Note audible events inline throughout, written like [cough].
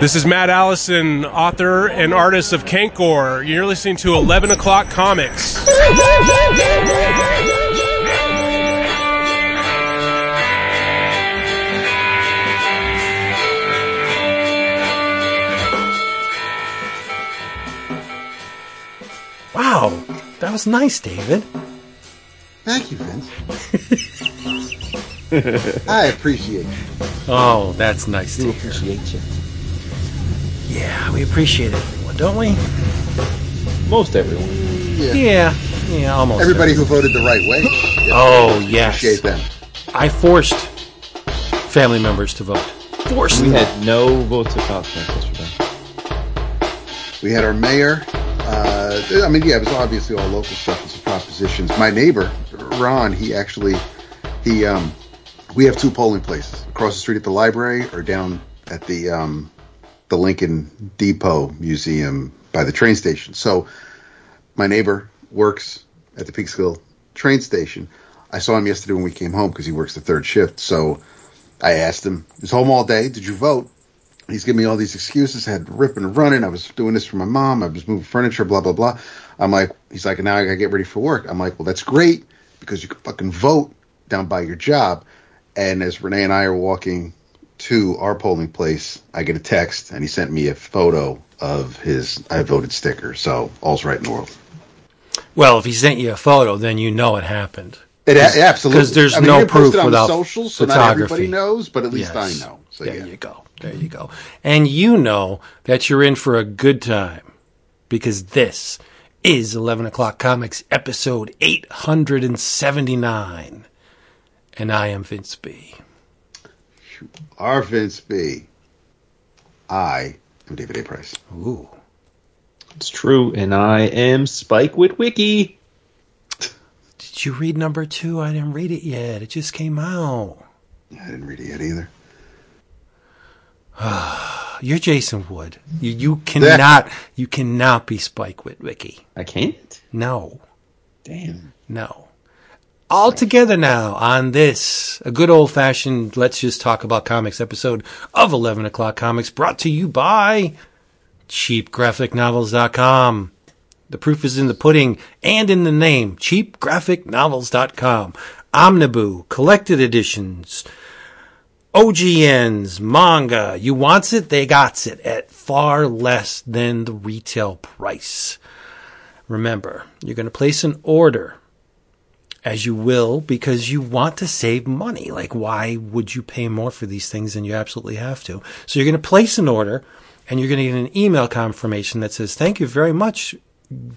This is Matt Allison, author and artist of Kankor. You're listening to 11 O'Clock Comics. Wow, that was nice, David. Thank you, Vince. [laughs] I appreciate you. Oh, that's nice to We hear. appreciate you. Yeah, we appreciate everyone, don't we? Most everyone. Yeah. Yeah, yeah, almost. Everybody who voted the right way. Yeah, [gasps] Oh, yes. Appreciate them. I forced family members to vote. Forced We them. had no votes of confidence yesterday. We had our mayor. Uh, I mean, yeah, it was obviously all local stuff and some propositions. My neighbor, Ron, he actually, he, um, we have two polling places across the street at the library or down at the, um, the Lincoln Depot Museum by the train station. So my neighbor works at the Peekskill train station. I saw him yesterday when we came home because he works the third shift. So I asked him, he's home all day. Did you vote? He's giving me all these excuses. I had ripping and running. I was doing this for my mom. I was moving furniture, blah, blah, blah. I'm like, he's like, now I got to get ready for work. I'm like, well, that's great because you can fucking vote down by your job. And as Renee and I are walking to our polling place, I get a text and he sent me a photo of his I voted sticker. So all's right in the world. Well, if he sent you a photo, then you know it happened. It a- absolutely 'cause there's I mean, no he didn't post proof on without socials, so not everybody knows, but at least Yes. I know. So there yeah, you go. There you go. And you know that you're in for a good time because this is 11 o'clock comics episode 879. And I am Vince B. our Vince B. I am David A. Price. Ooh. It's true, and I am Spike Witwicky. Did you read number two? I didn't read it yet. It just came out. I didn't read it yet either. [sighs] You're Jason Wood. You, you [laughs] cannot you cannot be Spike Witwicky. I can't? No. Damn. No. All together now on this, a good old fashioned let's just talk about comics episode of 11 o'clock comics brought to you by cheapgraphicnovels.com. The proof is in the pudding and in the name, cheapgraphicnovels.com. Omniboo, collected editions, OGNs, manga. You wants it, they gots it at far less than the retail price. Remember, you're going to place an order as you will because you want to save money. Like, why would you pay more for these things than you absolutely have to? So you're going to place an order and you're going to get an email confirmation that says, thank you very much,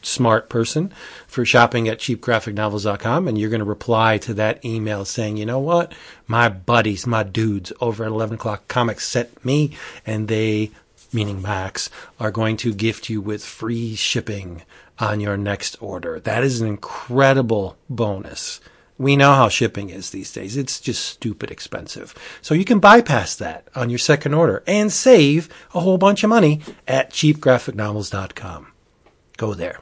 smart person, for shopping at cheapgraphicnovels.com. And you're going to reply to that email saying, you know what? My buddies, my dudes over at 11 o'clock comics sent me and they, meaning Max, are going to gift you with free shipping on your next order. That is an incredible bonus. We know how shipping is these days. It's just stupid expensive. So you can bypass that on your second order and save a whole bunch of money at cheapgraphicnovels.com. Go there.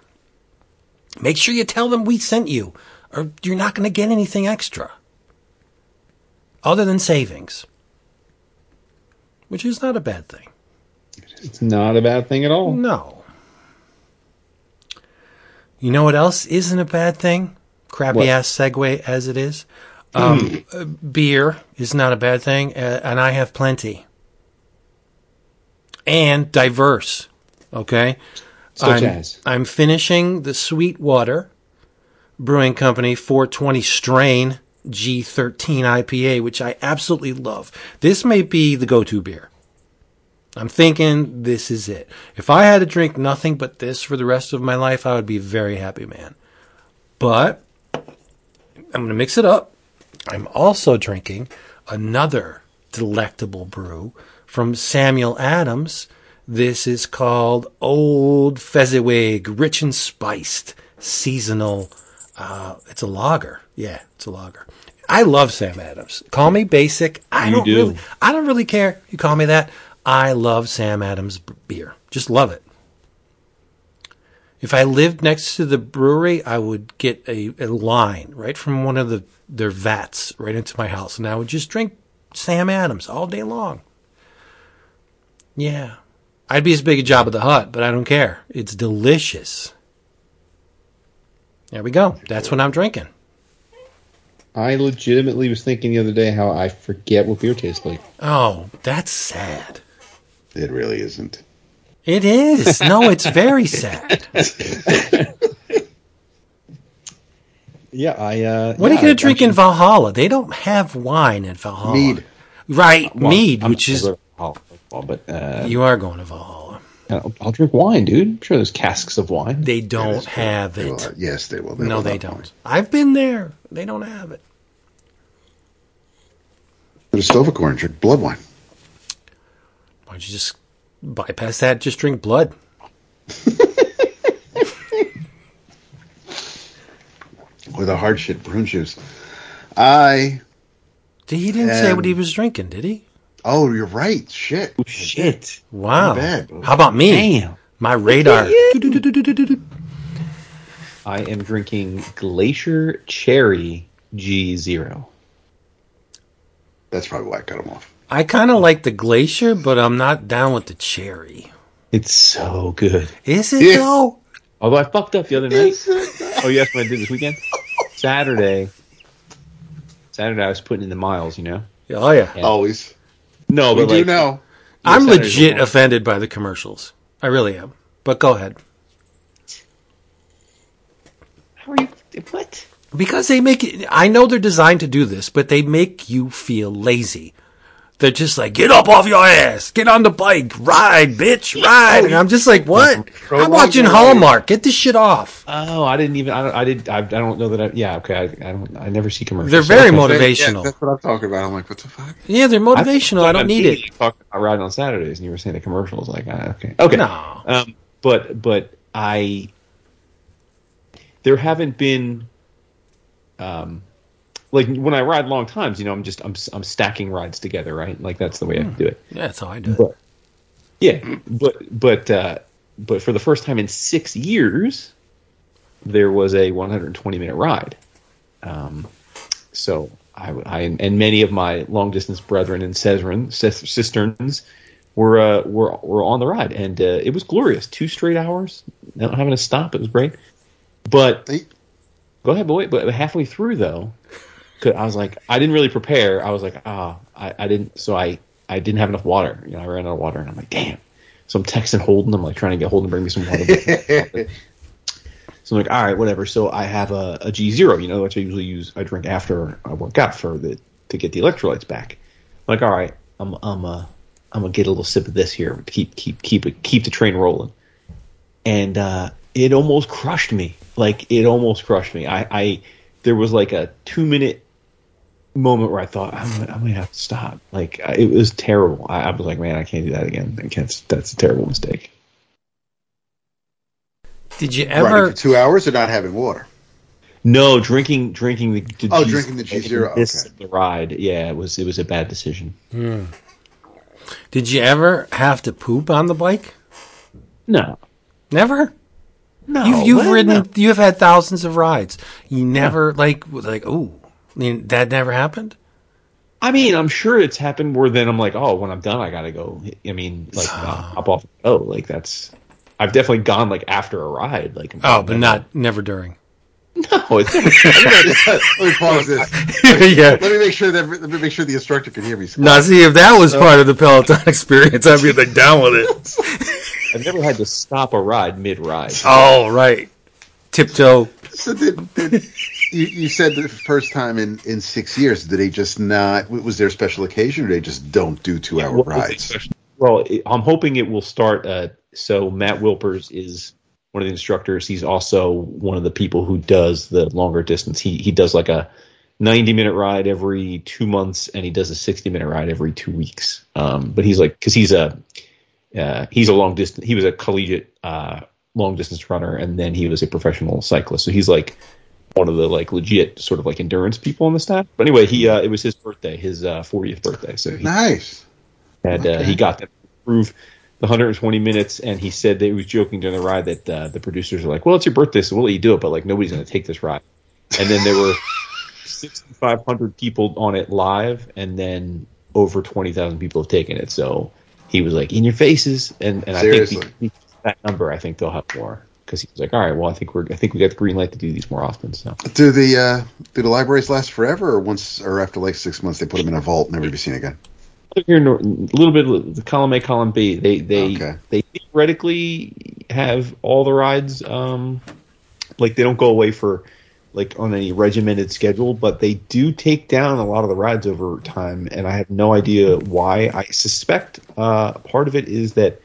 Make sure you tell them we sent you or you're not going to get anything extra other than savings, which is not a bad thing. It's not a bad thing at all. No. You know what else isn't a bad thing? Crappy What? ass segue as it is. Um, uh, beer is not a bad thing, uh, and I have plenty. And diverse. Okay? Such I'm, as. I'm finishing the Sweetwater Brewing Company 420 Strain G13 IPA, which I absolutely love. This may be the go to beer. I'm thinking this is it. If I had to drink nothing but this for the rest of my life, I would be a very happy man. But I'm going to mix it up. I'm also drinking another delectable brew from Samuel Adams. This is called Old Fezziwig, rich and spiced, seasonal. Uh, it's a lager. Yeah, it's a lager. I love Sam Adams. Call me basic. I You don't do. really. I don't really care. You call me that. I love Sam Adams beer. Just love it. If I lived next to the brewery, I would get a, a line right from one of the their vats right into my house, and I would just drink Sam Adams all day long. Yeah, I'd be as big a Jabba the Hutt, but I don't care. It's delicious. There we go. That's what I'm drinking. I legitimately was thinking the other day how I forget what beer tastes like. Oh, that's sad. It really isn't. It is. No, it's very sad. [laughs] Yeah, I. Uh, What are you going to drink in Valhalla? They don't have wine in Valhalla. Mead. Right, well, mead, I'm which is. gonna go to alcohol, but uh, You are going to Valhalla. I'll, I'll drink wine, dude. I'm sure there's casks of wine. They don't Yes, have they it. have- yes, they will. They No, will they don't. wine. I've been there. They don't have it. Go to Sto-Vo-Kor, drink blood wine. Why don't you just bypass that? Just drink blood. with a hard shit prune juice. I He didn't say what he was drinking, did he? oh, you're right. Shit. Oh, shit. Wow. How about me? Damn. My radar. [laughs] I am drinking Glacier Cherry G0. That's probably why I cut him off. I kind of like the glacier, but I'm not down with the cherry. It's so good. Is it Yeah. though? Although I fucked up the other night. oh, yes, what I did this weekend? Saturday. Saturday, I was putting in the miles, you know? Oh yeah. Yeah. Always. No, We but do like, know. I'm Saturday's legit the offended by the commercials. I really am. But go ahead. How are you? What? Because they make it, I know they're designed to do this, but they make you feel lazy. They're just like, get up off your ass, get on the bike, ride, bitch, ride. And I'm just like, what? Go I'm watching along, Hallmark. Get this shit off. Oh, I didn't even. I, don't, I did. I, I don't know that. I, yeah, okay. I, I don't. I never see commercials. They're very Okay. motivational. Yeah, that's what I'm talking about. I'm like, what the fuck? Yeah, they're motivational. I, don't need it. You talked about riding on Saturdays, and you were saying the commercials. Like, ah, okay, okay. No. Um, but but I there haven't been um like when I ride long times, you know, I'm just I'm I'm stacking rides together, right? Like that's the way I do it. Yeah, that's how I do it. Yeah, but but uh, but for the first time in six years, there was a 120 minute ride. Um, so I, I and many of my long distance brethren and sesren, cisterns were uh, were were on the ride, and uh, it was glorious. Two straight hours, not having to stop. It was great. But Go ahead, boy. But halfway through, though, 'cause I was like, I didn't really prepare. I was like, ah, I, I didn't. So I, I didn't have enough water. You know, I ran out of water, and I'm like, damn. So I'm texting Holden. I'm like trying to get Holden to bring me some water. [laughs] so I'm like, all right, whatever. So I have a, a G zero. You know, which I usually use. I drink after I work out for the to get the electrolytes back. I'm like, all right, I'm I'm uh I'm gonna get a little sip of this here. Keep keep keep it keep the train rolling and uh, it almost crushed me. Like it almost crushed me. I, I there was like a two minute moment where I thought I'm, gonna- I'm gonna have to stop. Like it was terrible. I, I was like, man, I can't do that again. I can't. That's a terrible mistake. Did you riding ever? for two hours or not having water? No, drinking drinking the, the Oh, G- drinking the G0, this- okay. The ride, yeah, it was it was a bad decision. Hmm. Did you ever have to poop on the bike? No, Never. no, You've, you've ridden. no. You have had thousands of rides. You never like like ooh. I mean, that never happened. I mean, I'm sure it's happened more than I'm like, oh, when I'm done, I gotta go. I mean, like [sighs] hop off. Oh, like that's. I've definitely gone like after a ride, like. Oh, but not never during. [laughs] No, it's [laughs] Let me pause this. [laughs] yeah. Let me make sure that let me make sure the instructor can hear me. Now, see if that was part of the Peloton experience, I'd be like down with it. I've never had to stop a ride mid ride. Oh, right. Tiptoe. So did, did you, you said the first time in, in six years? Did they just not? Was there a special occasion, or they just don't do two hour rides? Well, I'm hoping it will start. Uh, so Matt Wilpers is one of the instructors. He's also one of the people who does the longer distance. He he does like a 90 minute ride every two months, and he does a 60 minute ride every two weeks. Um, but he's like because he's a uh, he's a long distance. He was a collegiate uh, long distance runner, and then he was a professional cyclist. So he's like one of the like legit sort of like endurance people on the staff. But anyway, he uh, it was his birthday, his uh, 40th birthday. So he Nice. and uh, he got to prove the 120 minutes. And he said that he was joking during the ride that uh, the producers were like, "Well, it's your birthday, so we'll let you do it, but like nobody's going to take this ride." And then there were [laughs] 6,500 people on it live, and then over 20,000 people have taken it. So he was like, "In your faces," and and I Seriously. think because that number, I think they'll have more because he was like, "All right, well, I think we're I think we got the green light to do these more often." So Do the uh, do the libraries last forever, or once or after like six months they put them in a vault, never to be seen again? here a little bit of the column A, column B. They they Okay. they theoretically have all the rides. Um, like they don't go away for like on any regimented schedule, but they do take down a lot of the rides over time, and I have no idea why. I suspect uh, part of it is that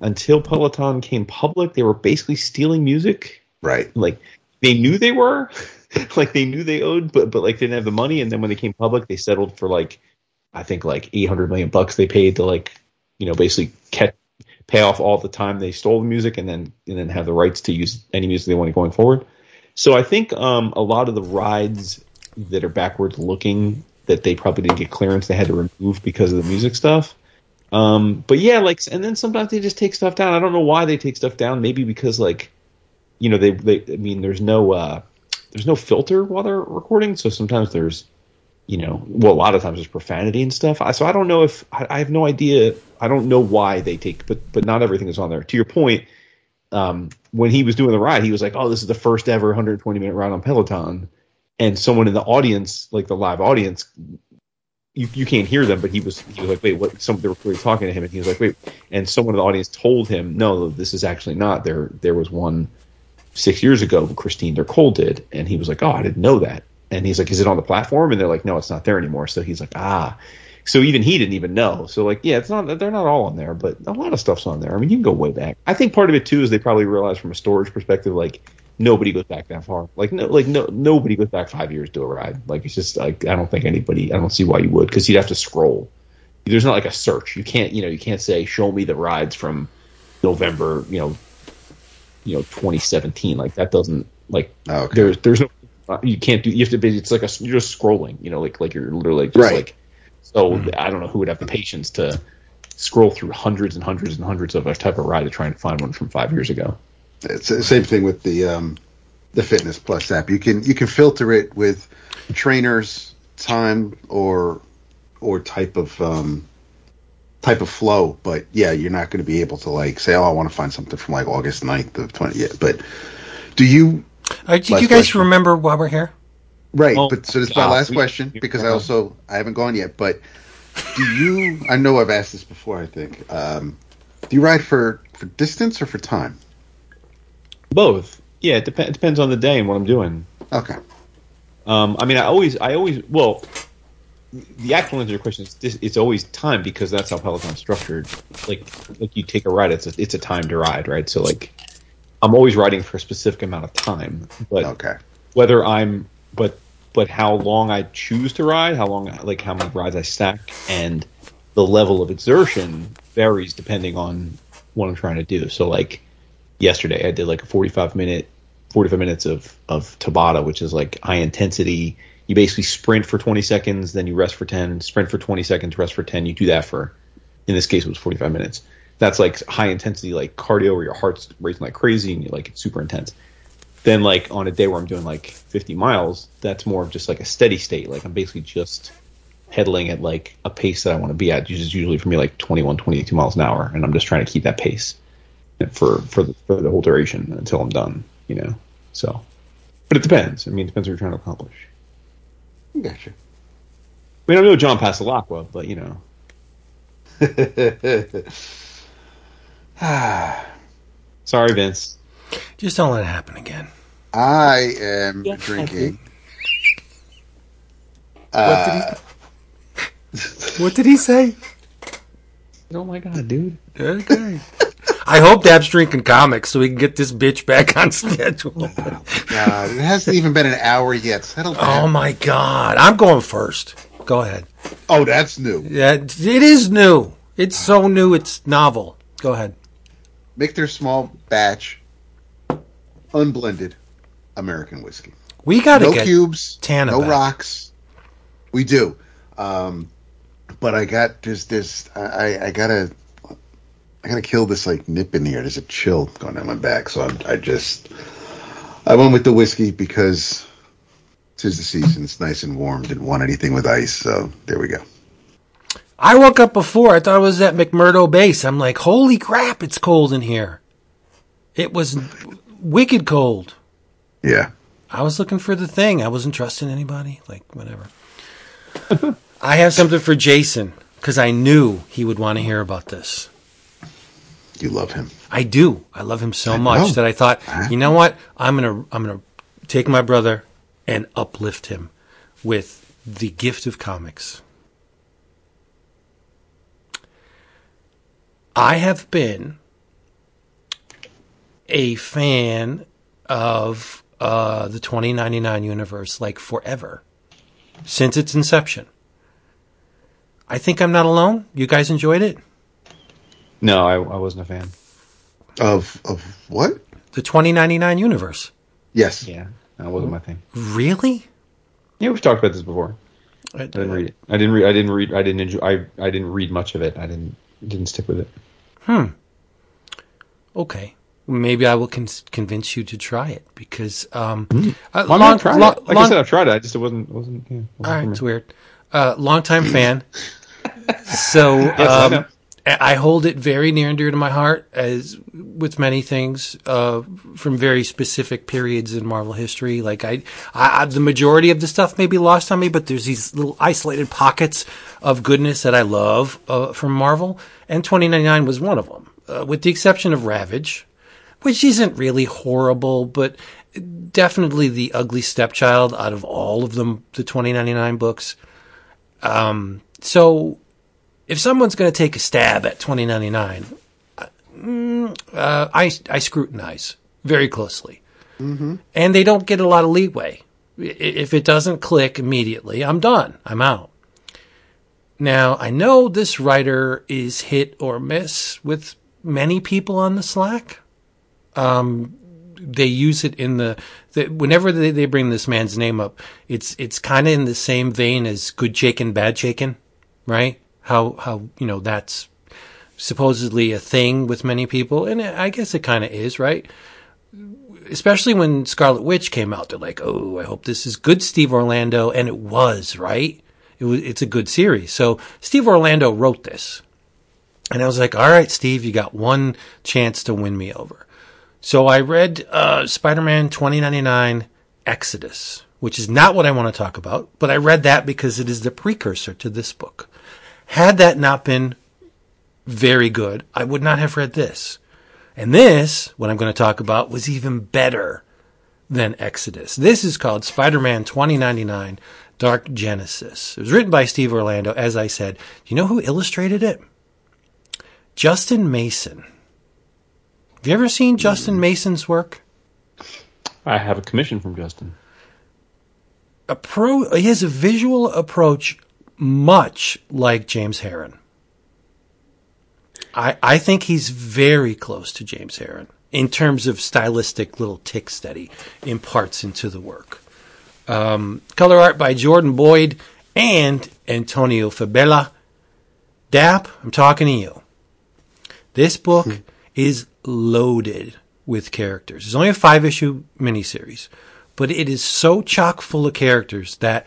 until Peloton came public, they were basically stealing music. Right. Like they knew they were, [laughs] like they knew they owed, but but like they didn't have the money. And then when they came public, they settled for like I think like 800 million bucks they paid to like you know basically catch, pay off all the time they stole the music and then and then have the rights to use any music they wanted going forward. So I think um, a lot of the rides that are backwards looking that they probably didn't get clearance they had to remove because of the music stuff. Um, but yeah, like and then sometimes they just take stuff down. I don't know why they take stuff down. Maybe because like you know they they I mean there's no uh, there's no filter while they're recording, so sometimes there's you know, well, a lot of times there's profanity and stuff. I, so I don't know if I, I have no idea. I don't know why they take, but but not everything is on there. To your point, um, when he was doing the ride, he was like, "Oh, this is the first ever 120 minute ride on Peloton," and someone in the audience, like the live audience, you you can't hear them, but he was he was like, "Wait, what?" Some they were really talking to him, and he was like, "Wait," and someone in the audience told him, "No, this is actually not. There there was one six years ago. Christine D'Ercole did," and he was like, "Oh, I didn't know that." And he's like, "Is it on the platform?" And they're like, "No, it's not there anymore." So he's like, "Ah." So even he didn't even know. So like, yeah, it's not they're not all on there, but a lot of stuff's on there. I mean, you can go way back. I think part of it too is they probably realized from a storage perspective, like nobody goes back that far. Like no, like no, nobody goes back five years to a ride. Like it's just like I don't think anybody. I don't see why you would because you'd have to scroll. There's not like a search. You can't you know you can't say show me the rides from November you know you know 2017. Like that doesn't like Oh, okay. there's there's no uh, you can't do you have to be it's like a you're just scrolling you know like like you're literally just Right. like so I don't know who would have the patience to scroll through hundreds and hundreds and hundreds of a type of ride to try and find one from five years ago. It's the same thing with the um, the Fitness Plus app. You can you can filter it with trainers, time, or or type of um, type of flow. But yeah, you're not going to be able to like say, oh, I want to find something from like August 9th of twenty. Yeah, but do you? Uh, do you guys question. remember while we're here? Right, Oh, but so this is my God, last we- question because I also I haven't gone yet. But do you? I know I've asked this before. I think. Um, do you ride for for distance or for time? Both. Yeah, it, dep- it depends on the day and what I'm doing. Okay. Um, I mean, I always, I always, well, the actual answer to your question is this, it's always time because that's how Peloton's structured. Like, like you take a ride, it's a, it's a timed ride, right? So like, I'm always riding for a specific amount of time, but Okay. whether I'm, but, but how long I choose to ride, how long, like how many rides I stack, and the level of exertion varies depending on what I'm trying to do. So like, yesterday. I did like a 45 minute 45 minutes of of Tabata which is like high intensity. You basically sprint for 20 seconds then you rest for 10 sprint for 20 seconds rest for 10 you do that for in this case it was 45 minutes. That's like high intensity like cardio where your heart's racing like crazy and you like it's super intense. Then like on a day where I'm doing like 50 miles that's more of just like a steady state. Like I'm basically just pedaling at like a pace that I want to be at which is usually for me like 21 22 miles an hour and I'm just trying to keep that pace for for the, for the whole duration until I'm done. You know, so. But it depends. I mean, it depends what you're trying to accomplish. Gotcha. I mean, I know John Pasalacqua, but you know, [laughs] sorry, Vince. Just don't let it happen again. I am Yeah, drinking. What did he? Uh, [laughs] what did he say? Oh my god, dude. Okay. I hope Dab's drinking comics so we can get this bitch back on schedule. God, it hasn't even been an hour yet. Settle Oh my god. I'm going first. Go ahead. Oh, that's new. Yeah, it is new. It's so new. It's novel. Go ahead. Make their small batch, unblended American whiskey. We got to No cubes, Tana no back. rocks. We do. Um, but I got there's this I, I gotta I gotta kill this like nip in here. There's a chill going down my back, so I'm, I just I went with the whiskey because tis the season. It's nice and warm. Didn't want anything with ice, so there we go. I woke up before. I thought it was at McMurdo base. I'm like, holy crap, it's cold in here. It was wicked cold. Yeah. I was looking for the thing. I wasn't trusting anybody. Like, whatever. [laughs] I have something for Jason because I knew he would want to hear about this. You love him. I do. I love him so I much know. that I thought, you know what? I'm gonna I'm gonna take my brother and uplift him with the gift of comics. I have been a fan of uh, the 2099 universe like forever since its inception. I think I'm not alone. You guys enjoyed it? No, I, I wasn't a fan. Of of what? The 2099 universe. Yes. Yeah, that wasn't my thing. Really? Yeah, we've talked about this before. I, I didn't read it. I didn't read. I didn't read. I didn't enjoy. I I didn't read much of it. I didn't didn't stick with it. Hmm. Okay. Maybe I will con- convince you to try it because um, uh, Well, I'm long- not trying long- it. Like long- I said, I've tried it. I just it wasn't wasn't. Yeah, wasn't all right, it's weird. Uh, longtime fan. [laughs] so Yes, I hold it very near and dear to my heart, as with many things uh, from very specific periods in Marvel history. Like I, I, I, the majority of the stuff may be lost on me, but there's these little isolated pockets of goodness that I love uh, from Marvel, and 2099 was one of them, uh, with the exception of Ravage, which isn't really horrible, but definitely the ugly stepchild out of all of them, the 2099 books. Um, so if someone's going to take a stab at 2099, uh, mm, uh, I, I scrutinize very closely. And they don't get a lot of leeway. If it doesn't click immediately, I'm done. I'm out. Now, I know this writer is hit or miss with many people on the Slack. Um, they use it in the, the whenever they, they bring this man's name up, it's it's kind of in the same vein as good shaken, bad shaken, right? How how you know that's supposedly a thing with many people, and I guess it kind of is, right? Especially when Scarlet Witch came out, they're like, "Oh, I hope this is good, Steve Orlando," and it was, right? It was. It's a good series. So Steve Orlando wrote this, and I was like, "All right, Steve, you got one chance to win me over." So I read uh, Spider-Man 2099 Exodus, which is not what I want to talk about, but I read that because it is the precursor to this book. Had that not been very good, I would not have read this. And this, what I'm going to talk about, was even better than Exodus. This is called Spider-Man 2099 Dark Genesis. It was written by Steve Orlando, as I said. Do you know who illustrated it? Justin Mason. Have you ever seen Justin Mason's work? I have a commission from Justin. A pro, he has a visual approach much like James Harren. I, I think he's very close to James Harren in terms of stylistic little ticks that he imparts into the work. Um, color art by Jordan Boyd and Antonio Fabela. Dap, I'm talking to you. This book is loaded with characters. It's only a five issue miniseries, but it is so chock full of characters that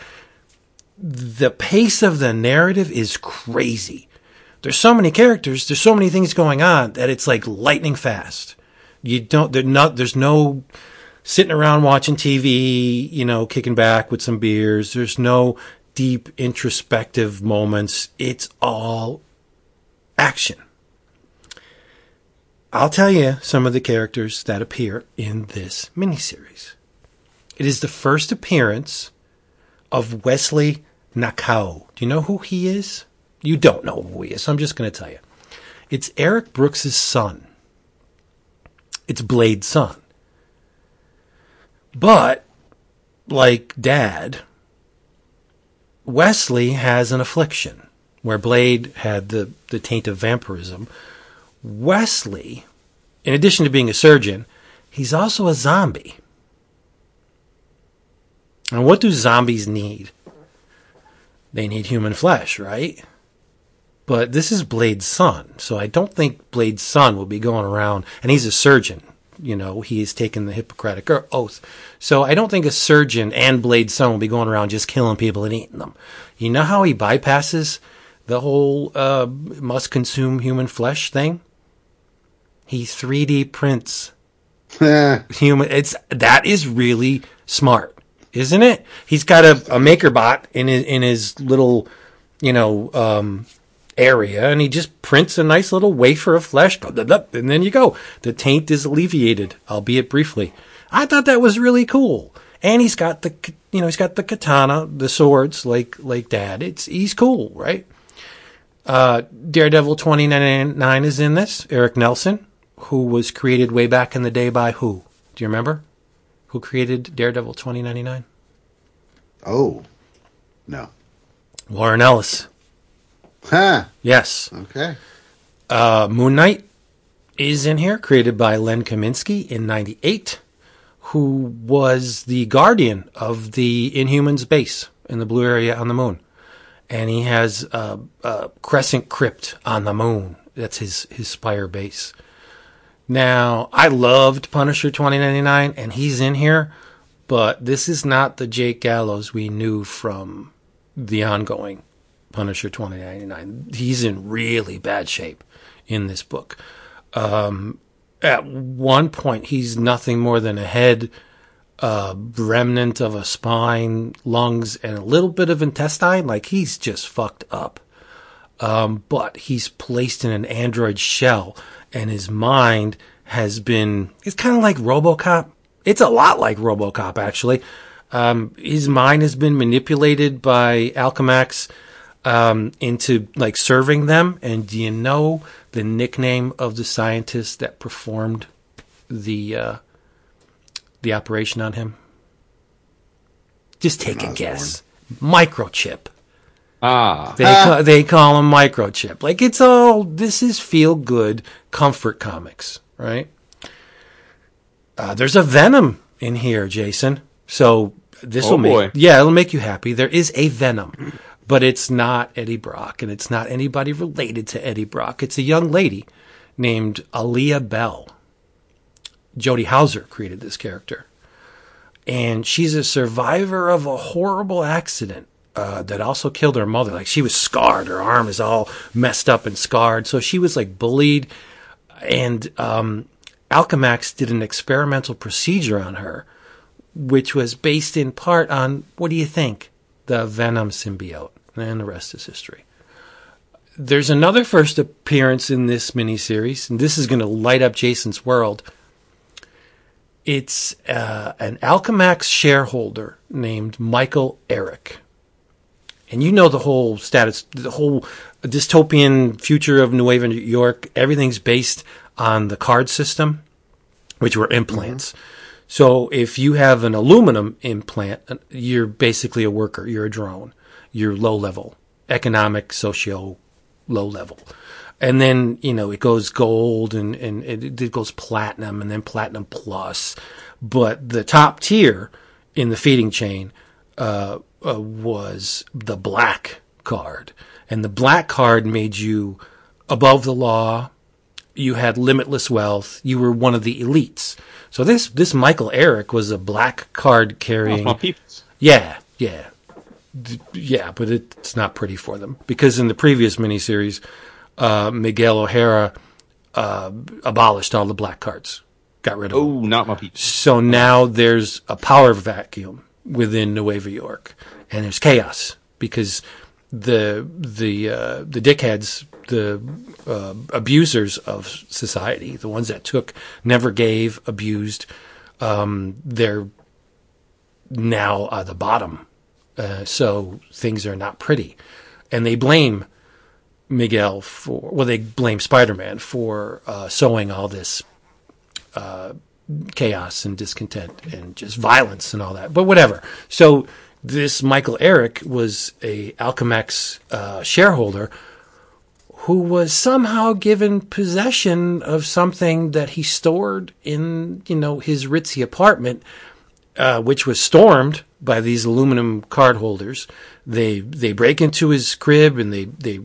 the pace of the narrative is crazy. There's so many characters, there's so many things going on that it's like lightning fast. You don't, not, there's no sitting around watching TV, you know, kicking back with some beers. There's no deep introspective moments. It's all action. I'll tell you some of the characters that appear in this miniseries. It is the first appearance of Wesley Nakao. Do you know who he is? You don't know who he is, so I'm just going to tell you. It's Eric Brooks' son. It's Blade's son. But, like Dad, Wesley has an affliction where Blade had the, the taint of vampirism. Wesley, in addition to being a surgeon, he's also a zombie. And what do zombies need? They need human flesh, right? But this is Blade's son, so I don't think Blade's son will be going around, and he's a surgeon. You know, he has taken the Hippocratic oath. So I don't think a surgeon and Blade's son will be going around just killing people and eating them. You know how he bypasses the whole uh, must consume human flesh thing. He 3D prints [laughs] human. It's that is really smart, isn't it? He's got a, a maker bot in his, in his little, you know, um, area, and he just prints a nice little wafer of flesh, and then you go. The taint is alleviated, albeit briefly. I thought that was really cool. And he's got the, you know, he's got the katana, the swords, like like Dad. It's he's cool, right? Uh, Daredevil twenty ninety nine is in this. Eric Nelson, who was created way back in the day by who? Do you remember? Who created Daredevil twenty ninety nine? Oh, no. Warren Ellis. Huh. Yes. Okay. Uh, Moon Knight is in here, created by Len Kaminski in '98, who was the guardian of the Inhumans base in the blue area on the moon, and he has a, a crescent crypt on the moon. That's his his spire base. Now, I loved Punisher 2099, and he's in here, but this is not the Jake Gallows we knew from the ongoing Punisher 2099. He's in really bad shape in this book. Um, at one point, he's nothing more than a head, a remnant of a spine, lungs, and a little bit of intestine. Like he's just fucked up. Um, but he's placed in an android shell, and his mind has been. It's kind of like RoboCop. It's a lot like RoboCop, actually. Um, his mind has been manipulated by Alchemax um, into like serving them. And do you know the nickname of the scientist that performed the uh, the operation on him? Just take a guess. Microchip. Ah, They ca- they call them microchip. Like it's all this is feel good comfort comics, right? Uh, there's a Venom in here, Jason. So this Oh, will make boy. yeah, it'll make you happy. There is a Venom, but it's not Eddie Brock, and it's not anybody related to Eddie Brock. It's a young lady named Aaliyah Bell. Jody Houser created this character and she's a survivor of a horrible accident uh, that also killed her mother. Like she was scarred, her arm is all messed up and scarred. So she was like bullied, and um, Alchemax did an experimental procedure on her, which was based in part on what do you think, the Venom symbiote, and the rest is history. There's another first appearance in this miniseries, and this is going to light up Jason's world it's uh, an Alchemax shareholder named Michael Eric. And you know the whole status, the whole dystopian future of New Haven, New York. Everything's based on the card system, which were implants. So if you have an aluminum implant, you're basically a worker. You're a drone. You're low level, economic, socio, low level. And then, you know, it goes gold and, and it, it goes platinum and then platinum plus. But the top tier in the feeding chain, uh, uh, was the black card. And the black card made you above the law. You had limitless wealth. You were one of the elites. So this, this Michael Eric was a black card carrying. my peeps. Yeah, yeah, yeah, but it, it's not pretty for them because in the previous miniseries, uh, Miguel O'Hara uh, abolished all the black cards, got rid of them. Oh, not my peeps. So now there's a power vacuum within Nueva York, and there's chaos because the the uh, the dickheads, the uh, abusers of society, the ones that took, never gave, abused, um, they're now at the bottom. Uh, so things are not pretty, and they blame Miguel for well, they blame Spider Man for uh, sowing all this uh, chaos and discontent and just violence and all that. But whatever. So this Michael Eric was a Alchemax uh, shareholder who was somehow given possession of something that he stored in, you know, his ritzy apartment, uh, which was stormed by these aluminum card holders. They they break into his crib and they they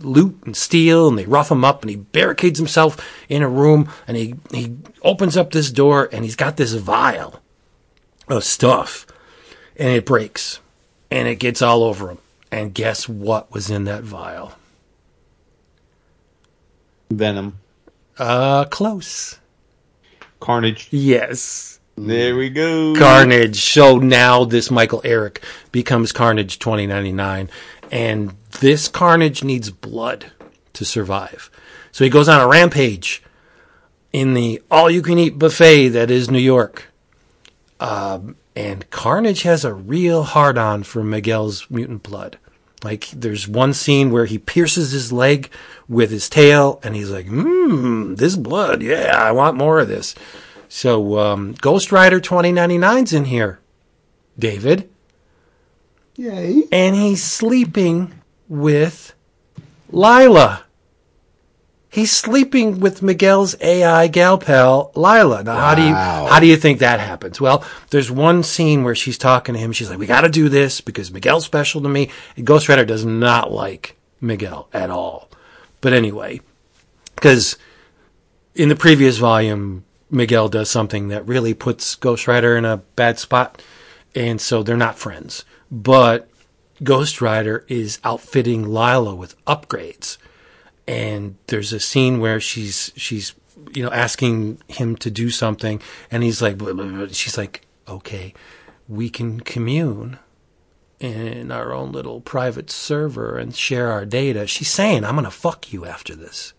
loot and steal and they rough him up and he barricades himself in a room and he, he opens up this door and he's got this vial of stuff and it breaks and it gets all over him And guess what was in that vial? Venom, Uh, close. Carnage. Yes. There we go. Carnage. So now this Michael Eric becomes Carnage 2099. And this Carnage needs blood to survive. So he goes on a rampage in the all you can eat buffet that is New York. Um, and Carnage has a real hard on for Miguel's mutant blood. Like there's one scene where he pierces his leg with his tail and he's like, mmm, this blood. Yeah, I want more of this. So um, Ghost Rider 2099's in here, David, Yay. and he's sleeping with Lila. He's sleeping with Miguel's AI gal pal Lila. Now, how do you how do you think that happens? Well, there's one scene where she's talking to him. She's like, "We got to do this because Miguel's special to me." And Ghost Rider does not like Miguel at all. But anyway, because in the previous volume, Miguel does something that really puts Ghost Rider in a bad spot, and so they're not friends. But Ghost Rider is outfitting Lila with upgrades, and there's a scene where she's she's you know asking him to do something, and he's like, blah, blah, blah. she's like, okay, we can commune in our own little private server and share our data. She's saying, I'm gonna fuck you after this.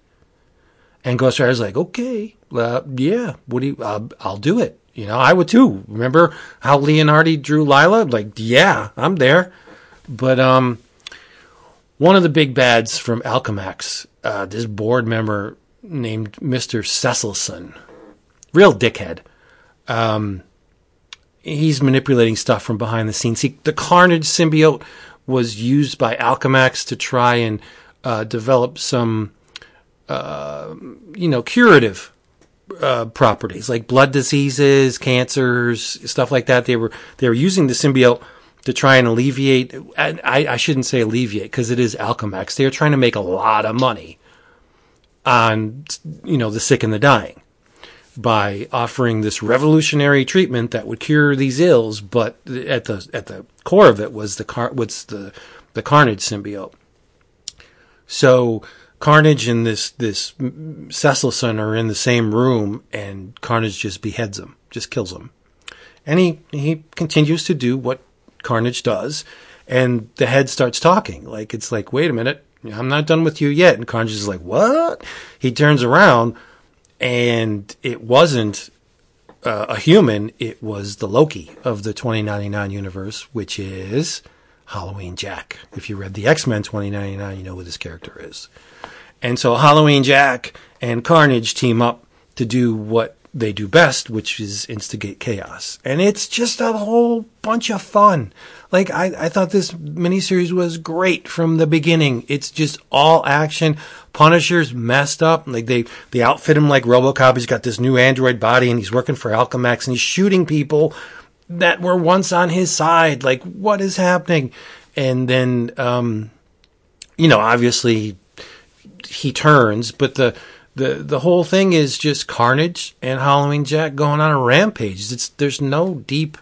And Ghost Rider's like, okay, uh, yeah, what do you, uh, I'll do it. You know, I would too. Remember how Leonardi drew Lila? Like, yeah, I'm there. But um, one of the big bads from Alchemax, uh, this board member named Mr. Cecilson, real dickhead. Um, he's manipulating stuff from behind the scenes. He, the Carnage symbiote was used by Alchemax to try and uh, develop some you know, curative uh, properties like blood diseases, cancers, stuff like that. They were they were using the symbiote to try and alleviate. And I, I shouldn't say alleviate because it is Alchemax. They are trying to make a lot of money on you know the sick and the dying by offering this revolutionary treatment that would cure these ills. But at the at the core of it was the car what's the the Carnage symbiote. So Carnage and this this Cecilson are in the same room, and Carnage just beheads him, just kills him, and he he continues to do what Carnage does, and the head starts talking like it's like, wait a minute, I'm not done with you yet, and Carnage is like, what? He turns around, and it wasn't uh, a human; it was the Loki of the 2099 universe, which is Halloween Jack. If you read the X Men 2099, you know who this character is. And so Halloween Jack and Carnage team up to do what they do best, which is instigate chaos. And it's just a whole bunch of fun. Like, I, I thought this miniseries was great from the beginning. It's just all action. Punisher's messed up. Like, they, they outfit him like Robocop. He's got this new android body and he's working for Alchemax and he's shooting people that were once on his side. Like, what is happening? And then, um, you know, obviously he turns, but the the the whole thing is just Carnage and Halloween Jack going on a rampage. It's there's no deep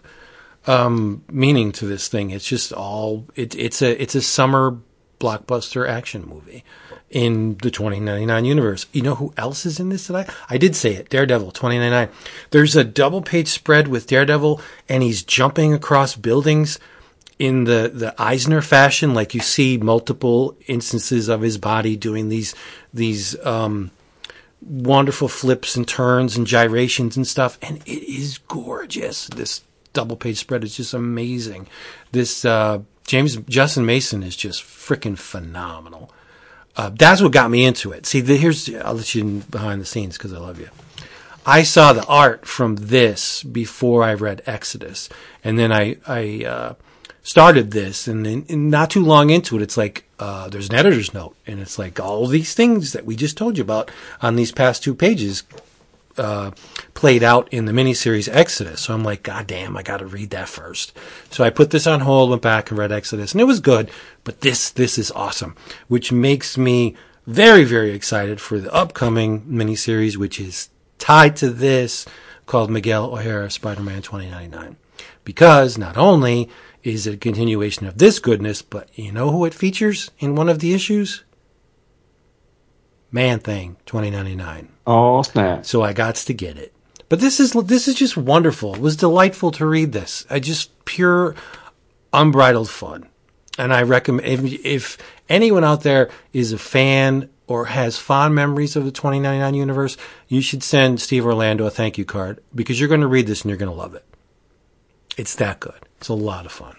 um, meaning to this thing. It's just all it, it's a it's a summer blockbuster action movie in the 2099 universe. You know who else is in this today? I did say it. Daredevil 2099. There's a double page spread with Daredevil and he's jumping across buildings in the, the Eisner fashion, like you see multiple instances of his body doing these these um, wonderful flips and turns and gyrations and stuff, and it is gorgeous. This double page spread is just amazing. This uh, James Justin Mason is just freaking phenomenal. Uh, that's what got me into it. See, the, here's I'll let you in behind the scenes because I love you. I saw the art from this before I read Exodus, and then I I uh, started this, and and not too long into it, it's like uh, there's an editor's note, and it's like all these things that we just told you about on these past two pages uh, played out in the miniseries Exodus. So I'm like, God damn, I got to read that first. So I put this on hold, went back and read Exodus, and it was good. But this this is awesome, which makes me very very excited for the upcoming miniseries, which is tied to this called Miguel O'Hara Spider-Man 2099 because not only is a continuation of this goodness, but you know who it features in one of the issues? Man Thing 2099. Oh snap! So I got to get it. But this is this is just wonderful. It was delightful to read this. I just pure unbridled fun. And I recommend if, if anyone out there is a fan or has fond memories of the 2099 universe, you should send Steve Orlando a thank you card because you're going to read this and you're going to love it. It's that good. It's a lot of fun.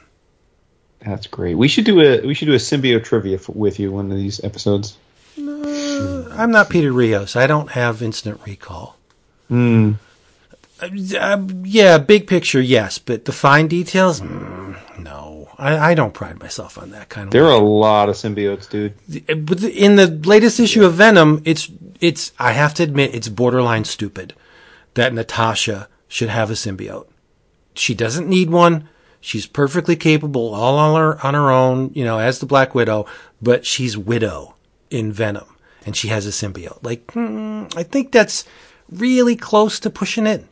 That's great. We should do a we should do a symbiote trivia f- with you one of these episodes. I'm not Peter Rios. I don't have instant recall. Hmm. Uh, yeah, big picture, yes, but the fine details, mm, no. I, I don't pride myself on that kind of. There are a lot of symbiotes, dude. But in the latest issue of Venom, it's it's. I have to admit, it's borderline stupid that Natasha should have a symbiote. She doesn't need one. She's perfectly capable, all on her on her own, you know, as the Black Widow. But she's Widow in Venom, and she has a symbiote. Like, hmm, I think that's really close to pushing it.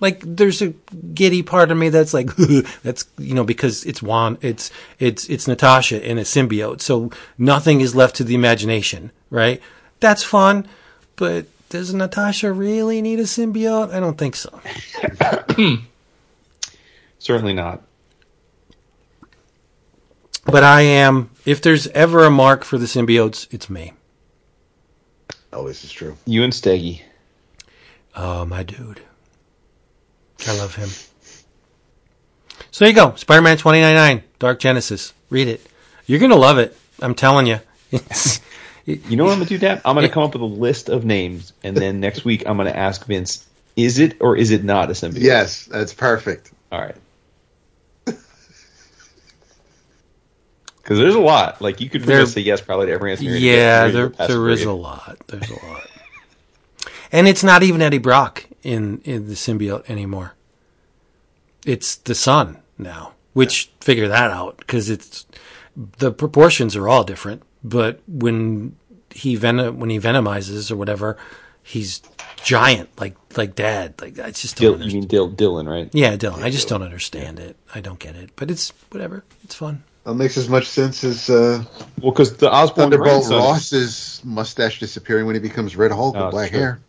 Like, there's a giddy part of me that's like, [laughs] that's you know, because it's Juan, it's it's it's Natasha in a symbiote, so nothing is left to the imagination, right? That's fun, but does Natasha really need a symbiote? I don't think so. [coughs] Certainly not. But I am. If there's ever a mark for the symbiotes, it's me. Oh, this is true. You and Steggy. Oh, my dude. I love him. So there you go. Spider-Man 2099, Dark Genesis. Read it. You're going to love it. I'm telling you. It's, [laughs] You know what I'm gonna do, Dad? I'm gonna come up with a list of names, and then next week I'm gonna ask Vince: Is it or is it not a symbiote? Yes, that's perfect. All right. Because there's a lot. Like you could There- say yes, probably to every answer. yeah, there, there is a lot. There's a lot. And it's not even Eddie Brock in, in the symbiote anymore. It's the son now, which figure that out because it's the proportions are all different. But when he venom when he venomizes or whatever, he's giant like like dad. Like I just don't Dil- you mean Dil- Dylan, right? Yeah, Dylan. I just don't understand it. I don't get it. But it's whatever. It's fun. That makes as much sense as uh, Well, because the Osborn Thunderbolt grandson. Ross's mustache disappearing when he becomes Red Hulk Oh, with black true. hair.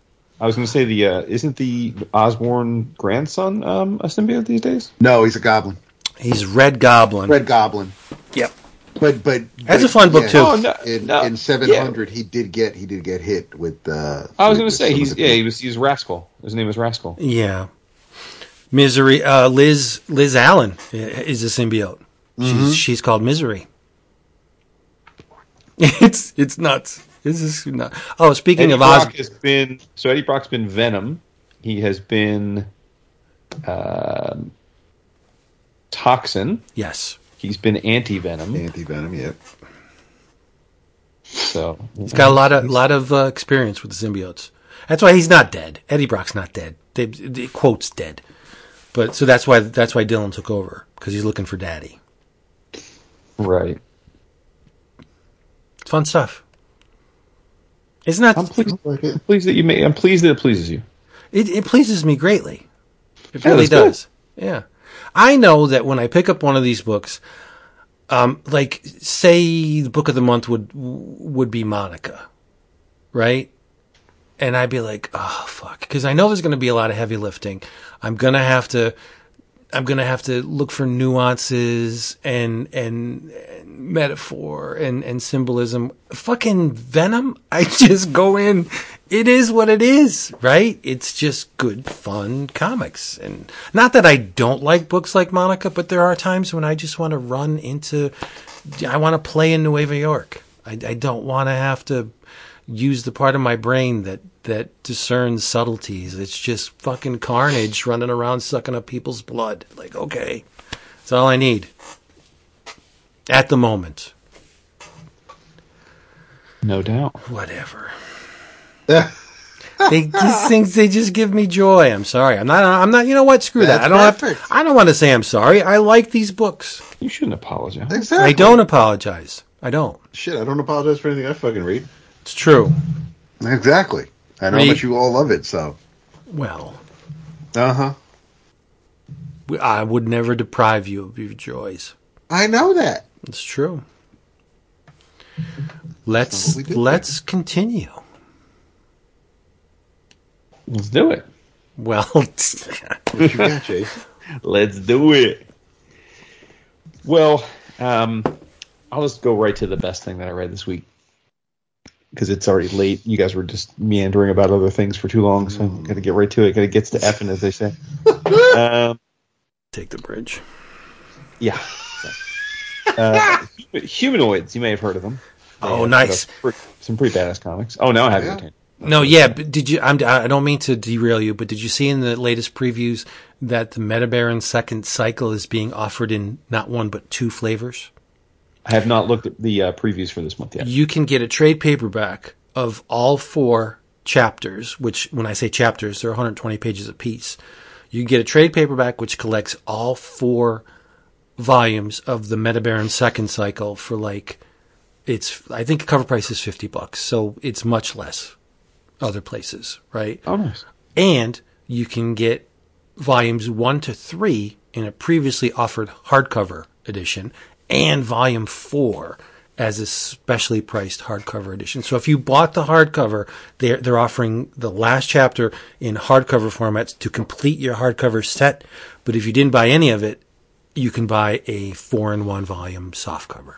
I was going to say the uh, isn't the Osborn grandson um, a symbiote these days? No, he's a goblin. He's Red Goblin. Red Goblin. Yep. But but That's but, a fun book, yeah, too. Oh, no, In, no, in 700, he did get he did get hit with. Uh, I was going to say he's the yeah he people. was he's Rascal. His name is Rascal. Yeah. Misery. Uh, Liz Liz Allen is a symbiote. Mm-hmm. She's she's called Misery. [laughs] It's it's nuts. This is not. Oh, speaking Eddie of Brock Oz, has been so Eddie Brock's been Venom. He has been um Toxin. yes, He's been Anti Venom. anti venom. Yeah. So he's got a lot of lot of uh, experience with the symbiotes. That's why he's not dead. Eddie Brock's not dead. They, they quotes dead, but so that's why that's why Dylan took over because he's looking for Daddy. Right. It's fun stuff. Isn't that? I'm pleased, Like it. I'm pleased that you may. I'm pleased that it pleases you. It, it pleases me greatly. It Yeah, really that's good. does. Yeah. I know that when I pick up one of these books, um, like say the book of the month would would be Monica, right? And I'd be like, oh fuck, because I know there's going to be a lot of heavy lifting. I'm gonna have to, I'm gonna have to look for nuances and and, and metaphor and and symbolism. Fucking Venom, [laughs] I just go in. It is what it is, right? It's just good, fun comics, and not that I don't like books like Monica, but there are times when I just want to run into. I want to play in Nueva York. I, I don't want to have to use the part of my brain that that discerns subtleties. It's just fucking carnage running around sucking up people's blood. Like, okay, that's all I need at the moment. No doubt. Whatever. [laughs] they these things they just give me joy. I'm sorry. I'm not. I'm not. You know what? Screw that. I don't have. To, I don't want to say I'm sorry. I like these books. You shouldn't apologize. Exactly. I don't apologize. I don't. Shit, I don't apologize for anything I fucking read. It's true. Exactly. I know how much you all love it. So. Well, Uh huh. I would never deprive you of your joys. I know that. It's true. Let's what we do. let's continue. Let's do it. Well, [laughs] What you got, [laughs] Let's do it. Well, um, I'll just go right to the best thing that I read this week because it's already late. You guys were just meandering about other things for too long, so I'm gonna get right to it. Gotta get to effing, as they say. [laughs] um, take the bridge. yeah. [laughs] Uh, humanoids. You may have heard of them. They Oh, nice. put out Some pretty badass comics. Oh, now I have Yeah. your. No, yeah, but did you? I'm, I don't mean to derail you, but did you see in the latest previews that the Metabaron second cycle is being offered in not one but two flavors? I have not looked at the uh, previews for this month yet. You can get a trade paperback of all four chapters, which when I say chapters, they're 120 pages apiece. You can get a trade paperback which collects all four volumes of the Metabaron second cycle for like it's I think the cover price is 50 bucks, so it's much less other places, right? Oh, nice. and you can get volumes one to three in a previously offered hardcover edition and volume four as a specially priced hardcover edition. So if you bought the hardcover, they're, they're offering the last chapter in hardcover formats to complete your hardcover set. But if you didn't buy any of it, you can buy a four in one volume softcover.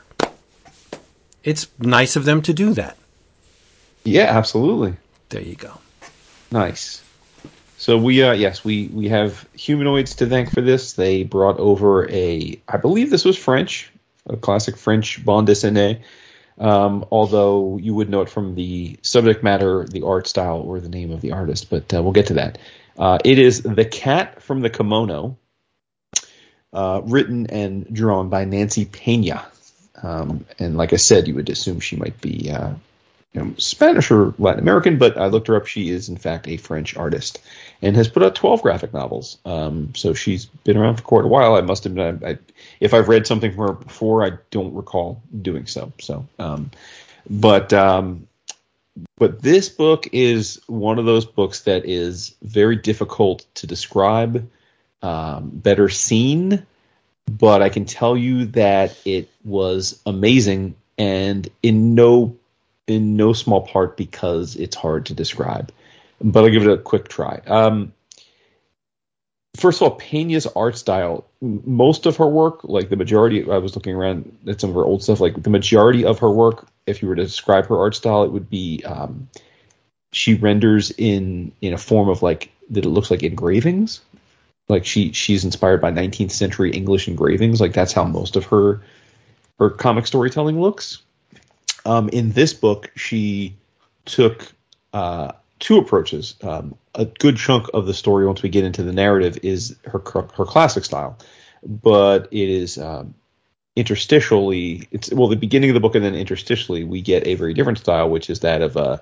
It's nice of them to do that. Yeah, absolutely. There you go. Nice. So we uh yes, we we have humanoids to thank for this. They brought over a I believe this was French, a classic French bande dessinée. Um, although you would know it from the subject matter, the art style, or the name of the artist, but uh, we'll get to that. Uh, it is The Cat from the Kimono, uh, written and drawn by Nancy Peña. Um, and like I said, you would assume she might be uh, you know, Spanish or Latin American, but I looked her up. She is, in fact, a French artist and has put out 12 graphic novels. Um, so she's been around for quite a while. I must admit, I, I, if I've read something from her before, I don't recall doing so. So, um, but um, but this book is one of those books that is very difficult to describe, um, better seen. But I can tell you that it was amazing, and in no in no small part because it's hard to describe. But I'll give it a quick try. Um, first of all, Peña's art style, most of her work, like the majority, I was looking around at some of her old stuff, like the majority of her work, if you were to describe her art style, it would be um, she renders in in a form of like that it looks like engravings. Like she she's inspired by 19th century English engravings. Like that's how most of her her comic storytelling looks. Um, in this book, she took uh, two approaches. Um, a good chunk of the story, once we get into the narrative, is her her classic style, but it is um, interstitially. It's well, the beginning of the book and then interstitially, we get a very different style, which is that of uh,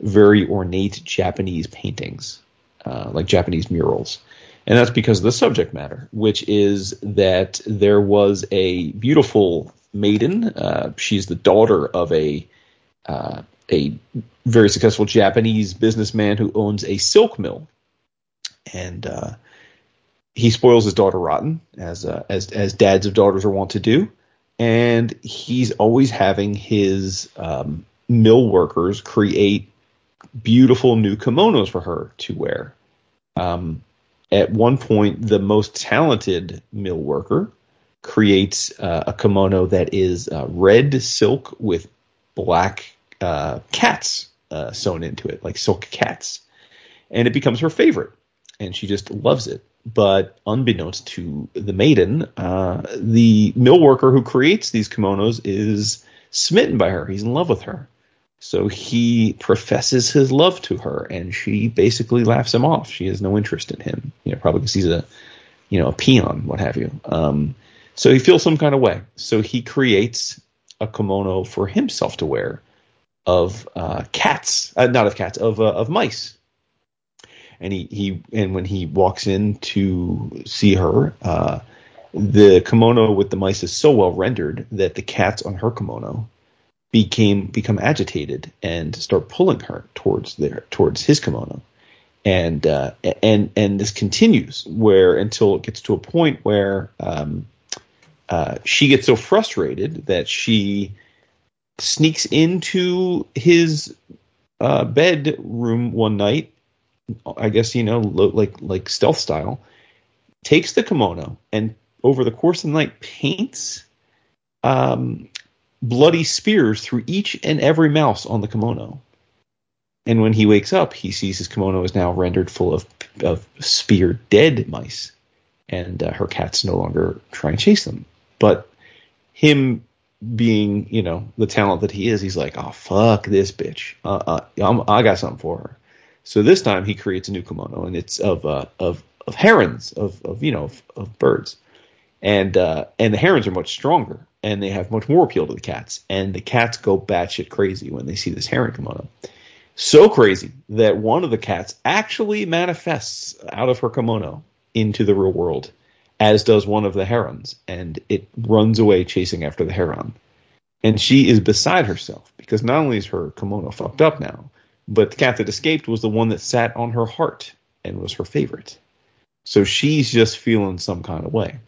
very ornate Japanese paintings, uh, like Japanese murals. And that's because of the subject matter, which is that there was a beautiful maiden. Uh, she's the daughter of a uh, a very successful Japanese businessman who owns a silk mill, and uh, he spoils his daughter rotten, as uh, as as dads of daughters are wont to do, and he's always having his um, mill workers create beautiful new kimonos for her to wear. Um, at one point, the most talented mill worker creates uh, a kimono that is uh, red silk with black uh, cats uh, sewn into it, like silk cats, and it becomes her favorite, and she just loves it. But unbeknownst to the maiden, uh, the mill worker who creates these kimonos is smitten by her. He's in love with her. So he professes his love to her, and she basically laughs him off. She has no interest in him, you know, probably because he's a, you know, a peon, what have you. Um, so he feels some kind of way. So he creates a kimono for himself to wear of uh, cats, uh, not of cats, of uh, of mice. And he, he and when he walks in to see her, uh, the kimono with the mice is so well rendered that the cats on her kimono became become agitated and start pulling her towards their towards his kimono. and uh, and and this continues where until it gets to a point where um, uh, she gets so frustrated that she sneaks into his uh, bedroom one night. I guess you know, lo- like like stealth style. Takes the kimono and over the course of the night paints um, bloody spears through each and every mouse on the kimono. And when he wakes up, he sees his kimono is now rendered full of of speared dead mice, and uh, her cat's no longer try and chase them. But him being, you know, the talent that he is, he's like, oh fuck this bitch, uh, uh, i got something for her. So this time he creates a new kimono, and it's of uh, of of herons, of of you know of, of birds, and uh, and the herons are much stronger, and they have much more appeal to the cats, and the cats go batshit crazy when they see this heron kimono. So crazy that one of the cats actually manifests out of her kimono into the real world, as does one of the herons, and it runs away chasing after the heron. And she is beside herself because not only is her kimono fucked up now, but the cat that escaped was the one that sat on her heart and was her favorite. So she's just feeling some kind of way.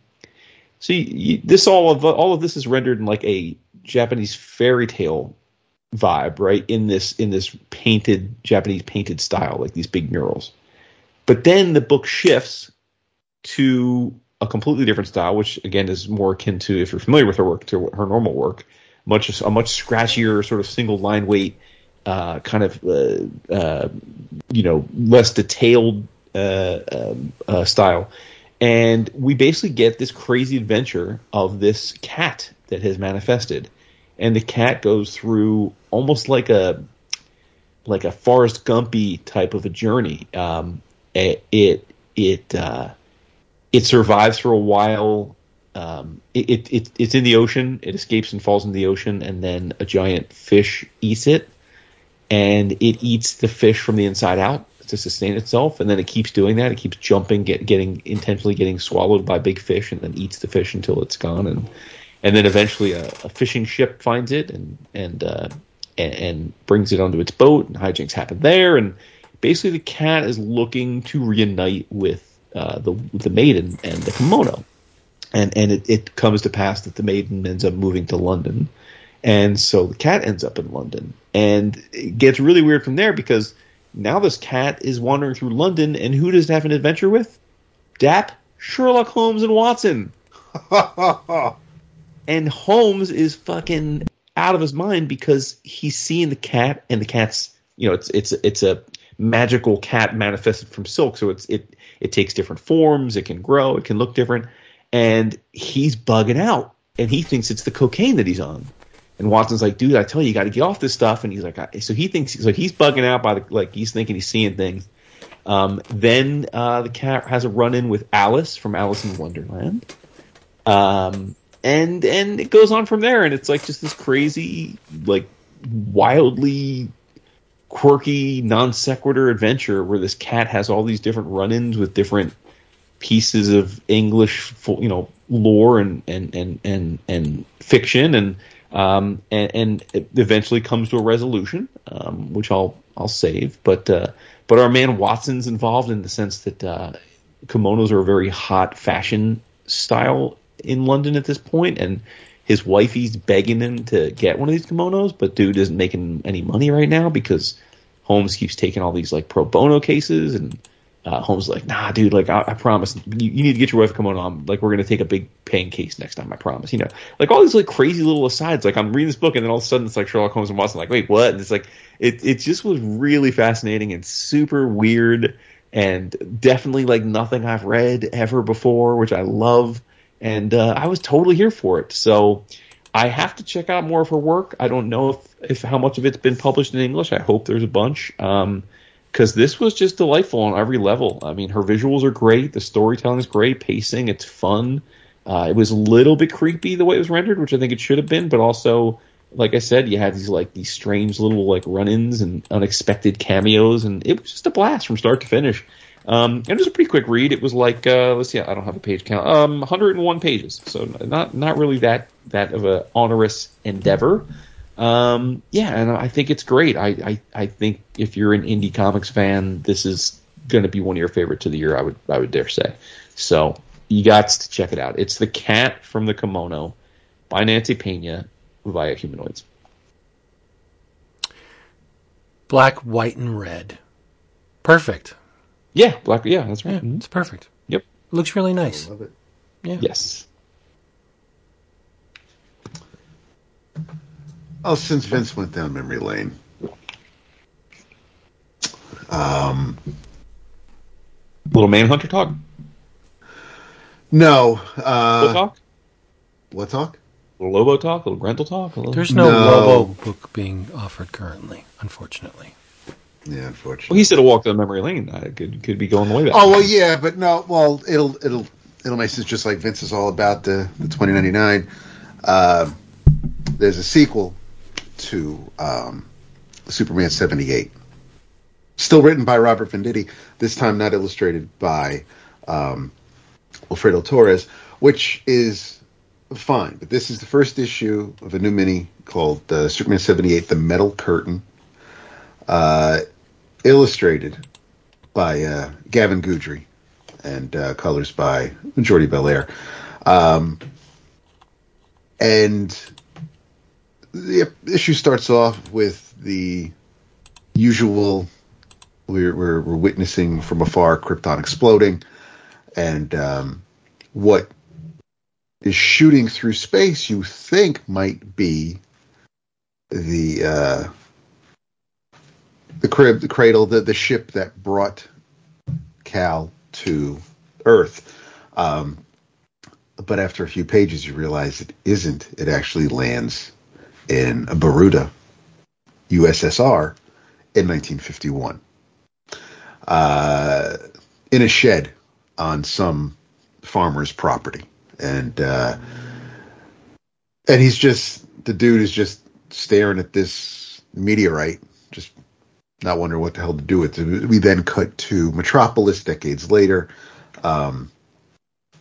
See, this all of all of this is rendered in like a Japanese fairy tale vibe, right? In this in this painted Japanese painted style, like these big murals. But then the book shifts to a completely different style, which again is more akin to if you're familiar with her work to her normal work, much a much scratchier sort of single line weight, uh, kind of uh, uh, you know less detailed uh, um, uh, style. And we basically get this crazy adventure of this cat that has manifested and the cat goes through almost like a like a Forrest Gumpy type of a journey. Um, it it it, survives for a while. Um, it, it, it's in the ocean. It escapes and falls in the ocean, and then a giant fish eats it, and it eats the fish from the inside out to sustain itself. And then it keeps doing that. It keeps jumping, get, getting intentionally getting swallowed by big fish, and then eats the fish until it's gone. And and then eventually a, a fishing ship finds it and and, uh, and, and brings it onto its boat, and hijinks happen there. And basically, the cat is looking to reunite with uh, the the maiden and the kimono, and and it, it comes to pass that the maiden ends up moving to London, and so the cat ends up in London, and it gets really weird from there because now this cat is wandering through London, and who does it have an adventure with? Dap, Sherlock Holmes, and Watson. [laughs] and Holmes is fucking out of his mind because he's seeing the cat and the cat's you know it's it's it's a magical cat manifested from silk so it's it it takes different forms. It can grow. It can look different. And he's bugging out. And he thinks it's the cocaine that he's on. And Watson's like dude I tell you you got to get off this stuff. And he's like so he thinks so he's bugging out by the like he's thinking he's seeing things. Um, then uh, the cat has a run in with Alice from Alice in Wonderland. Um, and and it goes on from there. And it's like just this crazy like wildly quirky non sequitur adventure where this cat has all these different run-ins with different pieces of english you know lore and and and and, and fiction and um and, and eventually comes to a resolution um which i'll i'll save. But uh but our man watson's involved in the sense that uh kimonos are a very hot fashion style in London at this point, and his wifey's begging him to get one of these kimonos, but dude isn't making any money right now because Holmes keeps taking all these like pro bono cases, and uh, Holmes is like, nah, dude, like I, I promise, you, you, need to get your wife a kimono. I'm, like we're gonna take a big paying case next time, I promise. You know, like all these like crazy little asides. Like I'm reading this book, and then all of a sudden it's like Sherlock Holmes and Watson. Like, wait, what? And it's like it it just was really fascinating and super weird. And definitely like nothing I've read ever before, which I love and uh, I was totally here for it. So I have to check out more of her work. I don't know if, if how much of it's been published in English. I hope there's a bunch. Um, because this was just delightful on every level. I mean, her visuals are great, the storytelling is great, pacing, it's fun. Uh, it was a little bit creepy the way it was rendered, which I think it should have been, but also, like I said, you had these like these strange little like run-ins and unexpected cameos, and it was just a blast from start to finish. Um, and it was a pretty quick read. It was like uh, let's see, I don't have a page count. Um, 101 pages, so not not really that that of a onerous endeavor. Um, yeah, and I think it's great. I, I I think if you're an indie comics fan, this is going to be one of your favorites of the year. I would I would dare say. So you got to check it out. It's the cat from the kimono by Nancy Peña via Humanoids. Black, white, and red. Perfect. Yeah, black. Yeah, that's right. Yeah, Mhm. it's perfect. Yep. Looks really nice. Love it. Yeah. Yes. Oh, since Vince went down memory lane, um, Little Manhunter talk. no, Lobo uh, talk. what talk? Little Lobo talk. Little Grendel talk. A little... There's no, No. Lobo book being offered currently, unfortunately. Yeah, unfortunately. Well, unfortunately. he said a walk down memory lane. I could could be going the way back. Oh well, yeah, but no. Well, it'll it'll it'll make sense. Just like Vince is all about the the twenty ninety nine. Uh, there's a sequel to um, Superman seventy eight, still written by Robert Venditti. This time not illustrated by um, Alfredo Torres, which is fine. But this is the first issue of a new mini called uh, Superman seventy eight: The Metal Curtain. Uh, illustrated by uh, Gavin Guidry and uh, colors by Jordie Bellaire. Um, and the issue starts off with the usual we're, we're, we're witnessing from afar Krypton exploding and um, what is shooting through space you think might be the uh, the crib, the cradle, the the ship that brought Kal to Earth. Um, but after a few pages, you realize it isn't. It actually lands in Baruda, USSR, in 1951, uh, in a shed on some farmer's property, and uh, and he's just the dude is just staring at this meteorite, not wondering what the hell to do with it. We then cut to Metropolis decades later. Um,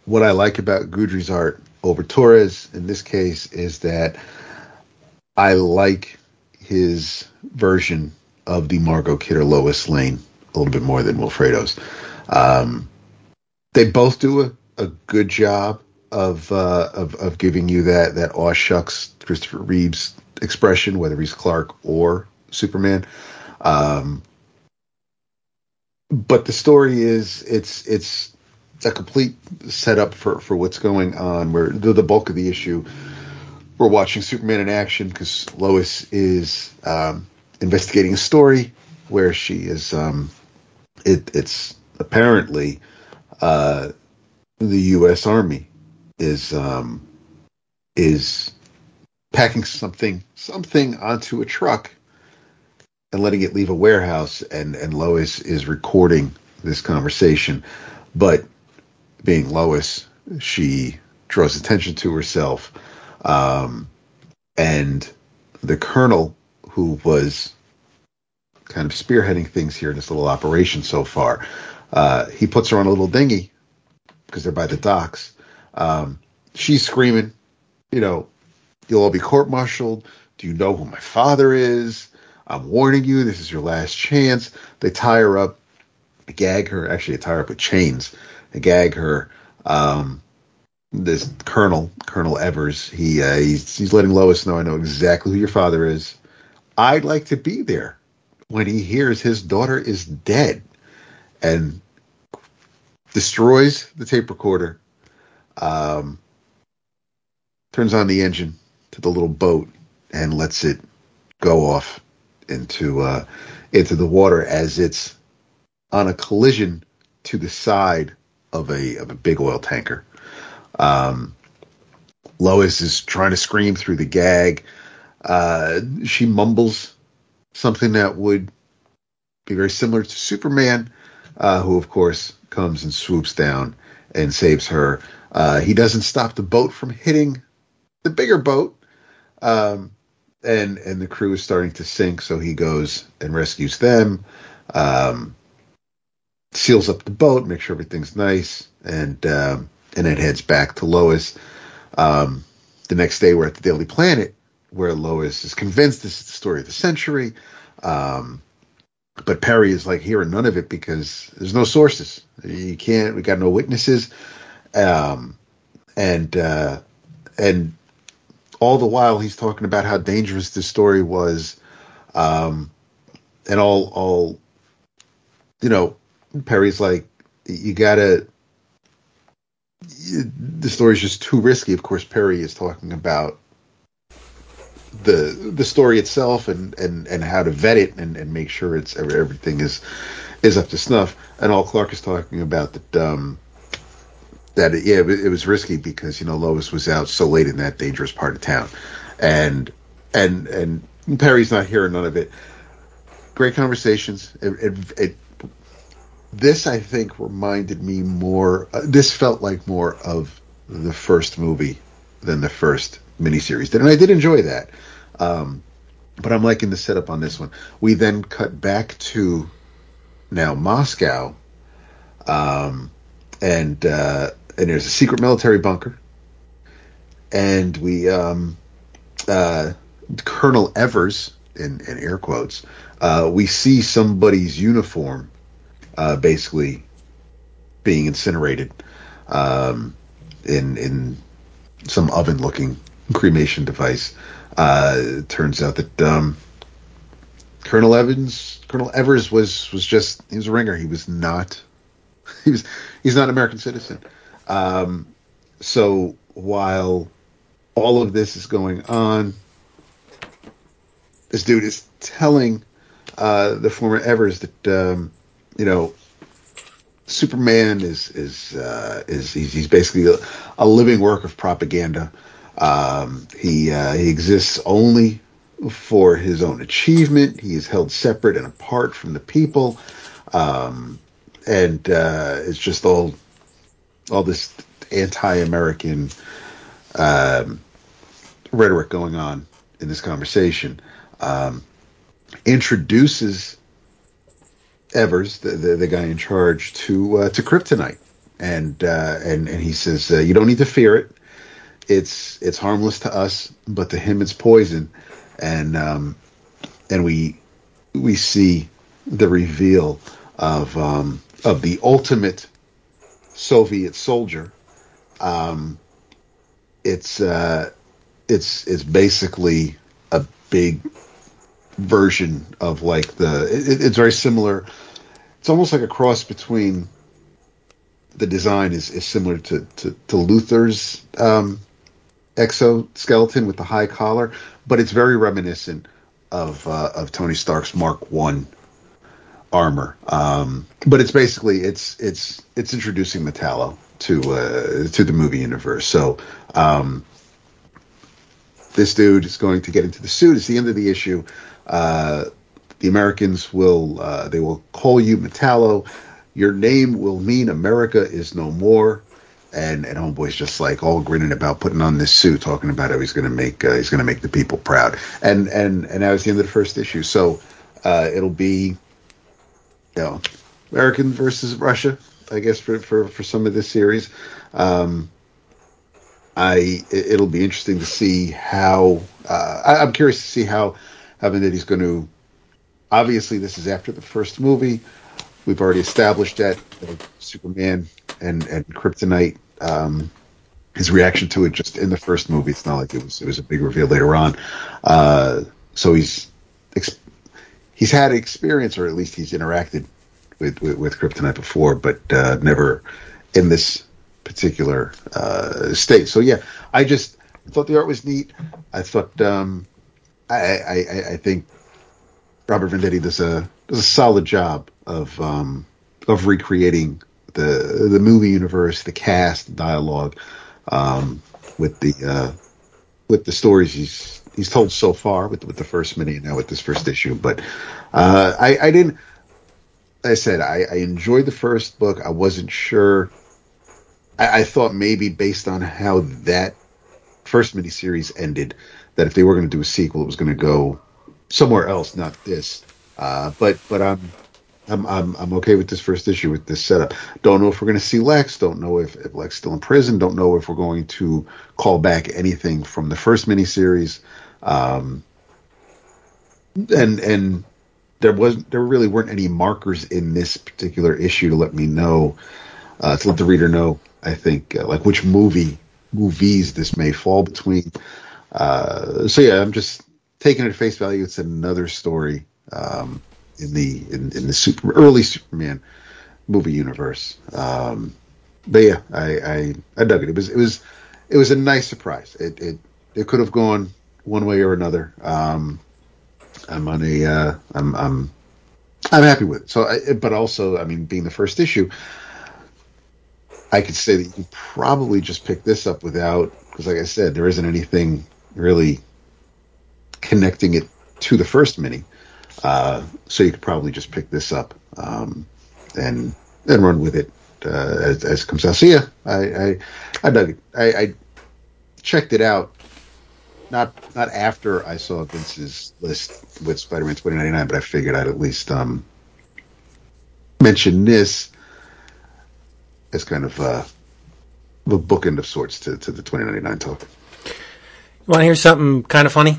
what I like about Guidry's art over Torres in this case is that I like his version of the Margot Kidder Lois Lane a little bit more than Wilfredo's. Um, they both do a, a good job of, uh, of of giving you that that aw shucks Christopher Reeves expression, whether he's Clark or Superman. Um, but the story is it's it's a complete setup for for what's going on. Where the, the bulk of the issue, we're watching Superman in action because Lois is um, investigating a story where she is. Um, it, it's apparently uh, the U.S. Army is um, is packing something something onto a truck and letting it leave a warehouse and and Lois is recording this conversation. But being Lois she draws attention to herself um, and the colonel who was kind of spearheading things here in this little operation so far uh, he puts her on a little dinghy because they're by the docks. Um, she's screaming you know you'll all be court-martialed. Do you know who my father is I'm warning you, this is your last chance. They tie her up, gag her. Actually, they tie her up with chains. They gag her. Um, this Colonel, Colonel Evers, he uh, he's, he's letting Lois know I know exactly who your father is. I'd like to be there when he hears his daughter is dead, and destroys the tape recorder. Um, turns on the engine to the little boat and lets it go off into uh, into the water as it's on a collision to the side of a of a big oil tanker. Um, Lois is trying to scream through the gag. Uh, she mumbles something that would be very similar to Superman, uh, who of course comes and swoops down and saves her. Uh, he doesn't stop the boat from hitting the bigger boat. Um, and and the crew is starting to sink, so he goes and rescues them, um, seals up the boat, makes sure everything's nice, and um, and then heads back to Lois. Um, the next day, we're at the Daily Planet, where Lois is convinced this is the story of the century. Um, but Perry is like hearing none of it because there's no sources. You can't. We got no witnesses, um, and uh, and all the while he's talking about how dangerous this story was, um, and all all you know. Perry's like, you gotta. The story's just too risky. Of course, Perry is talking about the the story itself and and and how to vet it and, and make sure it's everything is is up to snuff. And all Clark is talking about that um, that it, yeah it, was risky because you know Lois was out so late in that dangerous part of town, and and and Perry's not hearing none of it. Great conversations. It, it, this I think reminded me more. Uh, this felt like more of the first movie than the first miniseries did, and I did enjoy that. Um, but I'm liking the setup on this one. We then cut back to now Moscow, um, and uh, and there's a secret military bunker, and we um, uh, Colonel Evers in, in air quotes, uh, we see somebody's uniform uh, basically being incinerated um, in in some oven looking cremation device. Uh, turns out that um, Colonel Evans, Colonel Evers was was just he was a ringer. He was not [laughs] he was he's not an American citizen. Um, so while all of this is going on, this dude is telling uh, the former Evers that um, you know Superman is is uh, is he's, he's basically a, a, living work of propaganda. Um, he uh, he exists only for his own achievement. He is held separate and apart from the people, um, and uh, it's just all all this anti-American um, rhetoric going on in this conversation. Um, introduces Evers, the, the, the guy in charge, to uh, to kryptonite, and uh, and and he says uh, you don't need to fear it it's it's harmless to us, but to him it's poison, and um, and we we see the reveal of um, of the ultimate Soviet soldier. Um, it's uh, it's it's basically a big version of like the. It, it's very similar. It's almost like a cross between. The design is, is similar to to, to Luthor's um, exoskeleton with the high collar, but it's very reminiscent of uh, of Tony Stark's Mark One armor. Um, but it's basically it's it's it's introducing Metallo to uh, to the movie universe. So um, this dude is going to get into the suit. It's the end of the issue. Uh, the Americans will uh, they will call you Metallo. Your name will mean America is no more and and homeboy's just like all grinning about putting on this suit, talking about how he's going to make uh, he's going to make the people proud. And and and that was the end of the first issue. So uh, it'll be, you know, American versus Russia, I guess for for for some of this series. Um, I it'll be interesting to see how uh, I, am curious to see how how going to. Obviously, this is after the first movie. We've already established that Superman and and Kryptonite. Um, his reaction to it just in the first movie. It's not like it was it was a big reveal later on. Uh, so he's he's had experience, or at least he's interacted with with, with Kryptonite before, but uh, never in this particular uh, state. So yeah, I just thought the art was neat. I thought um, I, I, I think Robert Venditti does a does a solid job of um, of recreating the the movie universe, the cast, the dialogue, um, with the uh, with the stories he's he's told so far with with the first mini and now with this first issue. But uh, I, I didn't. I said I, I enjoyed the first book. I wasn't sure. I, I thought maybe based on how that first miniseries ended, that if they were going to do a sequel, it was going to go somewhere else, not this. Uh, but but I'm I'm, I'm I'm okay with this first issue with this setup. Don't know if we're going to see Lex. Don't know if, if Lex still in prison. Don't know if we're going to call back anything from the first miniseries. Um, and and there was there really weren't any markers in this particular issue to let me know uh, to let the reader know. I think uh, like which movie movies this may fall between. Uh, so yeah, I'm just taking it at face value. It's another story um, in the in, in the super early Superman movie universe. Um, but yeah, I, I I dug it. It was it was it was a nice surprise. It it it could have gone one way or another. Um, I'm on a uh, I'm I'm I'm happy with it. So, I, but also, I mean, being the first issue, I could say that you probably just pick this up without because, like I said, there isn't anything really connecting it to the first mini. Uh, so you could probably just pick this up um, and and run with it uh, as, as comes out. So yeah, I I, I dug it. I, I checked it out not not after I saw Vince's list with Spider-Man 2099, but I figured I'd at least um, mention this as kind of uh, a bookend of sorts to, to the 2099 talk. You want to hear something kind of funny?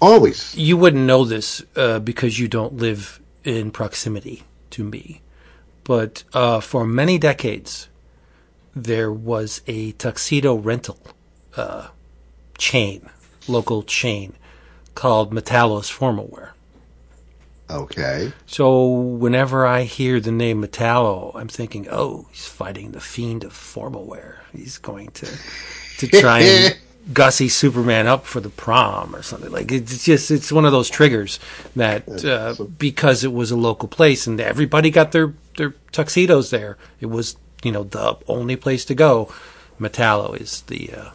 Always. You wouldn't know this uh, because you don't live in proximity to me. But uh, for many decades, there was a tuxedo rental uh, chain, local chain, called Metallos Formalwear. Okay. So whenever I hear the name Metallo, I'm thinking, oh, he's fighting the fiend of formalwear. He's going to to try and [laughs] gussy Superman up for the prom or something like. It's just it's one of those triggers that uh, because it was a local place and everybody got their their tuxedos there. It was you know the only place to go. Metallo is the uh,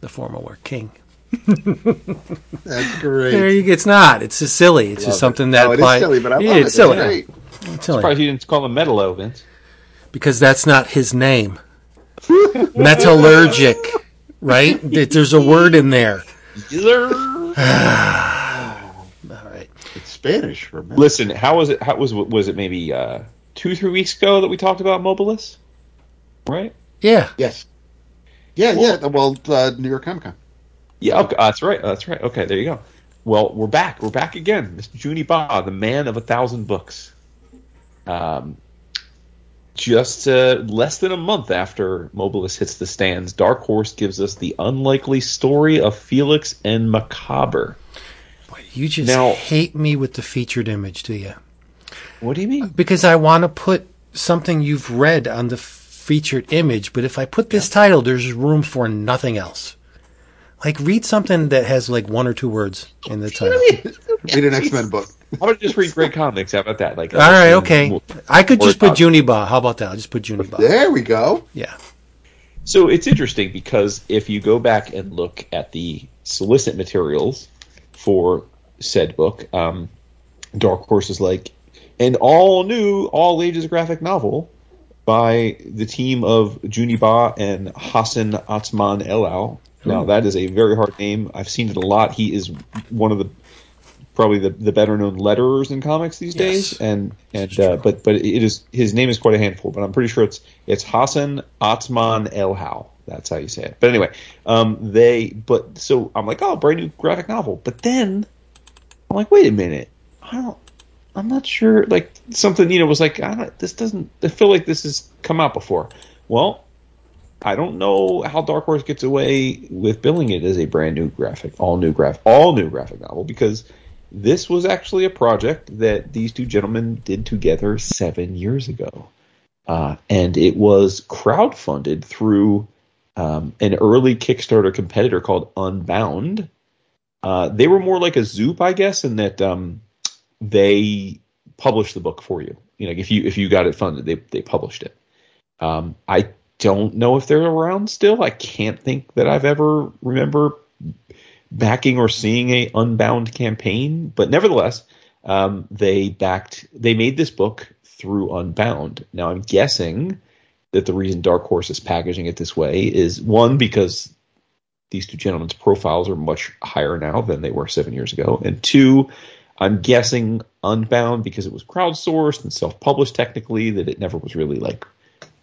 the formalwear king. [laughs] That's great. There you, it's not. It's just silly. It's Love just it. something that No, it is silly, but I Yeah, love it. it's silly. It's great. It's silly. Surprised you didn't call him Metalo, Vince. because that's not his name. Metallurgic, right? There's a word in there. [sighs] All right. It's Spanish for me. Listen, how was it? How was was it? Maybe uh, two, three weeks ago that we talked about Mobilis, right? Yeah. Yes. Yeah, yeah. Well, uh, New York Comic Con. Yeah, okay, that's right. That's right. Okay, there you go. Well, we're back. We're back again. Mr. Juni Ba, the man of a thousand books. Um, just uh, less than a month after Mobilis hits the stands, Dark Horse gives us the unlikely story of Felix and Macabber. You just Now- hate me with the featured image, do you? What do you mean? Because I want to put something you've read on the featured image, but if I put this title, there's room for nothing else. Like, read something that has like one or two words in the title. Read an X Men book. How about just read great comics? How about that? Like, All right, okay. I could just Or- put Juni Ba. How about that? I'll just put Juni Ba. There we go. Yeah. So it's interesting because if you go back and look at the solicit materials for said book, um, Dark Horse is like an all new, all ages graphic novel by the team of Juni Ba and Hassan Otsmane-Elhaou. Now that is a very hard name. I've seen it a lot. He is one of the probably the, the better known letterers in comics these Yes. days, and and uh, but but it is his name is quite a handful. But I'm pretty sure it's it's Hassan Otsmane-Elhaou. That's how you say it. But anyway, um, they but so I'm like, oh, brand new graphic novel. But then I'm like, wait a minute, I don't. I'm not sure. Like something, you know, was like, I don't. This doesn't. I feel like this has come out before. Well, I don't know how Dark Horse gets away with billing it as a brand new graphic, all new graphic, all new graphic novel because this was actually a project that these two gentlemen did together seven years ago, uh, and it was crowdfunded through um, an early Kickstarter competitor called Unbound. Uh, they were more like a Zoop, I guess, in that um, they published the book for you. You know, if you if you got it funded, they they published it. Um, I don't know if they're around still. I can't think that I've ever remember backing or seeing a Unbound campaign, but nevertheless, um, they backed. They made this book through Unbound. Now I'm guessing that the reason Dark Horse is packaging it this way is one because these two gentlemen's profiles are much higher now than they were seven years ago, and two, I'm guessing Unbound because it was crowdsourced and self-published technically that it never was really like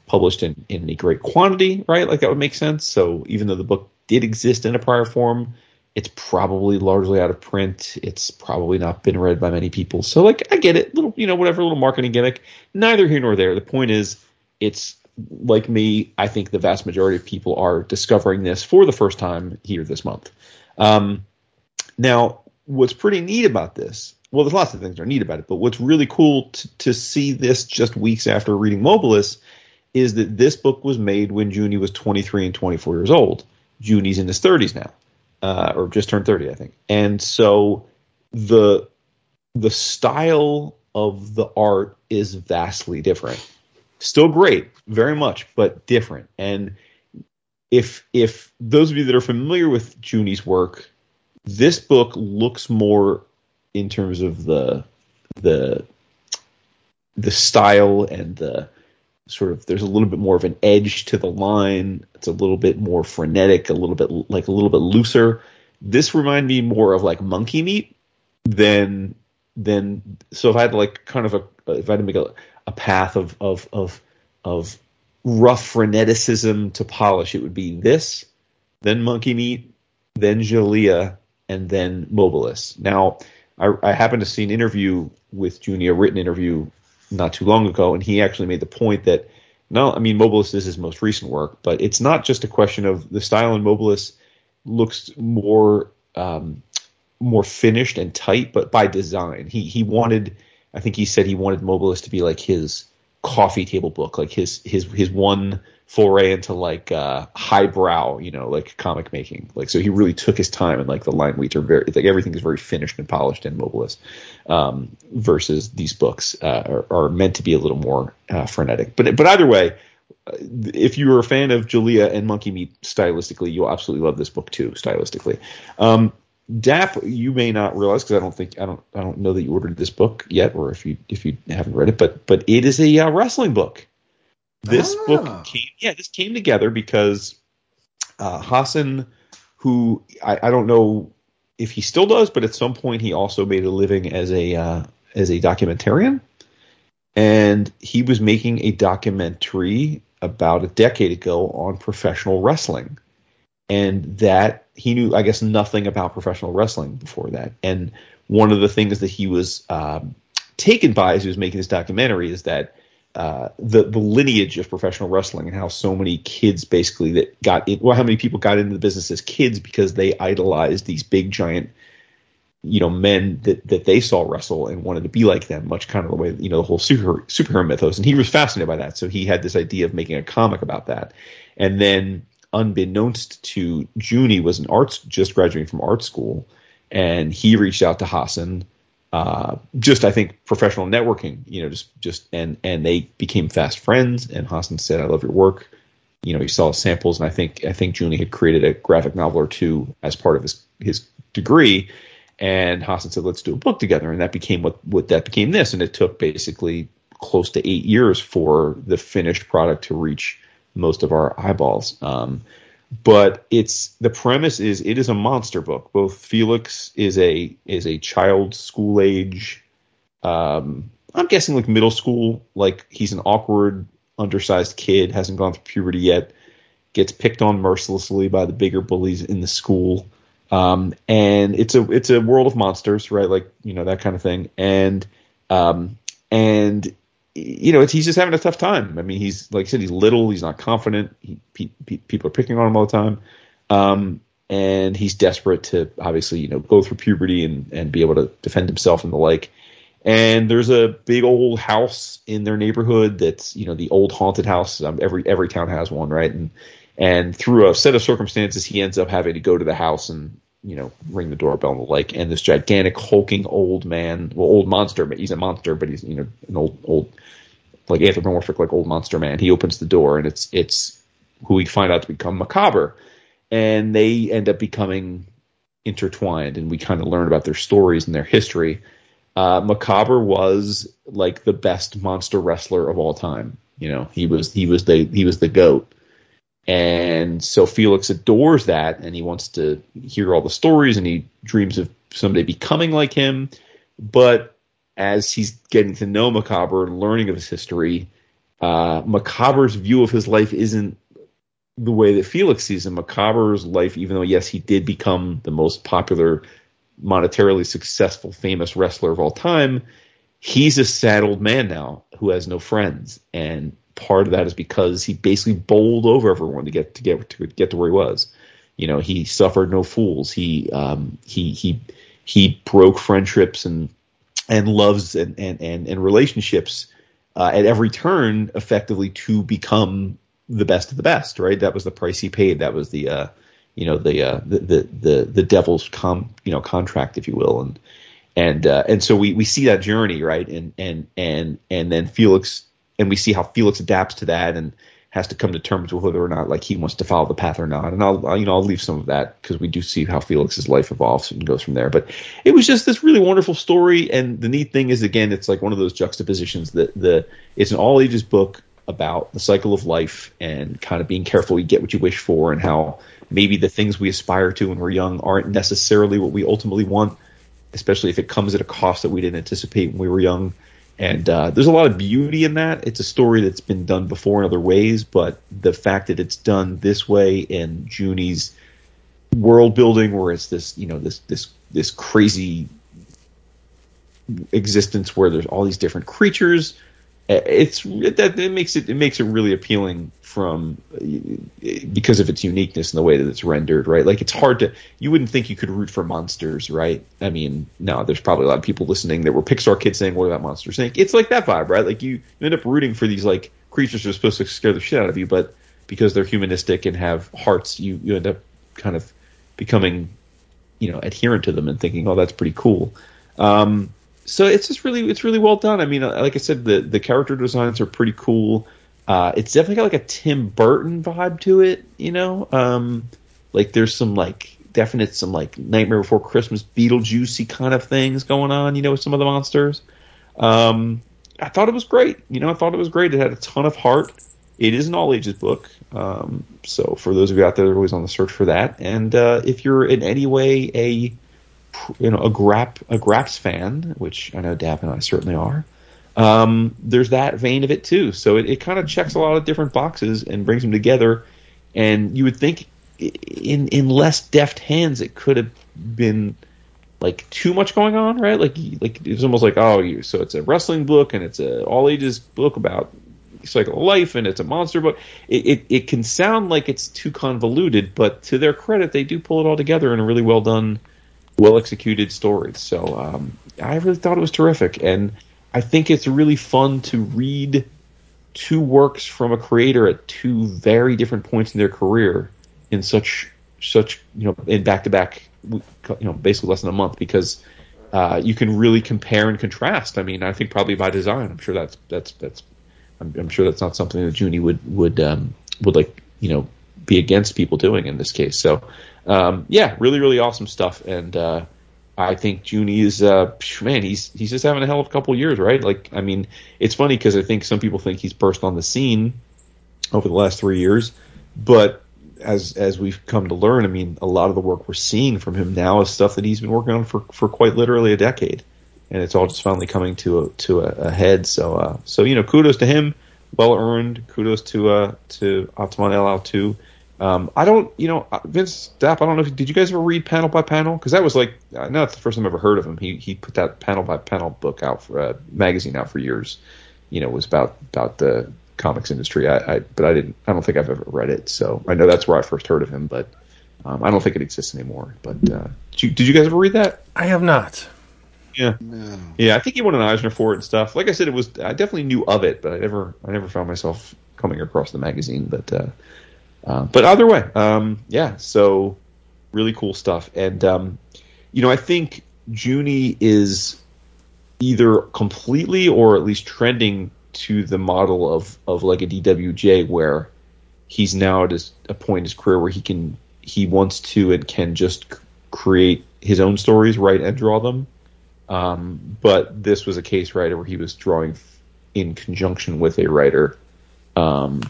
published in, in any great quantity, right? Like that would make sense. So even though the book did exist in a prior form, It's probably largely out of print. It's probably not been read by many people. So like I get it, little you know whatever little marketing gimmick. Neither here nor there. The point is, it's like me. I think the vast majority of people are discovering this for the first time here this month. Um, now, what's pretty neat about this? Well, there's lots of things that are neat about it, but what's really cool to, to see this just weeks after reading Mobilis is that this book was made when Juni was 23 and 24 years old. Juni's in his 30s now uh, or just turned 30, I think. And so the the style of the art is vastly different. Still great, very much, but different. And if if those of you that are familiar with Juni's work, this book looks more in terms of the the the style and the sort of there's a little bit more of an edge to the line. It's a little bit more frenetic, a little bit like a little bit looser. This reminded me more of like monkey meat than than so if I had like kind of a if I had to make a, a path of of of of rough freneticism to polish, it would be this, then monkey meat, then Djeliya, and then Mobilis. Now I, I happened to see an interview with Juni, a written interview not too long ago, and he actually made the point that no, I mean Mobilis is his most recent work, but it's not just a question of the style in Mobilis looks more um, more finished and tight, but by design. He he wanted, I think he said he wanted Mobilis to be like his coffee table book, like his his his one foray into like uh, highbrow, you know, like comic making. Like so, he really took his time, and like the line weights are very like everything is very finished and polished and Mobilis, um, versus these books uh, are, are, meant to be a little more uh, frenetic. But but either way, uh, if you are a fan of Djeliya and Monkey Meat stylistically, you'll absolutely love this book too stylistically. Um, Dap, you may not realize because I don't think I don't I don't know that you ordered this book yet, or if you if you haven't read it, but but it is a uh, wrestling book. This ah. book came, yeah, this came together because uh, Hassan, who I, I, don't know if he still does, but at some point he also made a living as a uh, as a documentarian, and he was making a documentary about a decade ago on professional wrestling, and that he knew, I guess, nothing about professional wrestling before that, and one of the things that he was um, taken by as he was making this documentary is that uh, the the lineage of professional wrestling and how so many kids basically that got well, how many people got into the business as kids because they idolized these big giant, you know, men that that they saw wrestle and wanted to be like them, much kind of the way you know the whole super superhero mythos. And he was fascinated by that, so he had this idea of making a comic about that. And then, unbeknownst to Juni, was an arts just graduating from art school, and he reached out to Hassan uh, just I think professional networking, you know, just just and and they became fast friends. And Hassan said, "I love your work." You know, he saw samples, and I think I think Juni had created a graphic novel or two as part of his his degree. And Hassan said, "Let's do a book together," and that became what what that became this. And it took basically close to eight years for the finished product to reach most of our eyeballs. Um, but it's the premise is it is a monster book. Both Felix is a is a child school age. Um, I'm guessing like middle school. Like he's an awkward, undersized kid, hasn't gone through puberty yet, gets picked on mercilessly by the bigger bullies in the school. Um, and it's a it's a world of monsters, right? Like you know that kind of thing. And um, and you know, he's just having a tough time. I mean, he's like I said, he's little, he's not confident. He, people are picking on him all the time, um, and he's desperate to obviously, you know, go through puberty and and be able to defend himself and the like. And there's a big old house in their neighborhood that's you know the old haunted house. Um, every every town has one, right? And and through a set of circumstances, he ends up having to go to the house and you know, ring the doorbell and the like. And this gigantic, hulking old man, well, old monster, but he's a monster, but he's, you know, an old, old, like anthropomorphic, like old monster man. He opens the door and it's, it's who we find out to become Macabber. And they end up becoming intertwined and we kind of learn about their stories and their history. Uh, Macabber was like the best monster wrestler of all time. You know, he was, he was the, he was the goat and so Felix adores that and he wants to hear all the stories and he dreams of someday becoming like him. But as he's getting to know Macabber and learning of his history, uh, Macabber's view of his life isn't the way that Felix sees him. Macabber's life, even though yes, he did become the most popular, monetarily successful, famous wrestler of all time, he's a sad old man now who has no friends, and part of that is because he basically bowled over everyone to get to get to get to where he was. You know, he suffered no fools. He um, he he he broke friendships and and loves and and and, and relationships uh, at every turn, effectively to become the best of the best. Right? That was the price he paid. That was the uh, you know the, uh, the the the the devil's com you know contract, if you will, and and uh, and so we we see that journey, right? And and and and then Felix and we see how Felix adapts to that and has to come to terms with whether or not like he wants to follow the path or not. And I'll, I'll you know I'll leave some of that because we do see how Felix's life evolves and goes from there. But it was just this really wonderful story. And the neat thing is again, it's like one of those juxtapositions that the it's an all ages book about the cycle of life and kind of being careful you get what you wish for and how maybe the things we aspire to when we're young aren't necessarily what we ultimately want, especially if it comes at a cost that we didn't anticipate when we were young and uh, there's a lot of beauty in that. It's a story that's been done before in other ways, but the fact that it's done this way in Juni's world building, where it's this, you know, this this this crazy existence where there's all these different creatures it's it, that it makes it it makes it really appealing from because of its uniqueness and the way that it's rendered right? Like it's hard to you wouldn't think you could root for monsters right? I mean no there's probably a lot of people listening that were pixar kids saying what about monsters inc? It's like that vibe right? Like you, you end up rooting for these like creatures that are supposed to scare the shit out of you but because they're humanistic and have hearts you you end up kind of becoming you know adherent to them and thinking oh that's pretty cool. Um so it's just really it's really well done. I mean, like I said, the the character designs are pretty cool. Uh, it's definitely got like a Tim Burton vibe to it, you know. Um, like there's some like definite some like Nightmare Before Christmas Beetlejuicy kind of things going on, you know, with some of the monsters. Um, I thought it was great. You know, I thought it was great. It had a ton of heart. It is an all ages book. Um, so for those of you out there, always on the search for that. And uh, if you're in any way a you know a Grap a Graps fan, which I know Dap and I certainly are. Um, there's that vein of it too. So it, it kind of checks a lot of different boxes and brings them together. And you would think in in less deft hands it could have been like too much going on, right? Like like it's almost like oh, you so it's a wrestling book and it's a all ages book about cycle life and it's a monster book. It, it it can sound like it's too convoluted, but to their credit, they do pull it all together in a really well done well executed stories. So um, I really thought it was terrific, and I think it's really fun to read two works from a creator at two very different points in their career in such such you know in back to back you know basically less than a month because uh, you can really compare and contrast. I mean, I think probably by design. I'm sure that's that's that's I'm, I'm sure that's not something that Juni would would um, would like you know be against people doing in this case. So um, yeah, really, really awesome stuff. And uh, I think Juni is uh, man, he's he's just having a hell of a couple years, right? Like, I mean, it's funny because I think some people think he's burst on the scene over the last three years, but as as we've come to learn, I mean, a lot of the work we're seeing from him now is stuff that he's been working on for for quite literally a decade, and it's all just finally coming to a to a, a head. So uh, so you know, kudos to him, well earned. Kudos to uh to Otsmane-Elhaou um, I don't, you know, uh, Vince Dap. I don't know. If, did you guys ever read panel by panel? Because that was like, I know that's the first time I've ever heard of him. He he put that panel by panel book out for uh, magazine out for years. You know, it was about about the comics industry. I, I but I didn't. I don't think I've ever read it. So I know that's where I first heard of him, but um, I don't think it exists anymore. But uh, did you did you guys ever read that? I have not. Yeah, no. yeah. I think he won an Eisner for it and stuff. Like I said, it was. I definitely knew of it, but I never I never found myself coming across the magazine. But uh, uh, but either way, um, yeah. So really cool stuff, and um, you know, I think Juni is either completely or at least trending to the model of of like a DWJ where he's now at a point in his career where he can he wants to and can just create his own stories, write and draw them. Um, but this was a case, right, where he was drawing in conjunction with a writer. Um,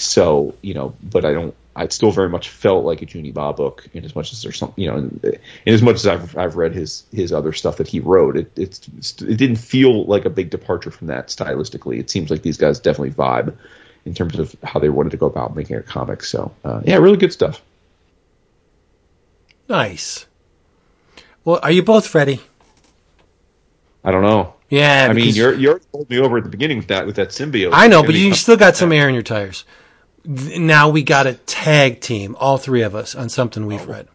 so you know, but I don't. I still very much felt like a Juni Ba book, in as much as there's some, you know, in, in as much as I've I've read his his other stuff that he wrote, it it's it didn't feel like a big departure from that stylistically. It seems like these guys definitely vibe in terms of how they wanted to go about making a comic. So uh, yeah, really good stuff. Nice. Well, are you both ready? I don't know. Yeah. I mean, you're you're pulled me over at the beginning with that with that symbiote. I know, but you still got some air in your tires. Th- Now we got a tag team, all three of us, on something we've oh. read.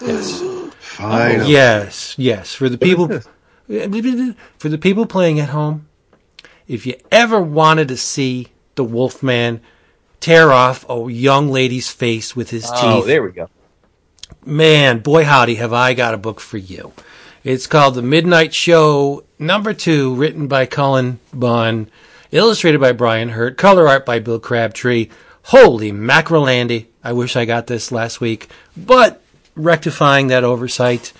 Yes. Fine. Yes, yes. For the people, for the people playing at home, if you ever wanted to see the Wolfman tear off a young lady's face with his Oh, teeth, there we go. man, boy howdy, have I got a book for you. It's called The Midnite Show, number two, written by Cullen Bunn, illustrated by Brian Hurtt, color art by Bill Crabtree. Holy mackerel, Andy. I wish I got this last week, but rectifying that oversight.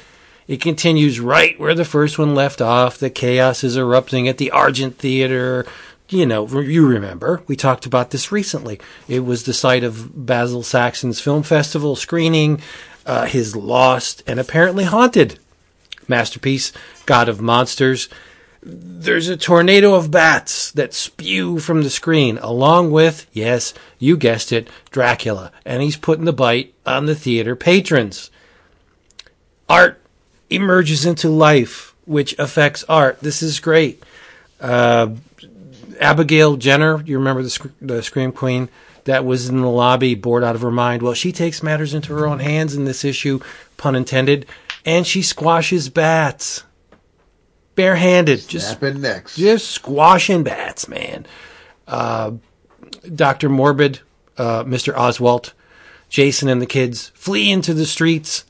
It continues right where the first one left off. The chaos is erupting at the Argent Theater. You know, you remember, we talked about this recently. It was the site of Basil Saxon's film festival screening, uh, his lost and apparently haunted masterpiece, God of Monsters. There's a tornado of bats that spew from the screen, along with, yes, you guessed it, Dracula. And he's putting the bite on the theater patrons. Art emerges into life, which affects art. This is great. Uh, Abigail Jenner, you remember the, sc- the Scream Queen that was in the lobby, bored out of her mind? Well, she takes matters into her own hands in this issue, pun intended, and she squashes bats. Barehanded. Just Snapping next. just squashing bats, man. Uh, Dr. Morbid, uh, Mr. Oswald, Jason and the kids flee into the streets.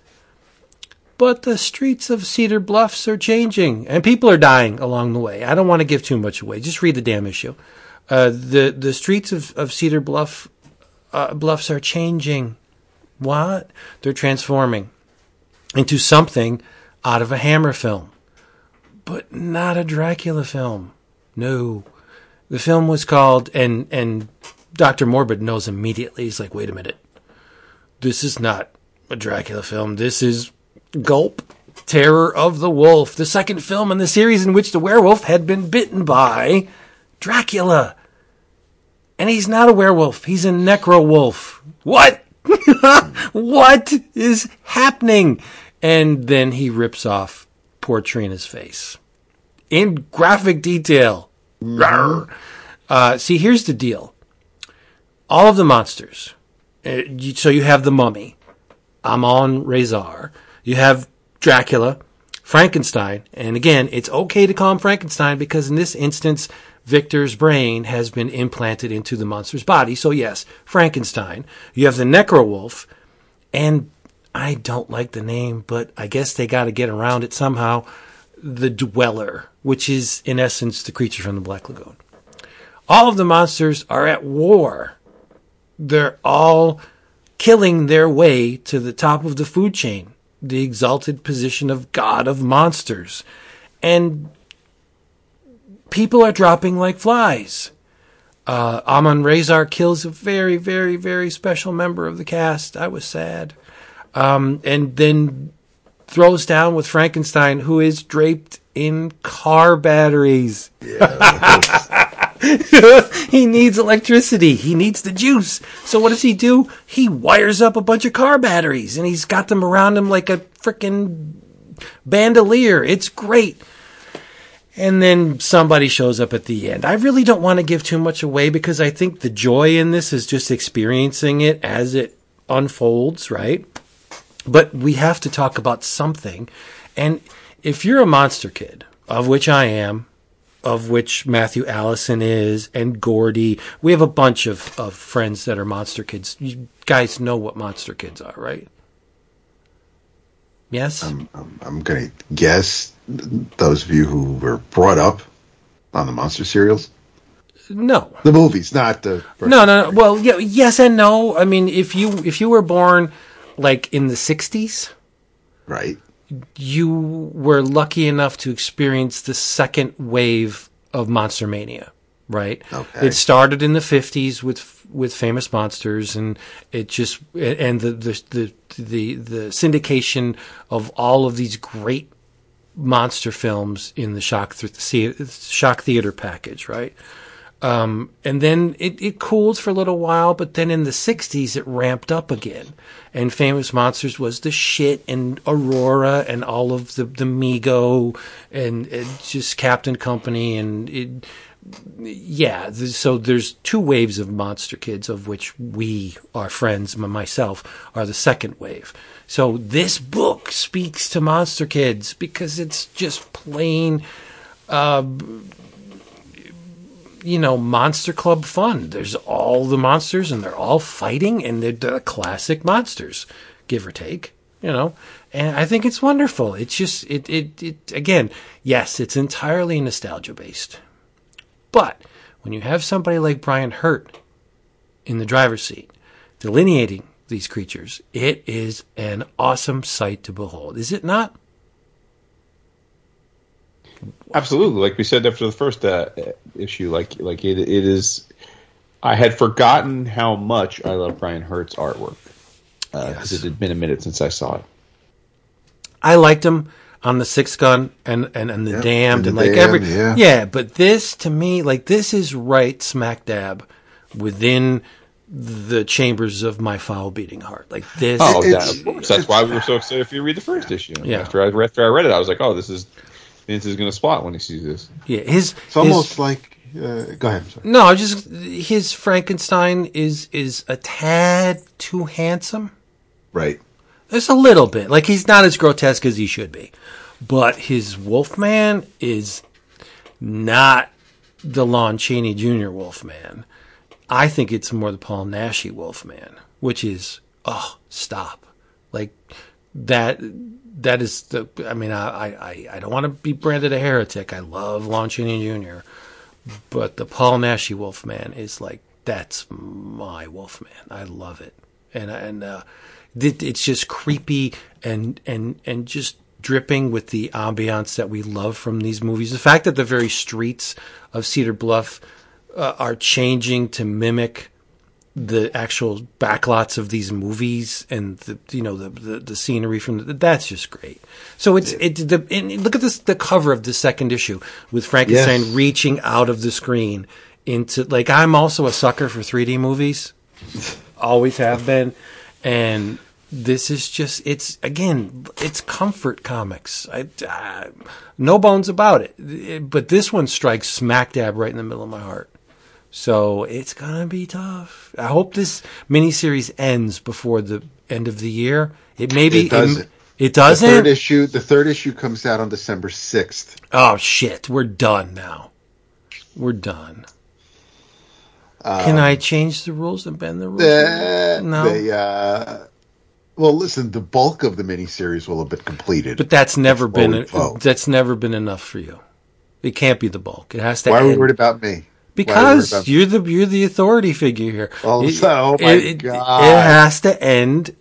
But the streets of Cedar Bluffs are changing, and people are dying along the way. I don't want to give too much away. Just read the damn issue. Uh, the the streets of, of Cedar Bluff uh, Bluffs are changing. What? They're transforming into something out of a Hammer film but not a Dracula film. No. The film was called and and Dr. Morbid knows immediately. He's like, "Wait a minute. This is not a Dracula film. This is Gulp Terror of the Wolf, the second film in the series in which the werewolf had been bitten by Dracula. And he's not a werewolf. He's a necro wolf. What? [laughs] what is happening? And then he rips off poor Trina's face in graphic detail. Rawr. Uh, see, here's the deal. All of the monsters. Uh, you, so you have the mummy, Amon Rezar. You have Dracula, Frankenstein, and again, it's okay to call him Frankenstein because in this instance, Victor's brain has been implanted into the monster's body. So yes, Frankenstein. You have the Necrowolf, and I don't like the name, but I guess they got to get around it somehow. The Dweller, which is in essence the creature from the Black Lagoon. All of the monsters are at war. They're all killing their way to the top of the food chain, the exalted position of God of monsters. And people are dropping like flies. Uh, Amon Rezar kills a very, very, very special member of the cast. I was sad. Um, and then throws down with Frankenstein, who is draped in car batteries. [laughs] he needs electricity. He needs the juice. So what does he do? He wires up a bunch of car batteries and he's got them around him like a freaking bandolier. It's great. And then somebody shows up at the end. I really don't want to give too much away because I think the joy in this is just experiencing it as it unfolds, right? But we have to talk about something. And if you're a monster kid, of which I am, of which Matthew Allison is, and Gordy, we have a bunch of, of friends that are monster kids. You guys know what monster kids are, right? Yes? I'm, I'm going to guess those of you who were brought up on the monster serials, no. the movies, not the. No, no, no. Well, yeah, yes and no. I mean, if you if you were born like in the 60s, Right. you were lucky enough to experience the second wave of Monster Mania, right? Okay. It started in the 50s with with famous monsters and it just and the the the the, the syndication of all of these great monster films in the shock th- the shock theater package, right? Um, and then it, it cooled for a little while, but then in the 60s it ramped up again. And Famous Monsters was the shit, and Aurora, and all of the, the Mego, and, just Captain Company, and it, yeah, so there's two waves of monster kids, of which we, our friends, myself, are the second wave. So this book speaks to monster kids because it's just plain, uh, you know, monster club fun. There's all the monsters and they're all fighting and they're the classic monsters, give or take, you know. And I think it's wonderful. It's just, it, it, it again, yes, it's entirely nostalgia based. But when you have somebody like Brian Hurtt in the driver's seat delineating these creatures, it is an awesome sight to behold. Is it not? Absolutely, like we said after the first uh, issue, like like it, it is. I had forgotten how much I love Brian Hurtt's artwork because Yes. it had been a minute since I saw it. I liked him on the six gun and, and, and the Yep, damned and and, like every Damned, yeah. but this to me like this is right smack dab within the chambers of my foul beating heart. Like this Oh, that, of course. That's why we were so excited if you read the first issue. Yeah. After I after I read it, I was like, "Oh, this is Vince is going to spot when he sees this." yeah, his It's almost like. Uh, go ahead. I'm sorry. No, just his Frankenstein is is a tad too handsome. Right. There's a little bit. Like he's not as grotesque as he should be. But his Wolfman is not the Lon Chaney Jr. Wolfman. I think it's more the Paul Naschy Wolfman, which is oh, stop. Like that that is the I mean I I, I don't want to be branded a heretic. I love Lon Chaney Jr. But the Paul Naschy Wolfman is like that's my Wolfman. I love it, and and uh, it, it's just creepy and and and just dripping with the ambiance that we love from these movies. The fact that the very streets of Cedar Bluff uh, are changing to mimic the actual backlots of these movies and the you know the the, the scenery from the, that's just great. So it's it the and look at this the cover of the second issue with Frankenstein Yes. reaching out of the screen into like I'm also a sucker for 3D movies, always have been, and this is just it's again it's comfort comics. I, I no bones about it, It- but this one strikes smack dab right in the middle of my heart. So it's gonna be tough. I hope this miniseries ends before the end of the year. It maybe It doesn't. It, The doesn't. third issue. The third issue comes out on December sixth. oh shit, we're done now. We're done. Can I change the rules and bend the rules? Uh, No. They, uh, well, listen. The bulk of the miniseries will have been completed. but that's never been vote. that's never been enough for you. It can't be the bulk. It has to. Why are we worried about me? Why are we worried Because about- you're the you're the authority figure here. Oh, It- so- oh my it, it- God. It has to end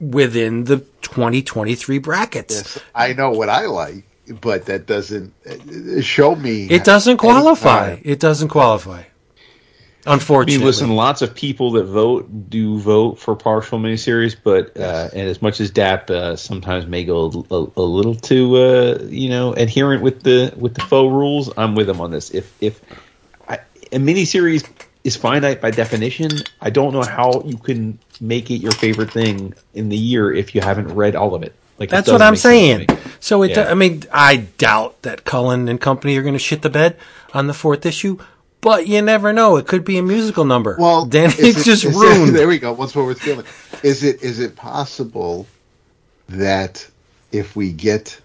within the 2023 brackets. Yes, I know what I like, but that doesn't uh, show me. It doesn't qualify. anytime. It doesn't qualify. I mean, Unfortunately, listen, lots of people that vote do vote for partial miniseries, but uh, and as much as DAP uh, sometimes may go a, a, a little too, uh, you know, adherent with the with the faux rules, I'm with them on this. If if I, a miniseries is finite by definition, I don't know how you can make it your favorite thing in the year if you haven't read all of it. Like that's doesn't what I'm make sense to saying. So it. Yeah. I mean, I doubt that Cullen and company are going to shit the bed on the fourth issue. But you never know. It could be a musical number. Well, then [laughs] it's it- just is it- ruined. there we go. What's what we're feeling? Is it is it possible that if we get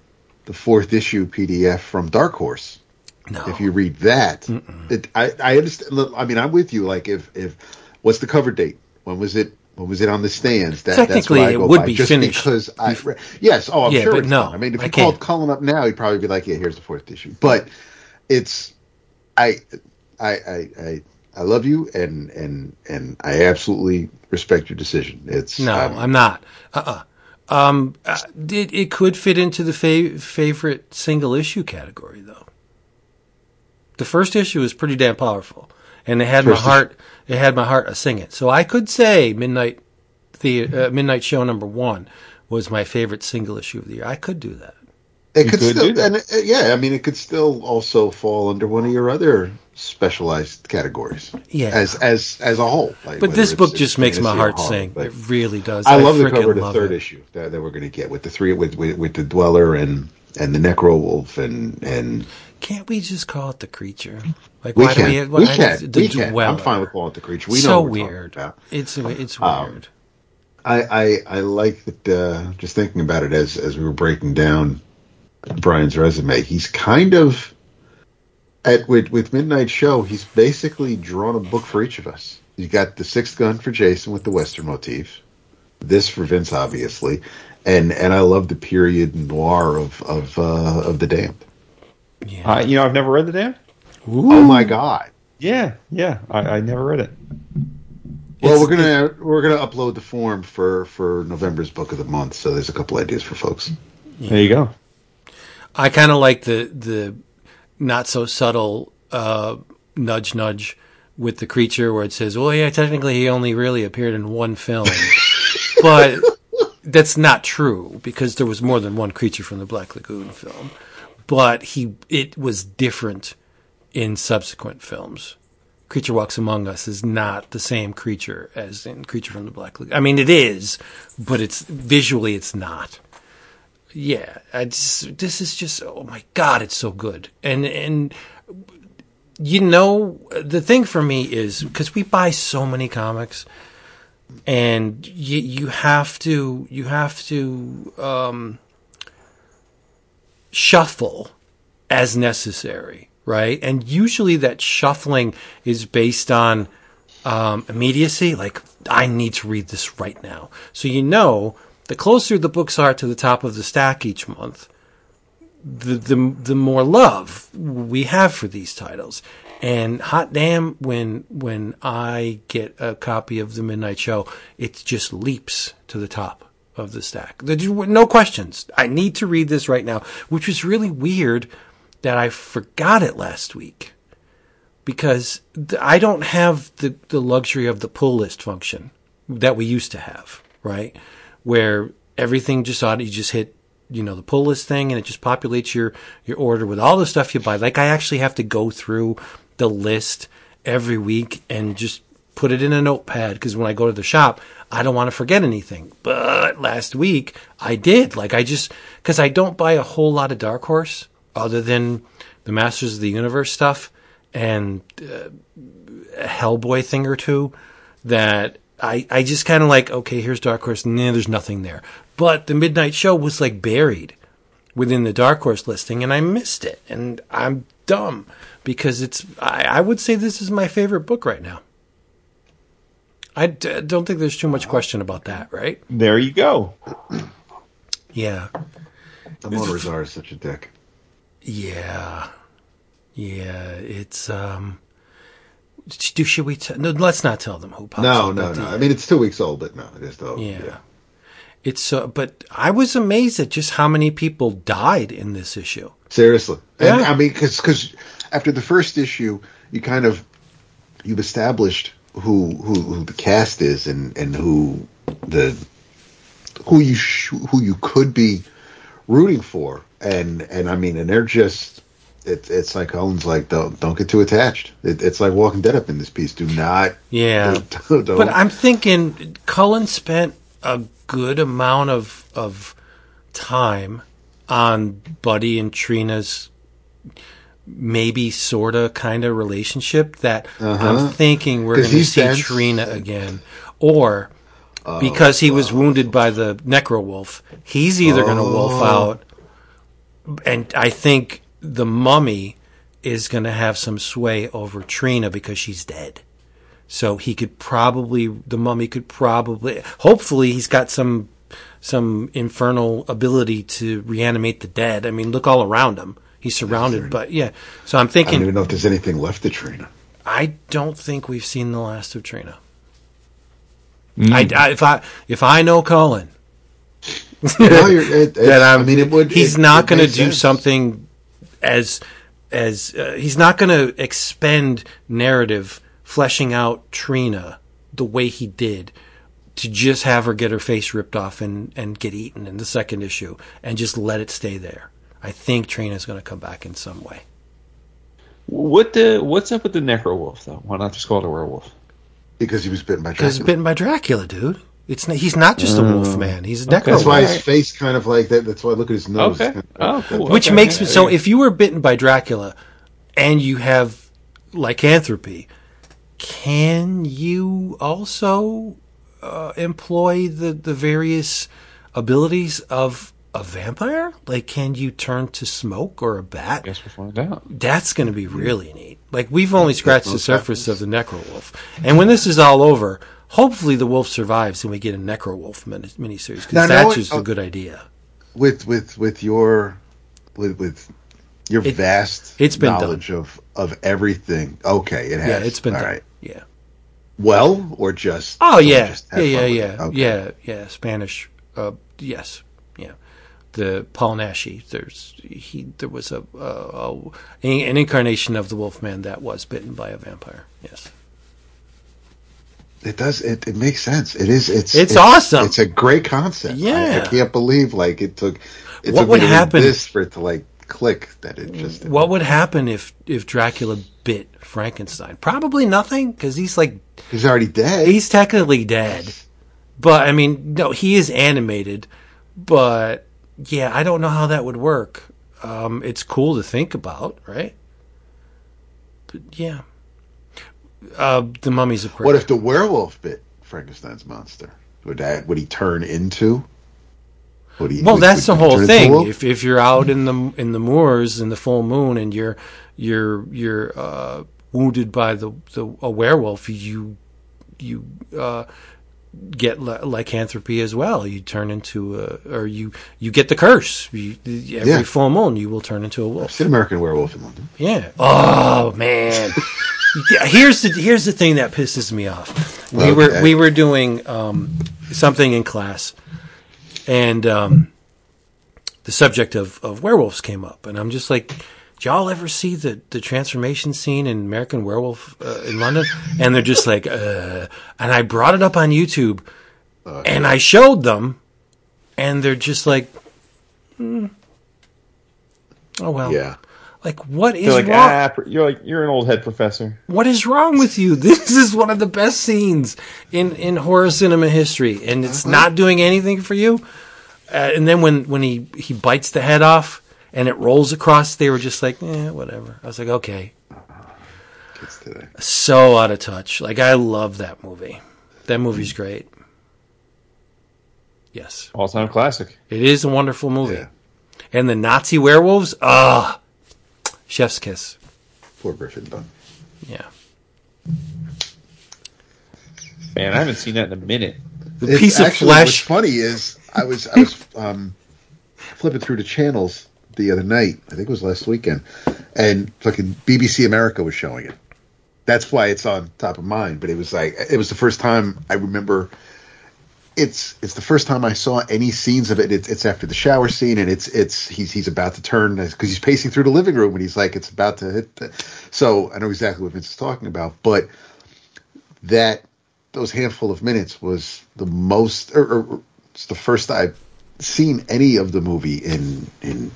the fourth issue PDF from Dark Horse, no. if you read that, it, I I understand. look, I mean, I'm with you. Like, if if what's the cover date? When was it? When was it on the stands? That, Technically, what I it would by, be just finished. because I re- yes. Oh, I'm Yeah, sure. but it's no, done. I mean, if I you called can't. Cullen up now, he'd probably be like, "Yeah, here's the fourth issue." But it's I I I I, I love you and and and I absolutely respect your decision. It's No, um, I'm not. Uh-uh. Um, uh, it, it could fit into the fa- favorite single issue category, though. The first issue is pretty damn powerful, and it had First my heart. It had my heart a singing. So I could say Midnite the uh, Midnite Show number one was my favorite single issue of the year. I could do that. It could, could still, do that. and uh, yeah, I mean, it could still also fall under one of your other specialized categories. Yeah. as as as a whole. Like, But this book just makes my heart horror, sing. but It really does. I love the cover of the third it. issue that, that we're going to get with the three with, with with the dweller and and the necro wolf and and Can't we just call it the creature? Like we why can do we? we, why can does- the we can. I'm fine with calling it the creature. We know so we're weird. It's it's Um, weird. I, I I like that. Uh, just thinking about it as as we were breaking down Brian's resume, he's kind of at with with Midnite Show. He's basically drawn a book for each of us. You got the Sixth Gun for Jason with the Western motif, this for Vince, obviously, and and I love the period noir of of uh, of the Damned. Yeah. I, you know, I've never read the damn. Oh my God! Yeah, yeah, I, I never read it. Well, It's- we're gonna we're gonna upload the form for for November's book of the month. So there's a couple ideas for folks. There you go. I kind of like the the not so subtle uh, nudge nudge with the creature where it says, "Well, yeah, technically he only really appeared in one film," [laughs] but that's not true because there was more than one creature from the Black Lagoon film. But he it was different in subsequent films. Creature Walks Among Us is not the same creature as in Creature from the Black Lagoon. I mean, it is, but it's visually it's not yeah, just, this is just oh my god, it's so good. And and you know the thing for me is because we buy so many comics, and you you have to you have to um, shuffle as necessary, right? And usually that shuffling is based on um, immediacy. Like, I need to read this right now. So you know, the closer the books are to the top of the stack each month, the the the more love we have for these titles. And hot damn, when when I get a copy of the Midnite Show, it just leaps to the top of the stack. No questions. I need to read this right now, which was really weird that I forgot it last week because I don't have the, the luxury of the pull list function that we used to have, right? Where everything just ought you just hit, you know, the pull list thing and it just populates your, your order with all the stuff you buy. Like I actually have to go through the list every week and just put it in a notepad because when I go to the shop, I don't want to forget anything. But last week I did. Like I just, because I don't buy a whole lot of Dark Horse other than the Masters of the Universe stuff and uh, a Hellboy thing or two that I, I just kind of like, okay, here's Dark Horse. Nah, there's nothing there. But the Midnite Show was like buried within the Dark Horse listing and I missed it. And I'm dumb because it's, I, I would say this is my favorite book right now. I d- don't think there's too much question about that, right? There you go. [clears throat] Yeah. The Motorizar is such a dick. Yeah. Yeah. It's, um, do, should we tell, no, let's not tell them who pops No, up no, no. I mean, it's two weeks old, but no, it is though. Yeah. It's so, but I was amazed at just how many people died in this issue. Seriously. And Yeah. I mean, because because after the first issue, you kind of you've established who who, who the cast is and and who the who you sh- who you could be rooting for, and and I mean, and they're just. It, it's like Owen's like don't don't get too attached. It, it's like Walking Dead up in this piece. Do not. Yeah. [laughs] Don't, don't- But I'm thinking Cullen spent a good amount of of time on Buddy and Trina's maybe sorta kind of relationship that I'm thinking we're going to see. Trina again or because he was wounded by the necro wolf he's either going to wolf out and I think the mummy is going to have some sway over Trina because she's dead. So he could probably, the mummy could probably, hopefully, he's got some some infernal ability to reanimate the dead. I mean, look all around him; he's surrounded. But yeah, so I'm thinking. I don't even know if there's anything left of Trina. I don't think we've seen the last of Trina. Mm. I, I- if I if I know Cullen, No, you're- it- [laughs] it- that I'm, I mean, it would. he's it- not going to do sense. something as as uh, he's not going to expend narrative fleshing out Trina the way he did to just have her get her face ripped off and and get eaten in the second issue and just let it stay there. I think Trina's going to come back in some way. What the? What's up with the necro wolf though? Why not just call it a werewolf? because he was bitten by Because bitten by Dracula, dude. It's n- he's not just a wolf man. He's a necro. That's why his face kind of like that. That's why I look at his nose. Okay. It's kind of Oh, cool. Which Okay. makes me so if you were bitten by Dracula and you have lycanthropy, can you also uh, employ the, the various abilities of a vampire? Like, can you turn to smoke or a bat? Guess we'll find out. That's going to be really neat. Like, we've only scratched the surface of the Necro Wolf. And when this is all over, hopefully the wolf survives and we get a Necro Wolf mini- miniseries. Because now that's what- just a good idea. with with with your with with your It- vast it's been knowledge of of everything. Okay, it has. Yeah, it's been All done. right. Yeah. Well, or just Oh yeah, just yeah, yeah, yeah. Okay. yeah, yeah. Spanish, uh, yes, yeah. The Paul Naschy. There's he. There was a, a, a an incarnation of the Wolfman that was bitten by a vampire. Yes. It does. It, it makes sense. It is. It's It's awesome. It's a great concept. Yeah. I, can't believe like it took. It What took would me to read happen- This for it to like click that it just. What would happen if if Dracula bit Frankenstein? Probably nothing, because he's like He's already dead. he's technically dead. But I mean, no, he is animated. But yeah, I don't know how that would work. Um, it's cool to think about, right? But yeah, uh, the mummy's a prick. what if the werewolf bit Frankenstein's monster? Would that? Would he turn into? Would he? well, would- that's would the whole turn into a thing. If if you're out in the in the moors in the full moon and you're you're you're uh, wounded by the the a werewolf, you you uh, get lycanthropy as well. You turn into a, or you you get the curse. You, every Yeah. full moon, you will turn into a wolf. I've seen American Werewolf in London. Yeah. Oh man. [laughs] Yeah, here's the here's the thing that pisses me off. We were we were doing um, something in class, and um, the subject of, of werewolves came up, and I'm just like, "Did y'all ever see the, the transformation scene in American Werewolf uh, in London?" And they're just like, uh, and I brought it up on YouTube, and I showed them, and they're just like, "Hmm. "Oh well." Yeah. Like what is like, wrong? ah, you're like, you're an old head professor. What is wrong with you? [laughs] This is one of the best scenes in, in horror cinema history, and it's not doing anything for you. Uh, and then when, when he, he bites the head off and it rolls across, they were just like, eh, whatever. I was like, okay. Kids today. So out of touch. Like, I love that movie. That movie's great. Yes. All time classic. It is a wonderful movie. Yeah. And the Nazi werewolves, ah, chef's kiss. Poor Griffin Dunne. Yeah. Man, I haven't seen that in a minute. The It's piece of actually, What's flesh. funny is I was I was um, flipping through the channels the other night. I think it was last weekend, and fucking BBC America was showing it. That's why it's on top of mind. But it was like it was the first time I remember. It's it's the first time I saw any scenes of it. It's, it's after the shower scene, and it's it's he's he's about to turn because he's pacing through the living room, and he's like it's about to hit. The, so I know exactly what Vince is talking about, but that those handful of minutes was the most, or, or it's the first I've seen any of the movie in in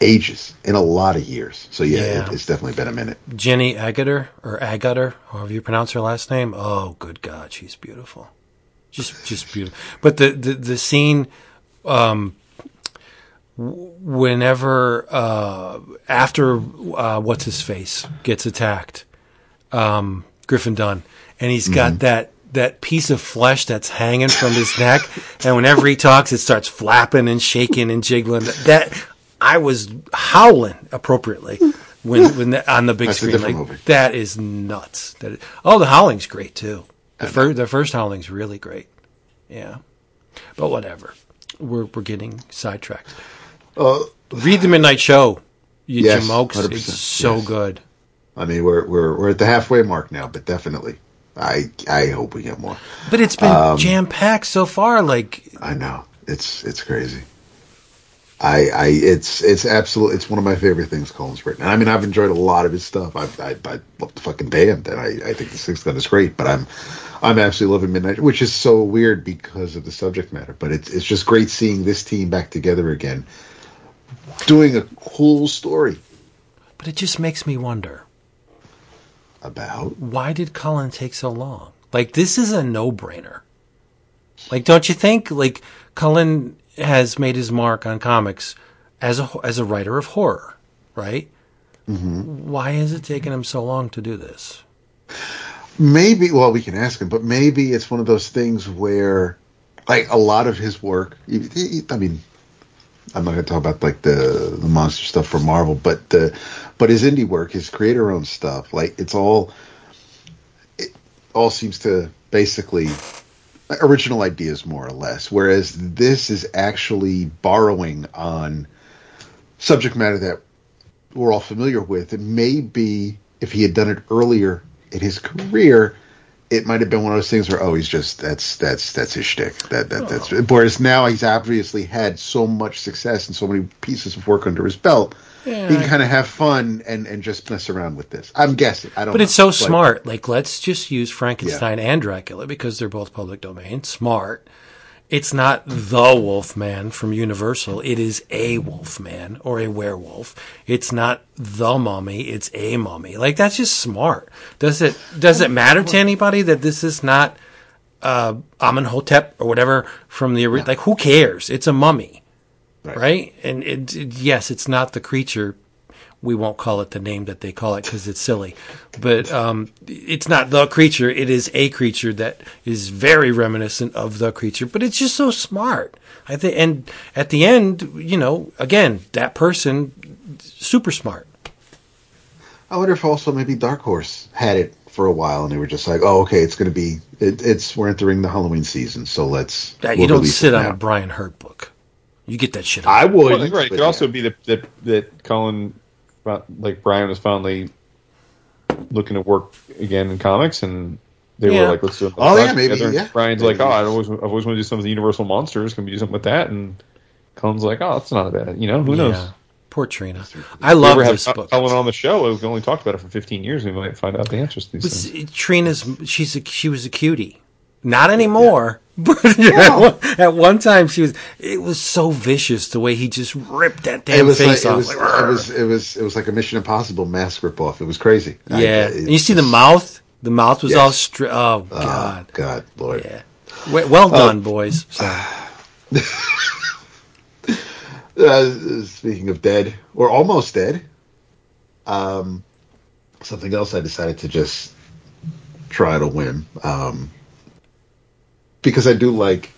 ages, in a lot of years. So yeah, Yeah. It, it's definitely been a minute. Jenny Agutter or Agutter, however you pronounce her last name. Oh, good God, she's beautiful, just just beautiful. But the the, the scene, um, whenever uh, after uh, what's his face gets attacked, um, Griffin Dunne, and he's got that. That piece of flesh that's hanging from his neck, and whenever he talks, it starts flapping and shaking and jiggling. That I was howling appropriately when when the, on the big That's screen. Like movie. that is nuts. That is, oh, the howling's great too. The first the first howling's really great. Yeah, but whatever. We're we're getting sidetracked. Uh, Read the Midnite Show. You Yes, jamokes. It's so yes. good. I mean, we're we're we're at the halfway mark now, but definitely, I I hope we get more. But it's been Um, jam packed so far. Like I know it's it's crazy. I I it's it's absolutely, It's one of my favorite things Cullen's written. And I mean, I've enjoyed a lot of his stuff. I I, I love the fucking band, and I I think the Sixth Gun is great. But I'm I'm absolutely loving Midnite, which is so weird because of the subject matter. But it's it's just great seeing this team back together again. doing a cool story But it just makes me wonder about. why did Cullen take so long? Like this is a no-brainer. Like don't you think like Cullen has made his mark on comics as a as a writer of horror, right? Mm-hmm. Why has it taken him so long to do this? Maybe, well, we can ask him, but maybe it's one of those things where, like, a lot of his work. he- he- I mean, I'm not going to talk about like the the monster stuff for Marvel, but the but his indie work, his creator-owned stuff, like it's all it all seems to basically original ideas more or less. Whereas this is actually borrowing on subject matter that we're all familiar with. It may be if he had done it earlier in his career, it might have been one of those things where oh he's just that's that's that's his shtick. That that that's oh. whereas now he's obviously had so much success and so many pieces of work under his belt. He can kind of have fun and and just mess around with this. I'm guessing. I don't. But know. it's so smart. Like, let's just use Frankenstein Yeah. and Dracula because they're both public domain. Smart. It's not the Wolfman from Universal. It is a Wolfman or a werewolf. It's not the mummy. It's a mummy. Like that's just smart. Does it does it matter to anybody that this is not uh, Amenhotep or whatever from the ori- like? Who cares? It's a mummy, Right. right? And it, it- yes, it's not the creature we won't call it the name that they call it because it's silly. But um, it's not the creature. It is a creature that is very reminiscent of the creature. But it's just so smart. I think, and at the end, you know, again, that person, super smart. I wonder if also maybe Dark Horse had it for a while, and they were just like, "Oh, okay, it's going to be it, it's we're entering the Halloween season, so let's." That we'll you don't sit on now." a Brian Hurtt book. You get that shit. I would. Well, right. It could yeah. also be that, that that Cullen, uh, like Brian, was finally looking to work again in comics, and they Yeah. were like, "Let's do." another Oh, yeah, maybe, together. And yeah. Brian's Maybe. like, "Oh, I always, I've always wanted to do something with the Universal monsters. Can we do something with that?" And Cullen's like, "Oh, that's not a bad. You know, who knows?" Yeah. Poor Trina. I If we love ever have this book. Cullen on the show. We've only talked about it for 15 years. We might find out the answers to these But things. Trina's she's a, she was a cutie. Not anymore. [laughs] But at, one, at one time she was. It was so vicious the way he just ripped that damn was like face it off. was, like, it was it was it was like a Mission Impossible mask ripoff. It was crazy. I- yeah, it- and you see the mouth. The mouth was Yes. all. Stri- oh Oh, God. God, Lord. Yeah. We- Well done, boys. So, [sighs] Uh, speaking of dead or almost dead, um, something else I decided to just try to win um, because I do like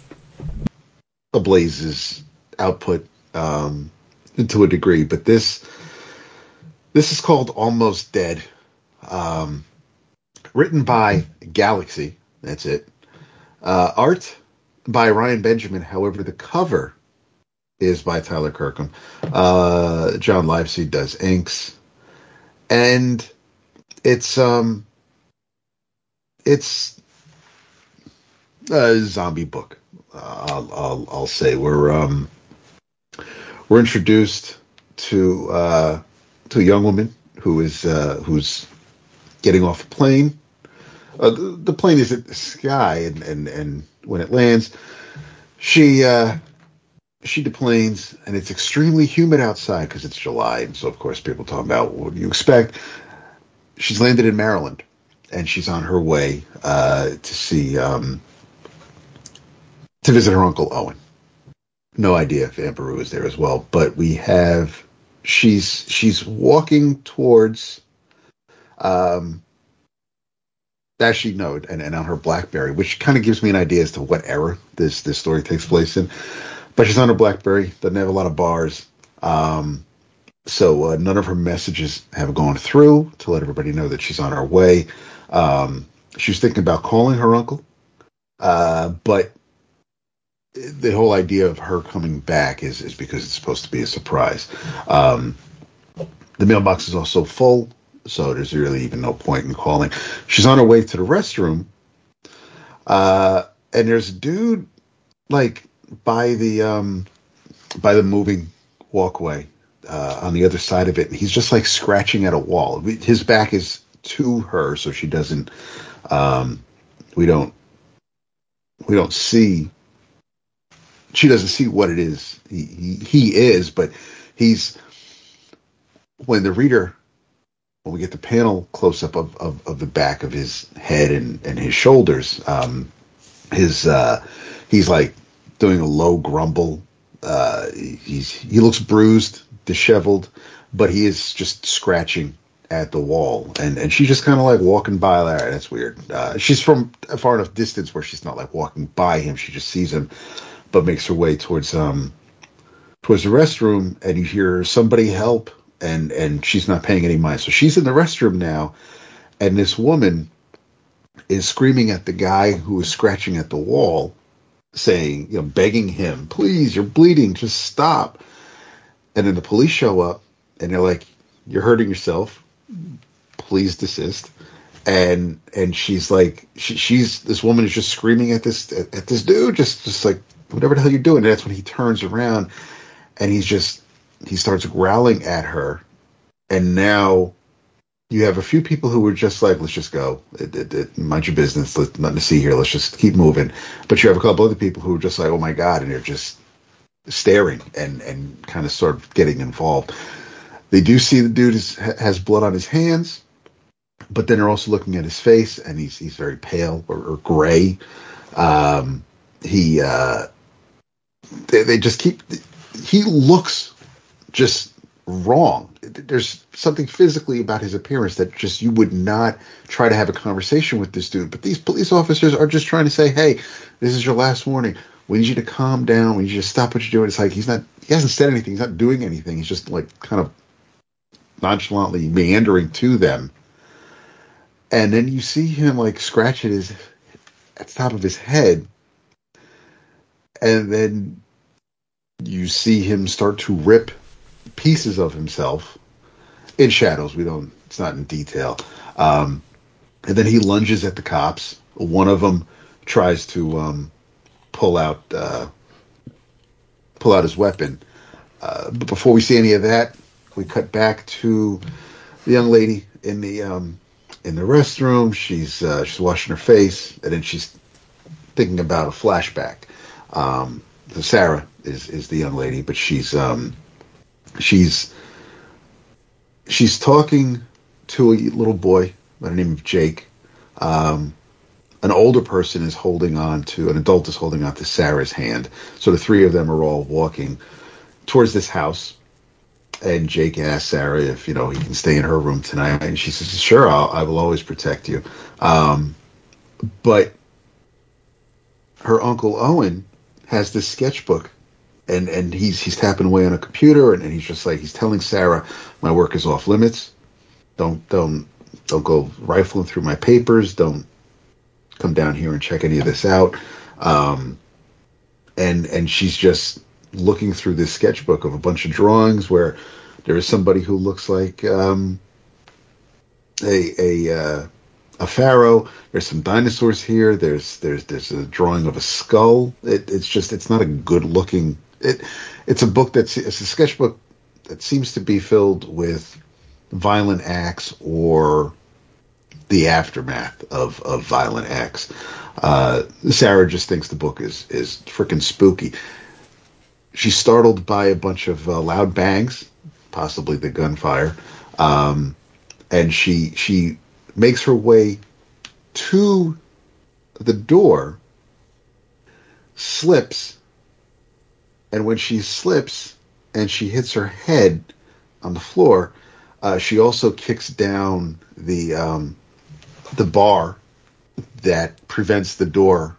Ablaze's output um, to a degree, but this this is called Almost Dead, um, written by Galaxy. That's it. Uh, art by Ryan Benjamin. However, the cover is by Tyler Kirkham. Uh, John Livesey does inks, and it's um, it's a zombie book. Uh, I'll, I'll I'll say we're um, we're introduced to uh, to a young woman who is uh, who's getting off a plane. Uh, the, the plane is in the sky, and, and, and when it lands, she uh, she deplanes, and it's extremely humid outside because it's July, and so of course people talk about what do you expect. She's landed in Maryland, and she's on her way uh, to see um, to visit her uncle Owen. No idea if Aunt Beru is there as well, but we have she's she's walking towards um Dashy Note and, and on her Blackberry, which kind of gives me an idea as to what era this this story takes place in. But she's on her Blackberry, doesn't have a lot of bars. Um, so uh, none of her messages have gone through to let everybody know that she's on her way. Um, she was thinking about calling her uncle, uh, but the whole idea of her coming back is, is because it's supposed to be a surprise. Um, the mailbox is also full, so there's really even no point in calling. She's on her way to the restroom, uh, and there's a dude like by the um, by the moving walkway uh, on the other side of it, and he's just like scratching at a wall. His back is to her, so she doesn't. Um, we don't. We don't see. She doesn't see what it is. He he, he is, but he's when the reader when we get the panel close up of, of, of the back of his head and, and his shoulders, um, his uh, he's like doing a low grumble. Uh, he's he looks bruised, disheveled, but he is just scratching at the wall, and and she's just kind of like walking by. There, that's weird. Uh, she's from a far enough distance where she's not like walking by him. She just sees him, but makes her way towards um towards the restroom, and you hear somebody help, and and she's not paying any mind. So she's in the restroom now, and this woman is screaming at the guy who is scratching at the wall, saying, you know, begging him, please, you're bleeding, just stop. And then the police show up and they're like, you're hurting yourself. Please desist. And and she's like, she, she's this woman is just screaming at this at, at this dude, just just like whatever the hell you're doing. And that's when he turns around and he's just he starts growling at her. And now you have a few people who were just like, let's just go. It, it, it, mind your business. Let's, nothing to see here. Let's just keep moving. But you have a couple other people who are just like, oh my God. And they're just staring and, and kind of sort of getting involved. They do see the dude is, has blood on his hands, but then they're also looking at his face and he's, he's very pale or, or gray. Um, he, uh, they, they just keep, he looks just wrong. There's something physically about his appearance that just you would not try to have a conversation with this dude. But these police officers are just trying to say, "Hey, this is your last warning. We need you to calm down. We need you to stop what you're doing." It's like he's not. He hasn't said anything. He's not doing anything. He's just like kind of nonchalantly meandering to them. And then you see him like scratch at his at the top of his head, and then you see him start to rip pieces of himself in shadows. We don't. It's not in detail. Um, and then he lunges at the cops. One of them tries to um, pull out uh, pull out his weapon. Uh, but before we see any of that, we cut back to the young lady in the um, in the restroom. She's uh, she's washing her face, and then she's thinking about a flashback. Um, Sarah is is the young lady, but she's um, she's she's talking to a little boy by the name of Jake. Um, an older person is holding on to an adult is holding on to Sarah's hand. So the three of them are all walking towards this house. And Jake asks Sarah if you know he can stay in her room tonight, and she says, "Sure, I'll, I will always protect you." Um, but her uncle Owen has this sketchbook and and he's he's tapping away on a computer and, and he's just like he's telling Sarah my work is off limits. Don't don't don't go rifling through my papers. Don't come down here and check any of this out. Um, and and she's just looking through this sketchbook of a bunch of drawings where there is somebody who looks like um, a a uh, a pharaoh. There's some dinosaurs here. There's there's there's a drawing of a skull. It, it's just it's not a good looking it it's a book that's it's a sketchbook that seems to be filled with violent acts or the aftermath of, of violent acts. Uh, Sarah just thinks the book is is freaking spooky. She's startled by a bunch of uh, loud bangs, possibly the gunfire, um, and she she makes her way to the door, slips, and when she slips and she hits her head on the floor, uh, she also kicks down the um, the bar that prevents the door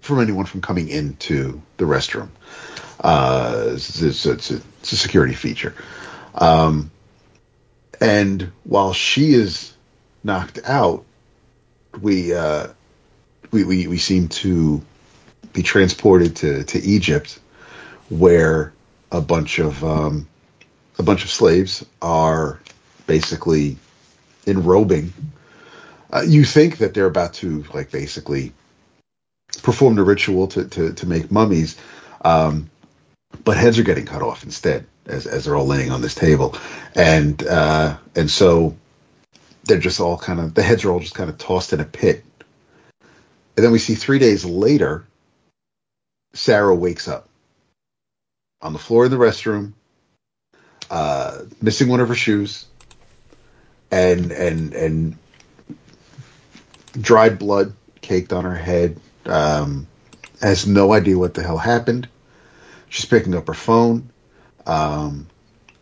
from anyone from coming into the restroom. Uh, it's, it's, a, it's, a, security feature. Um, and while she is knocked out, we, uh, we, we, we seem to be transported to, to Egypt where a bunch of um, a bunch of slaves are basically enrobing. Uh, you think that they're about to like basically perform the ritual to to, to make mummies, um, but heads are getting cut off instead as as they're all laying on this table, and uh, and so they're just all kind of the heads are all just kind of tossed in a pit, and then we see three days later, Sarah wakes up on the floor of the restroom uh, missing one of her shoes, and and and dried blood caked on her head. Um, has no idea what the hell happened. She's picking up her phone. Um,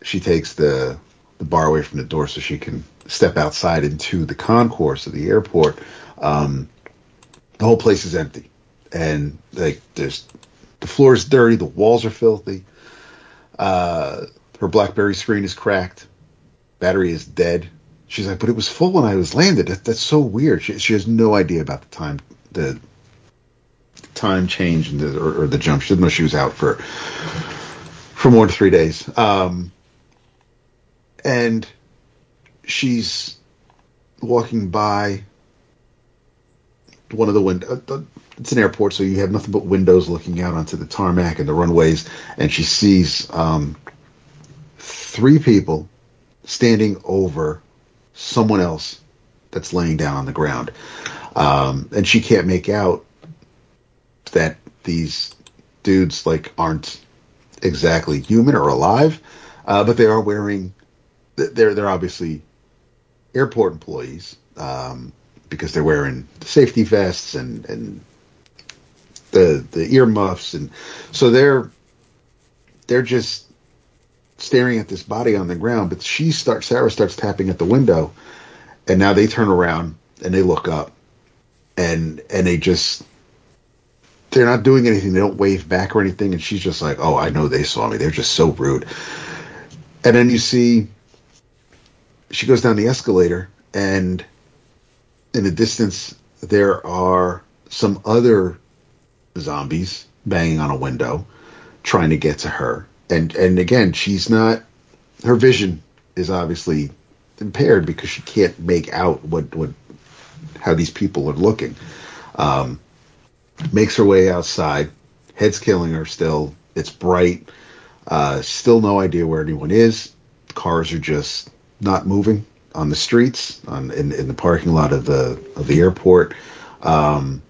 she takes the the bar away from the door so she can step outside into the concourse of the airport. Um, the whole place is empty, and like there's the floor is dirty, the walls are filthy. Uh, her BlackBerry screen is cracked, battery is dead. She's like, but it was full when I was landed. That, that's so weird. She, she has no idea about the time the time change and the, or, or the jump. She didn't know she was out for for more than three days. Um, and she's walking by one of the windows. Uh, it's an airport, so you have nothing but windows looking out onto the tarmac and the runways. And she sees um, three people standing over someone else that's laying down on the ground. Um, and she can't make out that these dudes like aren't exactly human or alive, uh, but they are wearing. They're they're obviously airport employees um, because they're wearing safety vests and and the the earmuffs and so they're they're just staring at this body on the ground. But she starts Sarah starts tapping at the window, and now they turn around and they look up, and and they just they're not doing anything. They don't wave back or anything. And she's just like, oh, I know they saw me. They're just so rude. And then you see she goes down the escalator, and in the distance, there are some other zombies banging on a window, trying to get to her. And and again, she's not. Her vision is obviously impaired because she can't make out what what how these people are looking. Um, makes her way outside. Head's killing her still. It's bright. Uh, still no idea where anyone is. Cars are just not moving on the streets, on in, in the parking lot of the of the airport. Um,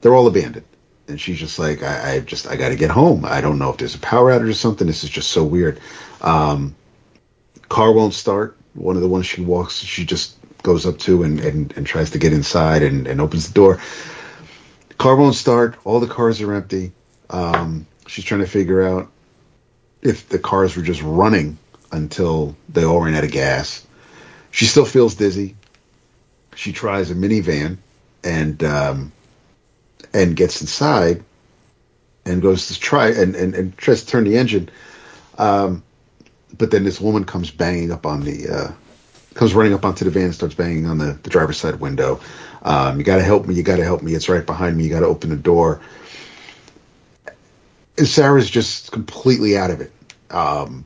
they're all abandoned, and she's just like, I, I just I got to get home. I don't know if there's a power outage or something. This is just so weird. Um, car won't start. One of the ones she walks, she just goes up to and, and, and tries to get inside and, and opens the door. Car won't start. All the cars are empty. Um, she's trying to figure out if the cars were just running until they all ran out of gas. She still feels dizzy. She tries a minivan and um, and gets inside and goes to try and, and, and tries to turn the engine. Um, but then this woman comes banging up on the uh, comes running up onto the van and starts banging on the, the driver's side window. Um, you got to help me. You got to help me. It's right behind me. You got to open the door. And Sarah's just completely out of it. Um,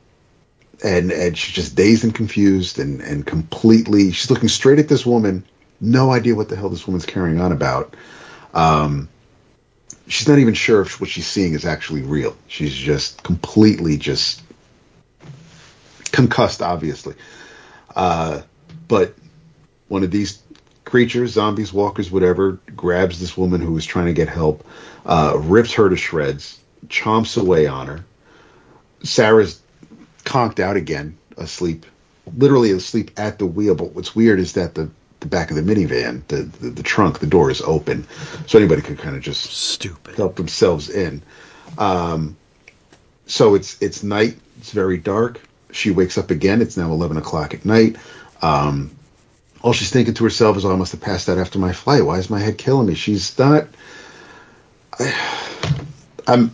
and and she's just dazed and confused and and completely she's looking straight at this woman no idea what the hell this woman's carrying on about. Um, she's not even sure if what she's seeing is actually real. She's just completely just concussed obviously. Uh, but one of these creatures zombies walkers whatever grabs this woman who is trying to get help uh, rips her to shreds chomps away on her. Sarah's conked out again, asleep, literally asleep at the wheel. But what's weird is that the the back of the minivan, the the, the trunk, the door is open, so anybody could kind of just Stupid. help themselves in. Um, so it's it's night. It's very dark. She wakes up again. It's now eleven o'clock at night. Um, all she's thinking to herself is, "Oh, I must have passed out after my flight. Why is my head killing me?" She's not. I, I'm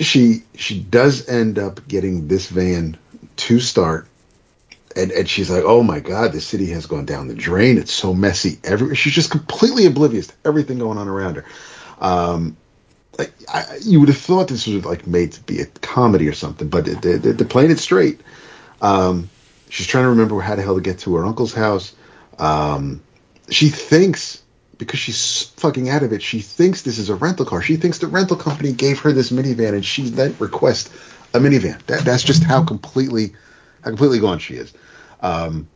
she she does end up getting this van to start. And and she's like oh my god the city has gone down the drain. It's so messy. Everywhere she's just completely oblivious to everything going on around her. Um like I, you would have thought this was like made to be a comedy or something but they're, they're playing it straight. Um she's trying to remember how the hell to get to her uncle's house. Um she thinks because she's fucking out of it, she thinks this is a rental car. She thinks the rental company gave her this minivan, and she then requests a minivan. That, that's just how completely how completely gone she is. Um,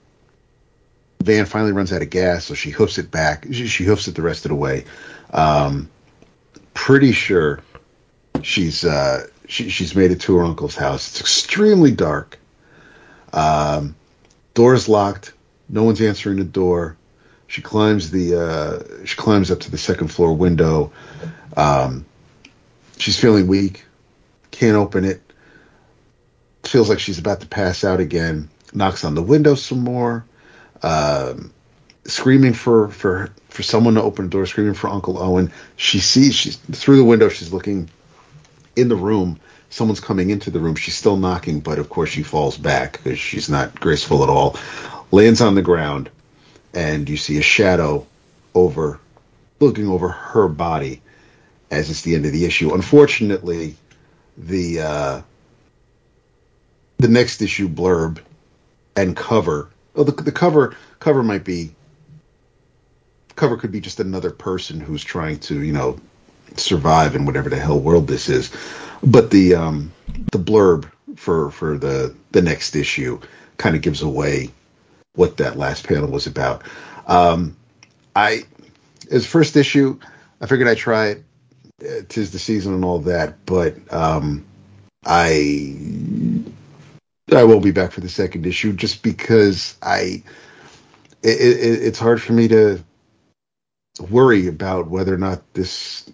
van finally runs out of gas, so she hoofs it back. She, she hoofs it the rest of the way. Um, pretty sure she's uh, she, she's made it to her uncle's house. It's extremely dark. Um, door's locked. No one's answering the door. She climbs the uh, she climbs up to the second floor window. Um, she's feeling weak. Can't open it. Feels like she's about to pass out again. Knocks on the window some more. Um, screaming for for for someone to open the door, screaming for Uncle Owen. She sees she's through the window. She's looking in the room. Someone's coming into the room. She's still knocking, but of course she falls back because she's not graceful at all. Lands on the ground, and you see a shadow over, looking over her body, as it's the end of the issue. Unfortunately, the uh, the next issue blurb and cover. Well, the, the cover cover might be cover could be just another person who's trying to you know survive in whatever the hell world this is. But the um, the blurb for for the the next issue kind of gives away what that last panel was about. Um, I as first issue, I figured I'd try it. Tis the season and all that, but um, I I won't be back for the second issue just because I it, it, it's hard for me to worry about whether or not this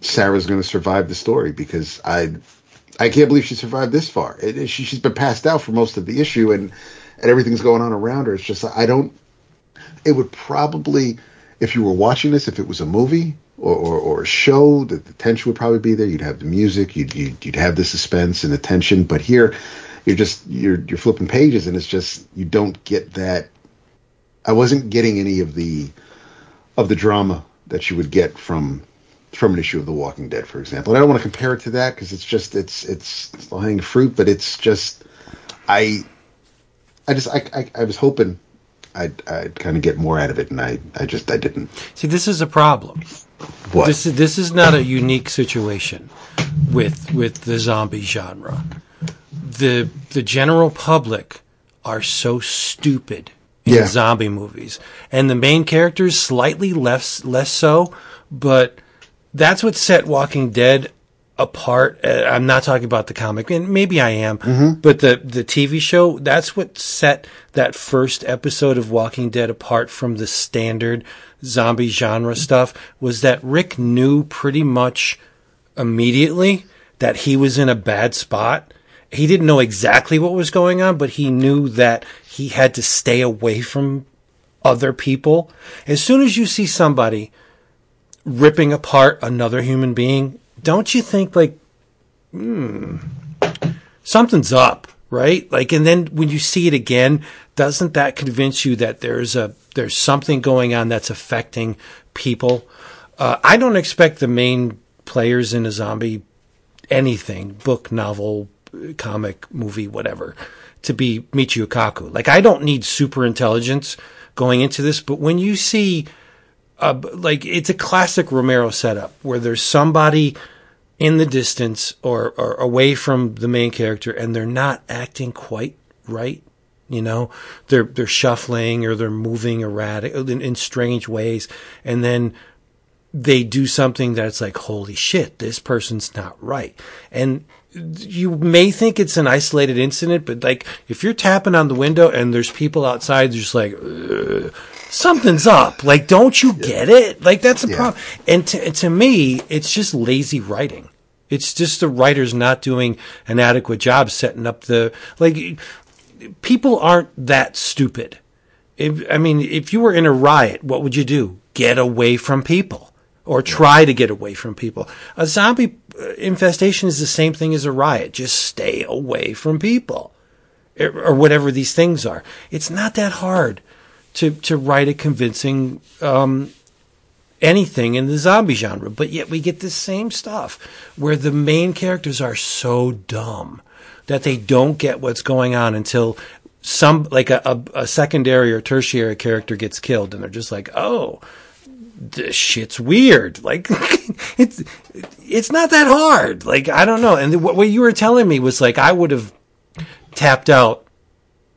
Sarah's going to survive the story because I I can't believe she survived this far. It, she, she's been passed out for most of the issue and and everything's going on around her. It's just I don't. It would probably if you were watching this, if it was a movie or, or, or a show, the, the tension would probably be there. You'd have the music, you'd, you'd you'd have the suspense and the tension. But here, you're just you're you're flipping pages and it's just you don't get that. I wasn't getting any of the of the drama that you would get from from an issue of The Walking Dead, for example. And I don't want to compare it to that because it's just it's it's, low hanging fruit, but it's just I I just I I, I was hoping I'd I'd kind of get more out of it, and I I just I didn't. See, this is a problem. What? This is this is not a unique situation with with the zombie genre. The the general public are so stupid in Yeah. zombie movies, and the main characters slightly less less so. But that's what set Walking Dead apart. Uh, I'm not talking about the comic, and maybe I am, but the the TV show. That's what set that first episode of Walking Dead apart from the standard zombie genre stuff. Was that Rick knew pretty much immediately that he was in a bad spot. He didn't know exactly what was going on, but he knew that he had to stay away from other people. As soon as you see somebody ripping apart another human being, don't you think like, hmm, something's up, right? Like, and then when you see it again, doesn't that convince you that there's a there's something going on that's affecting people? Uh, I don't expect the main players in a zombie anything book, novel, comic, movie, whatever to be Michio Kaku. Like, I don't need super intelligence going into this, but when you see uh, like it's a classic Romero setup where there's somebody in the distance or, or away from the main character and they're not acting quite right. You know, they're they're shuffling or they're moving erratic in, in strange ways, and then they do something that's like, holy shit, this person's not right. And you may think it's an isolated incident, but like if you're tapping on the window and there's people outside, they're just like, uh, something's up. Like, don't you get it? Like, that's a Yeah. problem. And to, to me, it's just lazy writing. It's just the writers not doing an adequate job setting up the, like, people aren't that stupid. If, I mean, if you were in a riot, what would you do? Get away from people or try to get away from people. A zombie uh, infestation is the same thing as a riot. Just stay away from people or, or whatever these things are. It's not that hard to, to write a convincing, um, anything in the zombie genre, but yet we get the same stuff where the main characters are so dumb that they don't get what's going on until some like a, a, a secondary or tertiary character gets killed and they're just like, oh, this shit's weird. Like [laughs] it's it's not that hard. Like I don't know. And what, what you were telling me was like I would have tapped out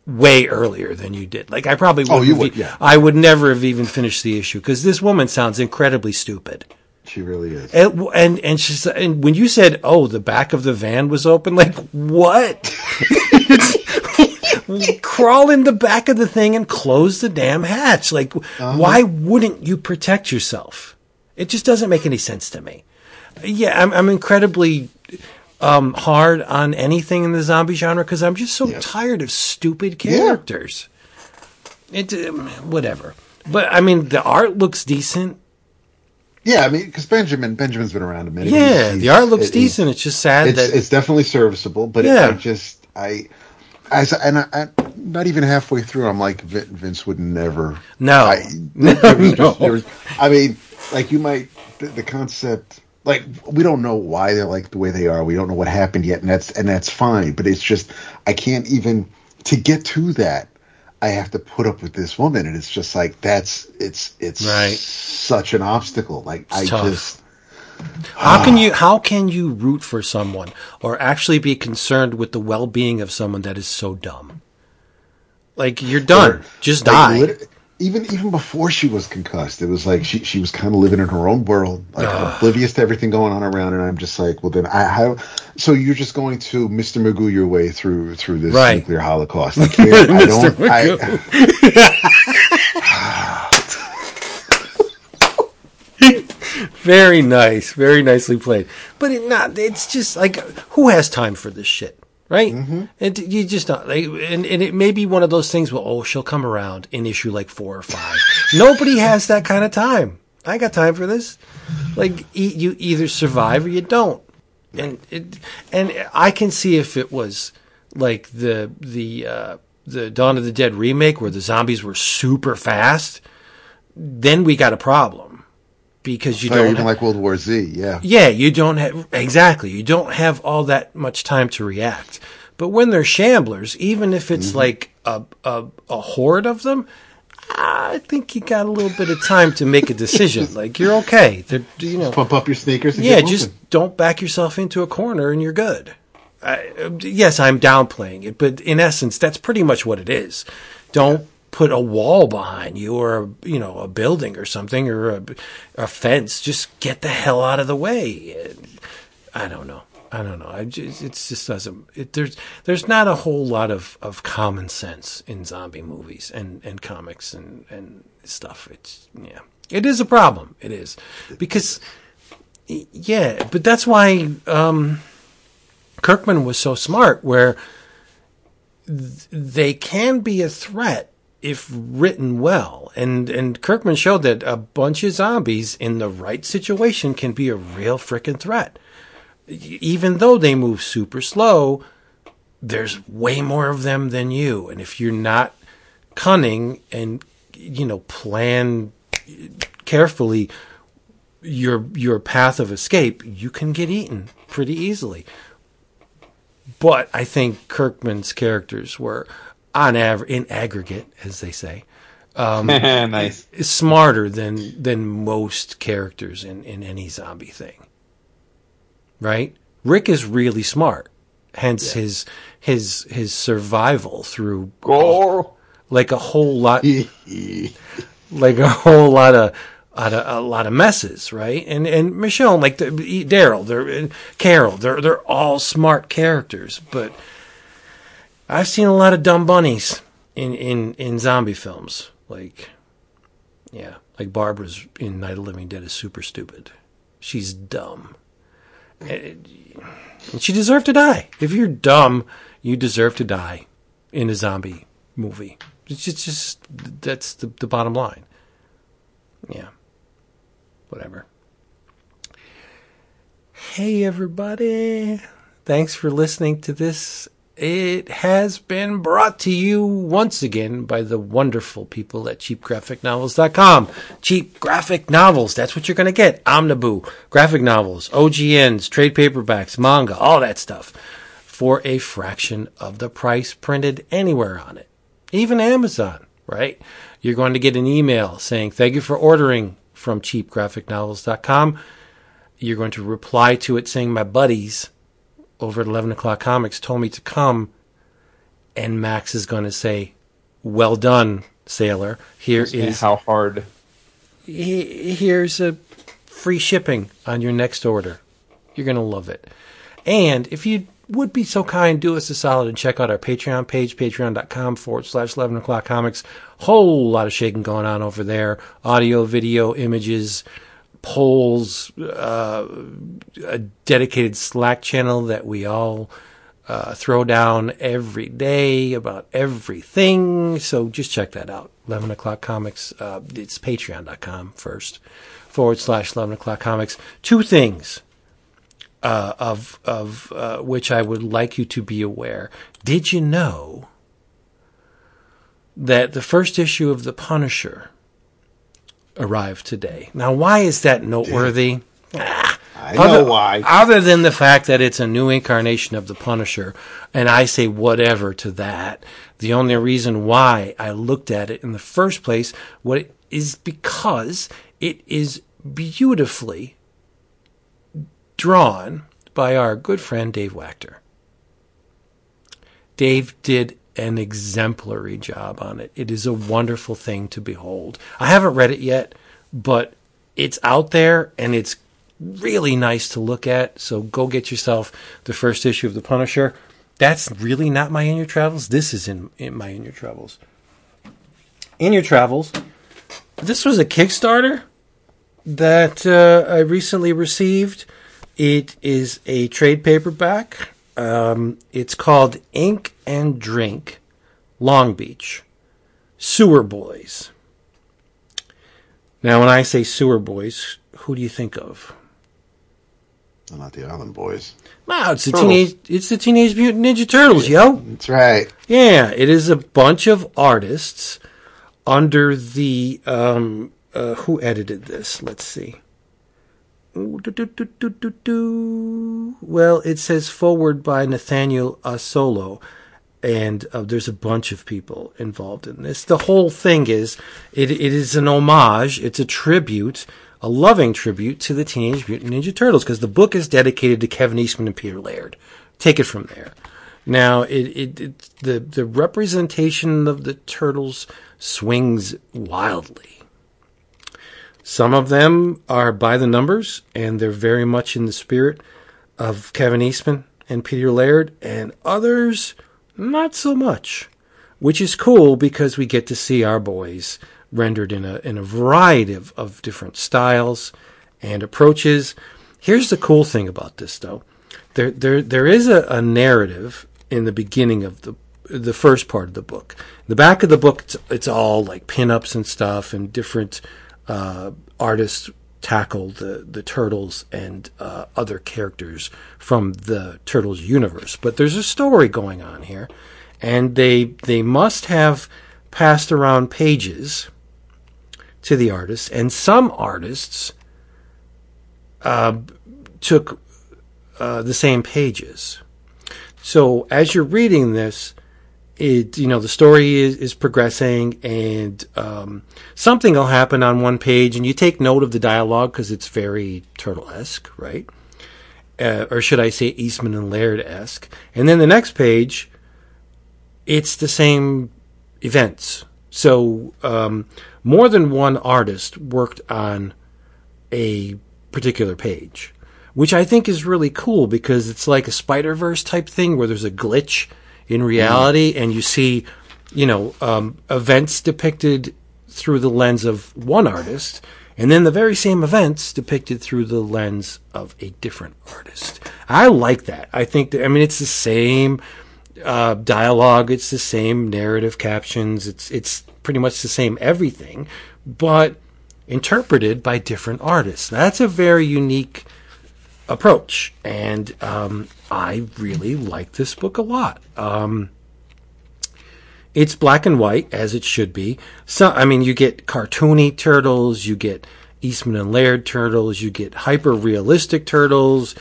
way earlier than you did. Like I probably Oh, wouldn't you would, yeah. I would never have even finished the issue because this woman sounds incredibly stupid. She really is. And and and she said, and when you said, "Oh, the back of the van was open," like what? [laughs] Crawl in the back of the thing and close the damn hatch. Like, uh-huh. why wouldn't you protect yourself? It just doesn't make any sense to me. Yeah, I'm, I'm incredibly um, hard on anything in the zombie genre because I'm just so tired of stupid characters. It um, whatever. But I mean, the art looks decent. Yeah, I mean, because Benjamin Benjamin's been around a minute. Yeah, He's- the art looks it- decent. It's just sad It's that it's definitely serviceable, but Yeah. it, I just I. As, and I, I, not even halfway through, I'm like Vince would never. No. I, [laughs] No, just- no. was- I mean, like you might the, the concept. Like we don't know why they're like the way they are. We don't know what happened yet, and that's and that's fine. But it's just I can't even to get to that. I have to put up with this woman, and it's just like that's it's it's Right. such an obstacle. Like I tough. just How can ah. you how can you root for someone or actually be concerned with the well being of someone that is so dumb? Like you're done. Just Like, die. Even even before she was concussed, it was like she she was kind of living in her own world, like oblivious to everything going on around. And I'm just like, well, then I how? So you're just going to Mr. Magoo your way through through this Right. nuclear holocaust? [laughs] I can't. I don't. I, [laughs] Very nice. Very nicely played. But it not it's just like who has time for this shit? Right? Mm-hmm. And you just don't like and, and it may be one of those things where oh she'll come around in issue like four or five. [laughs] Nobody has that kind of time. I got time for this. Like e- you either survive or you don't. And it and I can see if it was like the the uh the Dawn of the Dead remake where the zombies were super fast, then we got a problem. Because you don't even ha- like World War Z. Yeah. yeah, you don't have exactly. You don't have all that much time to react. But when they're shamblers, even if it's mm-hmm. like a, a a horde of them, I think you got a little bit of time to make a decision. [laughs] like you're okay. They're you know Pump up your sneakers. And yeah, just don't back yourself into a corner and you're good. I, yes, I'm downplaying it, but in essence, that's pretty much what it is. Don't put a wall behind you or a, you know a building or something or a, a fence. Just get the hell out of the way. I don't know. I don't know. I just, it just doesn't. It, there's there's not a whole lot of, of common sense in zombie movies and, and comics and, and stuff. It's yeah, it is a problem. It is because yeah, but that's why um, Kirkman was so smart, where th- they can be a threat if written well, and and Kirkman showed that a bunch of zombies in the right situation can be a real freaking threat, even though they move super slow. There's way more of them than you, and if you're not cunning and you know plan carefully your your path of escape, you can get eaten pretty easily. But I think Kirkman's characters were on average, in aggregate, as they say, um, [laughs] nice. smarter than than most characters in in any zombie thing. Right? Rick is really smart. Hence his his his survival through Gore. like a whole lot [laughs] like a whole lot of of, a lot of messes, right? And and Michonne, like the, Daryl, they're and Carol, they're they're all smart characters, but I've seen a lot of dumb bunnies in in in zombie films. Like, yeah, like Barbara's in Night of Living Dead is super stupid. She's dumb. And and she deserved to die. If you're dumb, you deserve to die in a zombie movie. It's just, just that's the, the bottom line. Yeah. Whatever. Hey, everybody. Thanks for listening to this. It has been brought to you once again by the wonderful people at cheapgraphicnovels.com. Cheap graphic novels. That's what you're going to get. Omniboo, graphic novels, OGNs, trade paperbacks, manga, all that stuff for a fraction of the price printed anywhere on it. Even Amazon, right? You're going to get an email saying, thank you for ordering from cheapgraphicnovels.com. You're going to reply to it saying, my buddies over at 11 o'clock comics told me to come. And Max is going to say, well done, sailor. Here is how hard. he- here's a free shipping on your next order. You're going to love it. And if you would be so kind, do us a solid and check out our Patreon page, patreon.com forward slash 11 o'clock comics. Whole lot of shaking going on over there. Audio, video, images, polls, uh, a dedicated Slack channel that we all uh, throw down every day about everything. So just check that out. 11 o'clock comics. Uh, it's patreon.com first forward slash 11 o'clock comics. Two things uh, of of uh, which I would like you to be aware. Did you know that the first issue of The Punisher arrived today? Now, why is that noteworthy? Ah, I know other, why. Other than the fact that it's a new incarnation of the Punisher, and I say whatever to that. The only reason why I looked at it in the first place what is because it is beautifully drawn by our good friend Dave Wachter. Dave did an exemplary job on it. It is a wonderful thing to behold. I haven't read it yet, but it's out there and it's really nice to look at. So go get yourself the first issue of The Punisher. That's really not my In Your Travels. This is in, in my In Your Travels. In Your Travels. This was a Kickstarter that uh, I recently received. It is a trade paperback. Um, it's called Ink and Drink, Long Beach, Sewer Boyz. Now, when I say Sewer Boyz, who do you think of? Well, not the Island Boys. Wow, it's the Turtles. teenage it's the Teenage Mutant Ninja Turtles, yo. That's right. Yeah, it is a bunch of artists under the um uh, who edited this? Let's see. Do, do, do, do, do, do. Well, it says forward by Nathaniel Asolo, and uh, there's a bunch of people involved in this. The whole thing is, it, it is an homage. It's a tribute, a loving tribute to the Teenage Mutant Ninja Turtles, because the book is dedicated to Kevin Eastman and Peter Laird. Take it from there. Now, it, it, it the the representation of the turtles swings wildly. Some of them are by the numbers, and they're very much in the spirit of Kevin Eastman and Peter Laird, and others not so much, which is cool because we get to see our boys rendered in a in a variety of, of different styles and approaches. Here's the cool thing about this, though. There there there is a, a narrative in the beginning of the the first part of the book. The back of the book, it's, it's all like pinups and stuff, and different uh, artists tackle the the turtles and uh, other characters from the turtles universe. But there's a story going on here, and they they must have passed around pages to the artists, and some artists uh, took uh, the same pages. So as you're reading this, it you know the story is, is progressing and um, something will happen on one page and you take note of the dialogue because it's very turtle-esque right? Uh, or should i say eastman and laird-esque. And then the next page it's the same events. So um, more than one artist worked on a particular page which i think is really cool because it's like a spider-verse type thing where there's a glitch in reality, and you see, you know, um, events depicted through the lens of one artist, and then the very same events depicted through the lens of a different artist. I like that. I think that, I mean, it's the same uh, dialogue, it's the same narrative captions, it's it's pretty much the same everything, but interpreted by different artists. That's a very unique approach, and um, I really like this book a lot. Um, it's black and white as it should be. So I mean, you get cartoony turtles, you get Eastman and Laird turtles, you get hyper realistic turtles,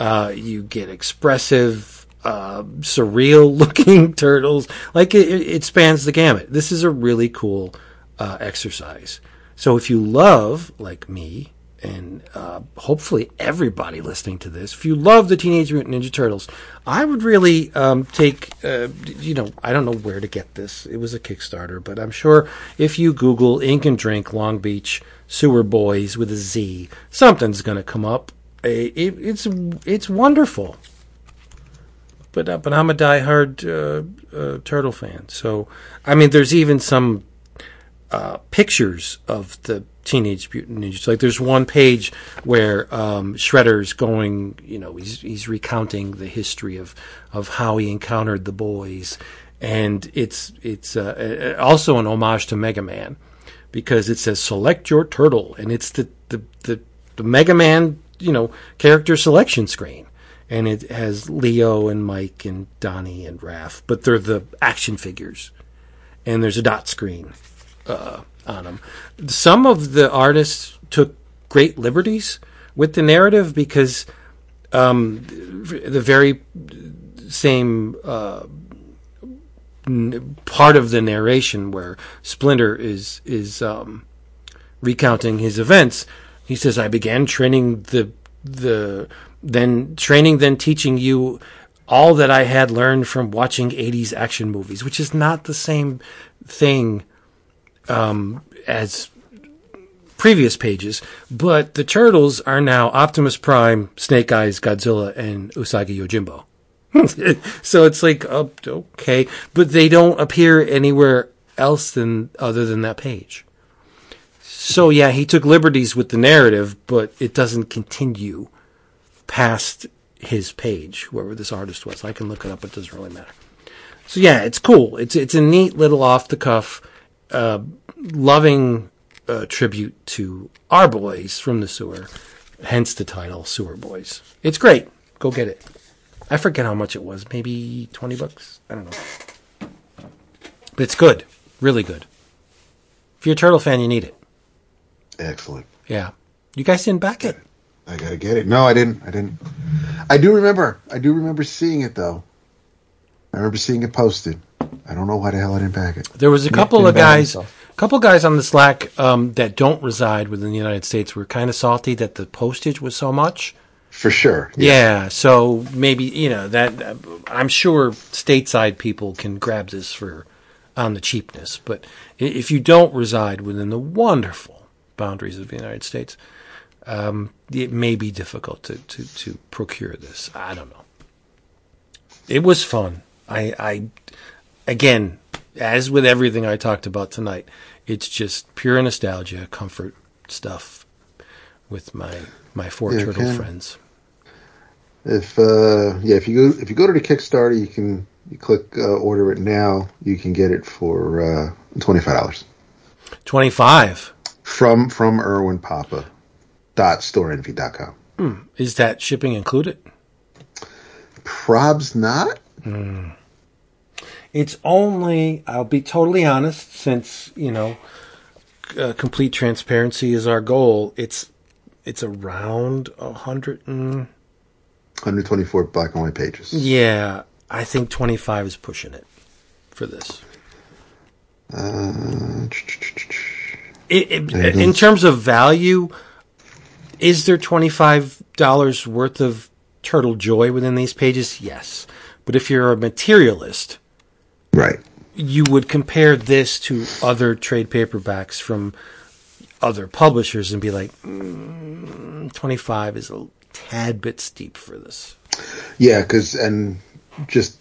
uh, you get expressive, uh, surreal [laughs] looking turtles. Like it, it spans the gamut. This is a really cool uh, exercise. So if you love, like me, and uh, hopefully everybody listening to this, if you love the Teenage Mutant Ninja Turtles, I would really um, take, uh, you know, I don't know where to get this. It was a Kickstarter, but I'm sure if you Google Ink and Drink Long Beach Sewer Boyz with a Z, something's going to come up. It, it's it's wonderful. But uh, but I'm a diehard uh, uh, turtle fan, so I mean, there's even some uh, pictures of the Teenage Mutant Ninjas. Like there's one page where um, Shredder's going, you know, he's he's recounting the history of of how he encountered the boys, and it's it's uh, also an homage to Mega Man because it says select your turtle, and it's the the the, the Mega Man you know character selection screen. And it has Leo and Mike and Donnie and Raph, but they're the action figures. And there's a dot screen uh, on them. Some of the artists took great liberties with the narrative because um, the very same uh, part of the narration where Splinter is is um, recounting his events, he says, "I began training the the then training, then teaching you." All that I had learned from watching 80s action movies, which is not the same thing um, as previous pages, but the turtles are now Optimus Prime, Snake Eyes, Godzilla, and Usagi Yojimbo. [laughs] so it's like, oh, okay, but they don't appear anywhere else than other than that page. So yeah, he took liberties with the narrative, but it doesn't continue past his page, whoever this artist was. I can look it up; it doesn't really matter. So yeah, it's cool. It's it's a neat little off the cuff uh, loving uh, tribute to our boys from the sewer, hence the title Sewer Boyz. It's great. Go get it. I forget how much it was. Maybe 20 bucks? I don't know. But it's good. Really good. If you're a turtle fan, you need it. Excellent. Yeah. You guys didn't back it. I gotta get it. No, I didn't. I didn't. I do remember. I do remember seeing it though. I remember seeing it posted. I don't know why the hell I didn't back it. There was a couple of guys, a couple guys on the Slack um, that don't reside within the United States were kind of salty that the postage was so much. For sure. Yeah, so maybe you know that uh, I'm sure stateside people can grab this for on the cheapness, but if you don't reside within the wonderful boundaries of the United States, um, it may be difficult to, to, to procure this. I don't know. It was fun. I, I again, as with everything I talked about tonight, it's just pure nostalgia, comfort stuff with my my four Yeah, turtle friends. If uh, yeah, if you go if you go to the Kickstarter, you can you click uh, order it now. You can get it for uh, twenty five dollars Twenty five. from from Erwin Papa dot com. Is that shipping included? Probs not. It's only, I'll be totally honest, since, you know, uh, complete transparency is our goal. It's it's around a hundred and 124 black and white pages. yeah, I think 25 is pushing it for this. Uh, It, it, in terms of value, is there $25 worth of turtle joy within these pages? Yes. But if you're a materialist, right. you would compare this to other trade paperbacks from other publishers and be like, mm, 25 is a tad bit steep for this. Yeah, because and just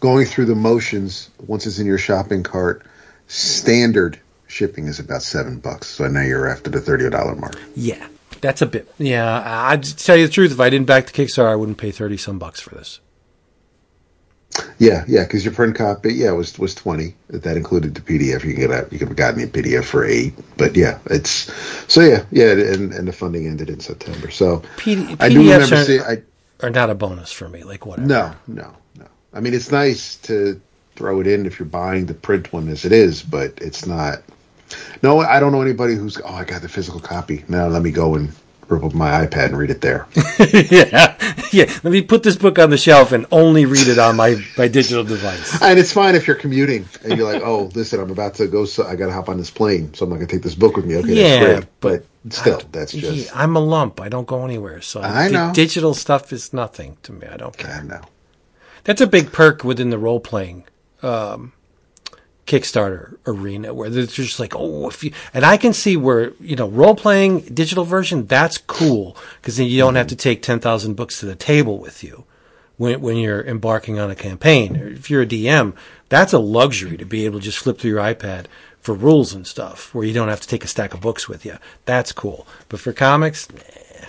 going through the motions once it's in your shopping cart, standard shipping is about seven bucks. So now you're after the thirty dollar mark. Yeah, that's a bit. Yeah, I'd tell you the truth. If I didn't back the Kickstarter, I wouldn't pay 30 some bucks for this. Yeah, yeah, because your print copy, yeah, was was twenty. That included the PDF. You can get a, you could have gotten a PDF for eight. But yeah, it's so yeah, yeah, and and the funding ended in September. So P- I do PDFs remember are, seeing. I are not a bonus for me. Like whatever. no, no, no. I mean, it's nice to throw it in if you're buying the print one as it is, but it's not. No, I don't know anybody who's. Oh, I got the physical copy. Now let me go and up my iPad and read it there. [laughs] yeah, yeah. Let me put this book on the shelf and only read it on my, my digital device. [laughs] And it's fine if you're commuting and you're like, oh, listen, I'm about to go, so I got to hop on this plane, so I'm not going to take this book with me. Okay, Yeah, that's great. but But still, that's Yeah, just, I'm a lump. I don't go anywhere. So I know. digital stuff is nothing to me. I don't care. don't know. That's a big perk within the role playing um, Kickstarter arena where they're just like, oh, if you, and I can see where, you know, role playing digital version, that's cool because then you don't have to take 10,000 books to the table with you when, when you're embarking on a campaign. Or if you're a DM, that's a luxury to be able to just flip through your iPad for rules and stuff where you don't have to take a stack of books with you. That's cool. But for comics, nah,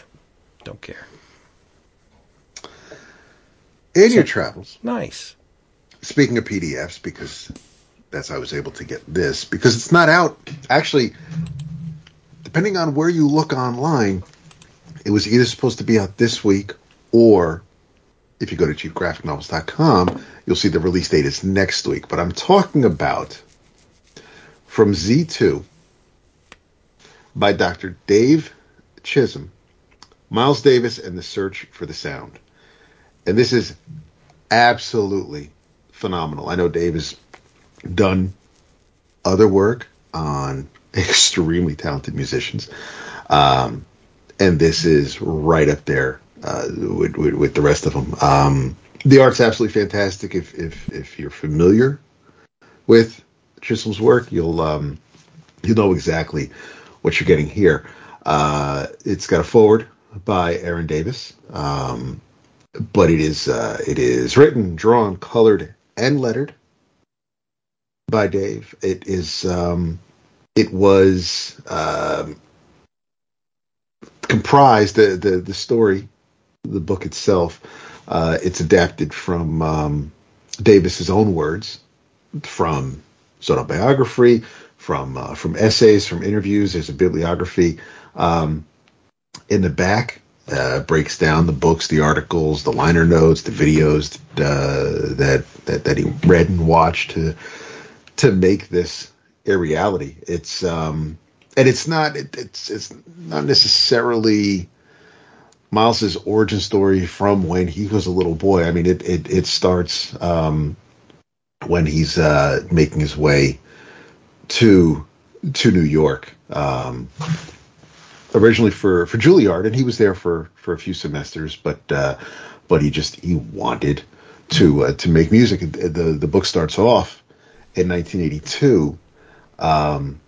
don't care. In your travels, Nice. speaking of PDFs, because that's how I was able to get this, because it's not out. Actually, depending on where you look online, it was either supposed to be out this week or if you go to cheapgraphicnovels.com, you'll see the release date is next week. But I'm talking about from Z2 by Dr. Dave Chisholm, Miles Davis, and the Search for the Sound. And this is absolutely phenomenal. I know Dave has done other work on [laughs] extremely talented musicians. Um, and this is right up there uh, with, with, with the rest of them. Um, the art's absolutely fantastic. If, if, if you're familiar with Chisholm's work, you'll, um, you'll know exactly what you're getting here. Uh, it's got a forward by Erin Davis. Um, but it is uh, it is written, drawn, colored, and lettered by Dave. It is um, it was um, comprised the, the the story, the book itself. Uh, it's adapted from um, Davis's own words, from his autobiography, from uh, from essays, from interviews. There's a bibliography um, in the back uh, breaks down the books, the articles, the liner notes, the videos uh, that, that that he read and watched to to make this a reality. It's um, and it's not it, it's it's not necessarily Miles's origin story from when he was a little boy. I mean, it it it starts um, when he's uh, making his way to to New York. Um, originally for for Juilliard, and he was there for for a few semesters, but uh, but he just he wanted to uh, to make music. The the book starts off in 1982, um,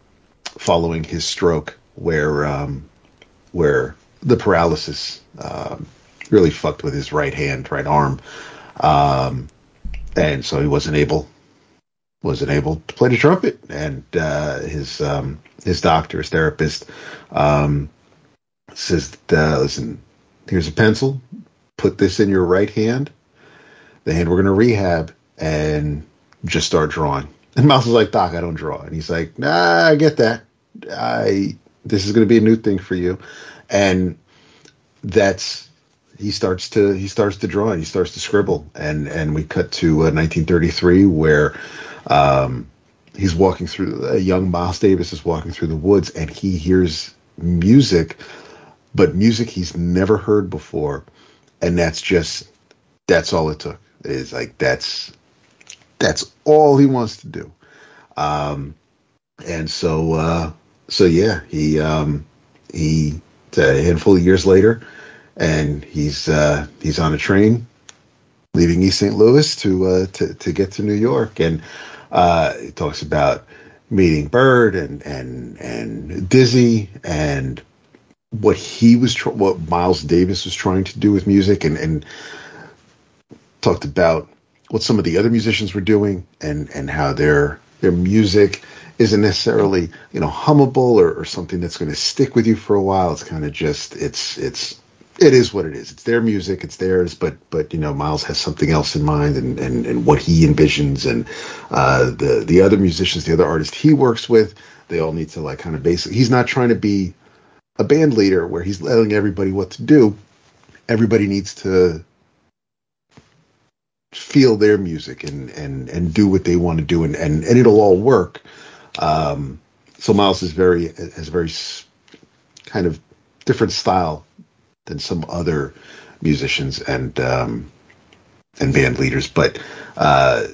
following his stroke, where um, where the paralysis um, really fucked with his right hand, right arm, um, and so he wasn't able wasn't able to play the trumpet, and uh, his um, his doctor, his therapist, um, says, uh, "Listen, here's a pencil. Put this in your right hand. The hand we're going to rehab, and just start drawing." And Miles is like, "Doc, I don't draw," and he's like, "Nah, I get that. I this is going to be a new thing for you," and that's he starts to he starts to draw and he starts to scribble. And and we cut to uh, 1933 where um, he's walking through a young Miles Davis is walking through the woods and he hears music but music he's never heard before. And that's just that's all it took is like that's that's all he wants to do um and so uh so yeah he um he a handful of years later and he's uh he's on a train leaving East St. Louis to uh to to get to New York and uh he talks about meeting Bird and and and Dizzy and what he was tr- what Miles Davis was trying to do with music and and talked about what some of the other musicians were doing and and how their their music isn't necessarily you know hummable or, or something that's going to stick with you for a while. It's kind of just it's it's it is what it is. It's their music it's theirs but but you know miles has something else in mind and and, and what he envisions and uh the the other musicians the other artists he works with they all need to like kind of basically he's not trying to be a band leader where he's telling everybody what to do. Everybody needs to feel their music and and and do what they want to do and and, and it'll all work um so miles is very has a very kind of different style than some other musicians and um, and band leaders, but uh,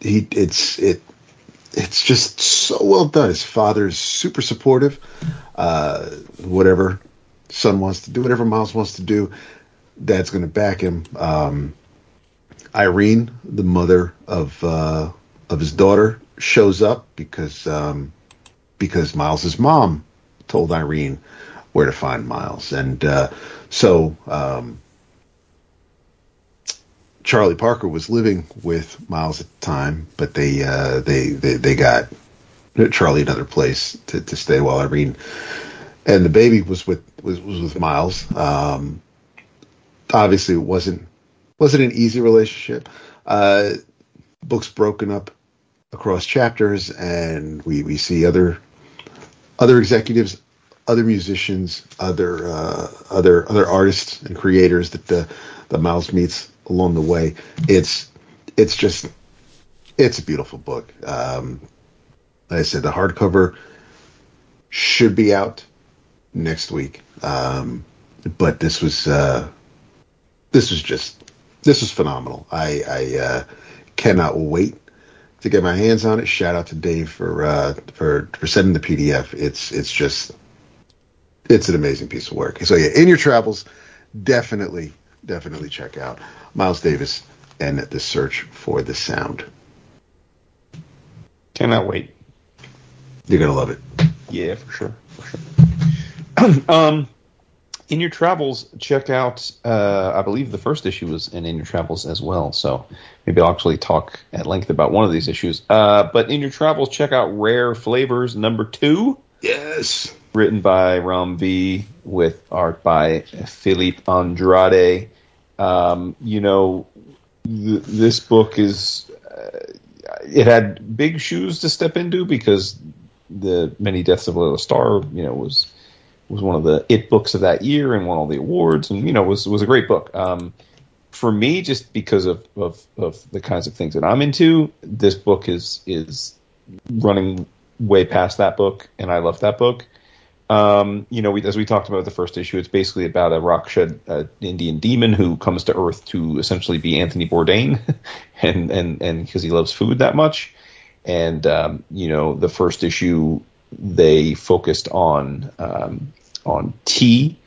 he it's it it's just so well done. His father's super supportive. Uh, whatever son wants to do, whatever Miles wants to do, dad's going to back him. Um, Irene, the mother of uh, of his daughter, shows up because um, because Miles's mom told Irene where to find Miles, and uh, so um, Charlie Parker was living with Miles at the time, but they uh, they, they they got Charlie another place to, to stay while Irene and the baby was with was, was with Miles. Um, obviously, it wasn't wasn't an easy relationship. Uh, books broken up across chapters, and we we see other other executives, other musicians, other uh, other other artists and creators that the the Miles meets along the way. It's it's just it's a beautiful book. Um, like I said, the hardcover should be out next week, um, but this was uh, this was just this is phenomenal. I, I uh, cannot wait to get my hands on it. Shout out to Dave for uh, for for sending the PDF. It's it's just it's an amazing piece of work. So yeah, in your travels, definitely definitely check out Miles Davis and the search for the sound. Cannot wait. You're gonna love it. Yeah, for sure. For sure. [clears throat] um, in your travels, check out. Uh, I believe the first issue was in In Your Travels as well. So maybe I'll actually talk at length about one of these issues. Uh, but in your travels, check out Rare Flavors number two. Yes. Written by Ram V with art by Filipe Andrade. Um, you know, th- this book is. Uh, it had big shoes to step into because the Many Deaths of Laila Starr, you know, was was one of the it books of that year and won all the awards and you know was was a great book. Um, for me just because of, of of the kinds of things that I'm into this book is is running way past that book and I love that book. Um, you know we, as we talked about the first issue it's basically about a Raksha uh, Indian demon who comes to earth to essentially be Anthony Bourdain [laughs] and and and because he loves food that much. And um, you know the first issue they focused on um, on tea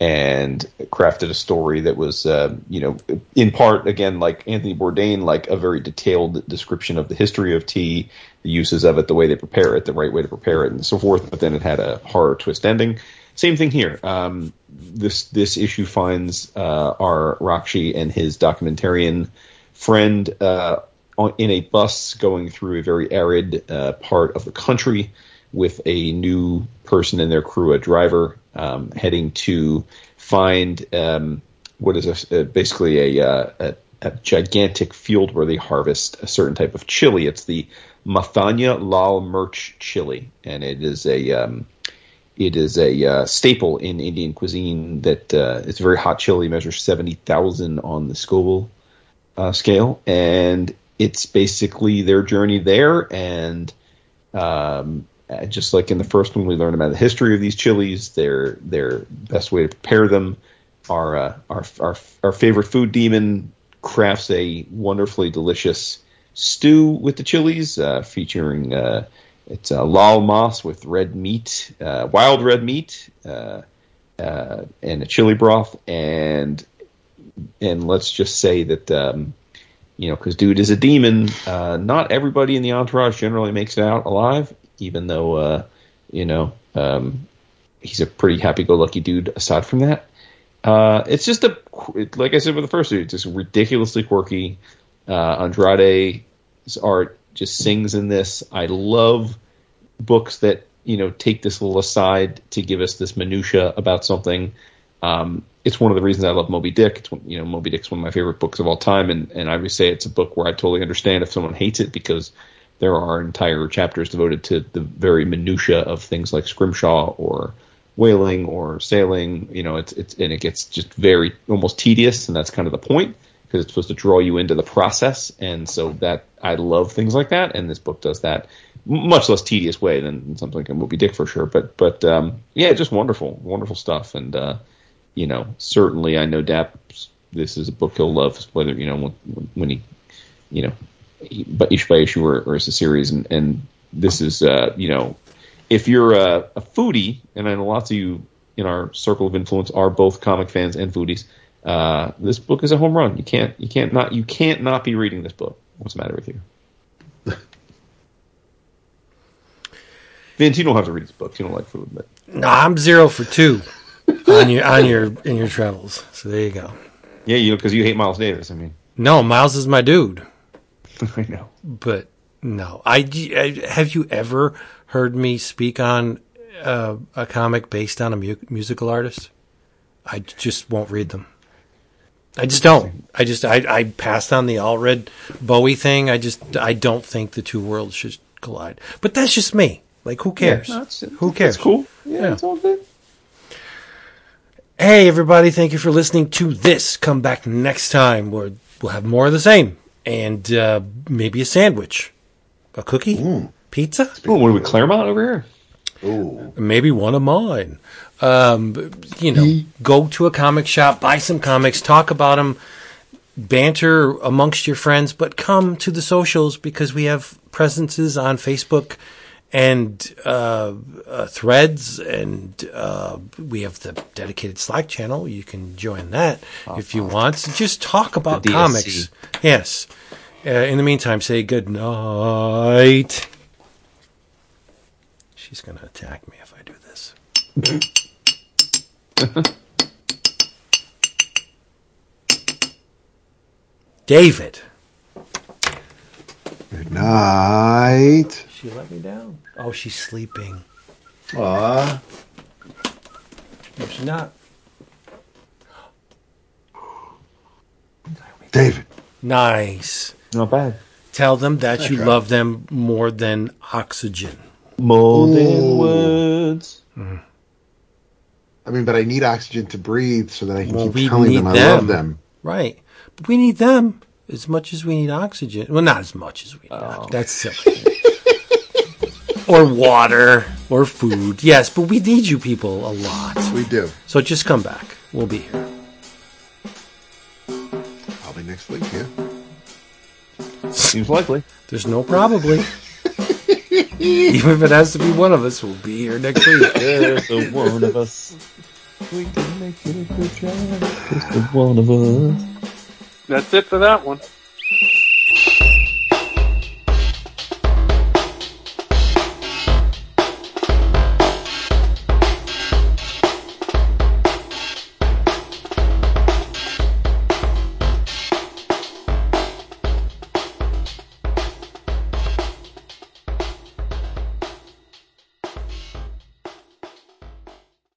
and crafted a story that was, uh, you know, in part again like Anthony Bourdain, like a very detailed description of the history of tea, the uses of it, the way they prepare it, the right way to prepare it, and so forth. But then it had a horror twist ending. Same thing here. Um, this this issue finds uh, our Rakshi and his documentarian friend uh, in a bus going through a very arid uh, part of the country with a new person in their crew, a driver, um, heading to find um, what is a, basically a, uh, a, a, gigantic field where they harvest a certain type of chili. It's the Mathania Lal Mirch chili, and it is a um, it is a uh, staple in Indian cuisine. That uh, it's a very hot chili, measures seventy thousand on the Scoville uh, scale, and it's basically their journey there and um, uh, just like in the first one, we learn about the history of these chilies, their their best way to prepare them. Our uh, our, our our favorite food demon crafts a wonderfully delicious stew with the chilies, uh, featuring uh, it's laal maas with red meat, uh, wild red meat, uh, and a chili broth, and and let's just say that um, you know because dude is a demon. Uh, not everybody in the entourage generally makes it out alive, even though uh, you know um, he's a pretty happy-go-lucky dude. Aside from that, uh, it's just a like I said with the first dude, it's just ridiculously quirky. Uh, Andrade's art just sings in this. I love books that you know take this little aside to give us this minutia about something. Um, it's one of the reasons I love Moby Dick. It's you know Moby Dick's one of my favorite books of all time, and and I would say it's a book where I totally understand if someone hates it because there are entire chapters devoted to the very minutia of things like scrimshaw or whaling or sailing. You know, it's it's and it gets just very almost tedious, and that's kind of the point. because it's supposed to draw you into the process, and so that I love things like that, and this book does that much less tedious way than something like Moby Dick for sure. But but um, yeah, just wonderful, wonderful stuff, and uh, you know certainly I know Dap. This is a book he'll love, whether you know when, when he you know but issue by issue or, or as a series, and, and this is uh, you know if you're a, a foodie, and I know lots of you in our circle of influence are both comic fans and foodies. Uh, this book is a home run. You can't you can't not you can't not be reading this book. What's the matter with you? Vince, you don't have to read this book. You don't like food, but No, I'm zero for two [laughs] on your on your in your travels. So there you go. yeah, you know because you hate Miles Davis. I mean, No, Miles is my dude, [laughs] I know. but no. I, I- have you ever heard me speak on uh, a comic based on a mu- musical artist? I just won't read them. I just don't. I just I, I passed on the all red Bowie thing. I just I don't think the two worlds should collide. But that's just me. Like who cares? Yeah, no, who cares? It's cool. Yeah, Yeah. it's all good. Hey, everybody, thank you for listening to this. Come back next time where we'll have more of the same and uh, maybe a sandwich, a cookie, pizza, Oh, what are we Claremont over here? Ooh. maybe one of mine. Um, you know, go to a comic shop, buy some comics, talk about them, banter amongst your friends, but come to the socials because we have presences on Facebook and uh, uh, threads, and uh, we have the dedicated Slack channel. You can join that if you want. So just talk about comics. Yes. Uh, in the meantime, say good night. She's going to attack me if I do this. [laughs] David. Good night. She let me down. Oh, she's sleeping. Aw. No, she's not. David. Nice. Not bad. Tell them that you right. love them more than oxygen. More Ooh. than words. Mm. I mean, but I need oxygen to breathe so that I can Well, keep telling them need I love them. Right. But we need them as much as we need oxygen. Well, not as much as we need. Oh. oxygen. That's silly. [laughs] or water or food. Yes, but we need you people a lot. We do. So just come back. We'll be here. Probably next week, yeah. Seems likely. There's no probably. [laughs] Even if it has to be one of us, we'll be here next week. [laughs] There's the one of us. We can make it if we try. There's the one of us. That's it for that one.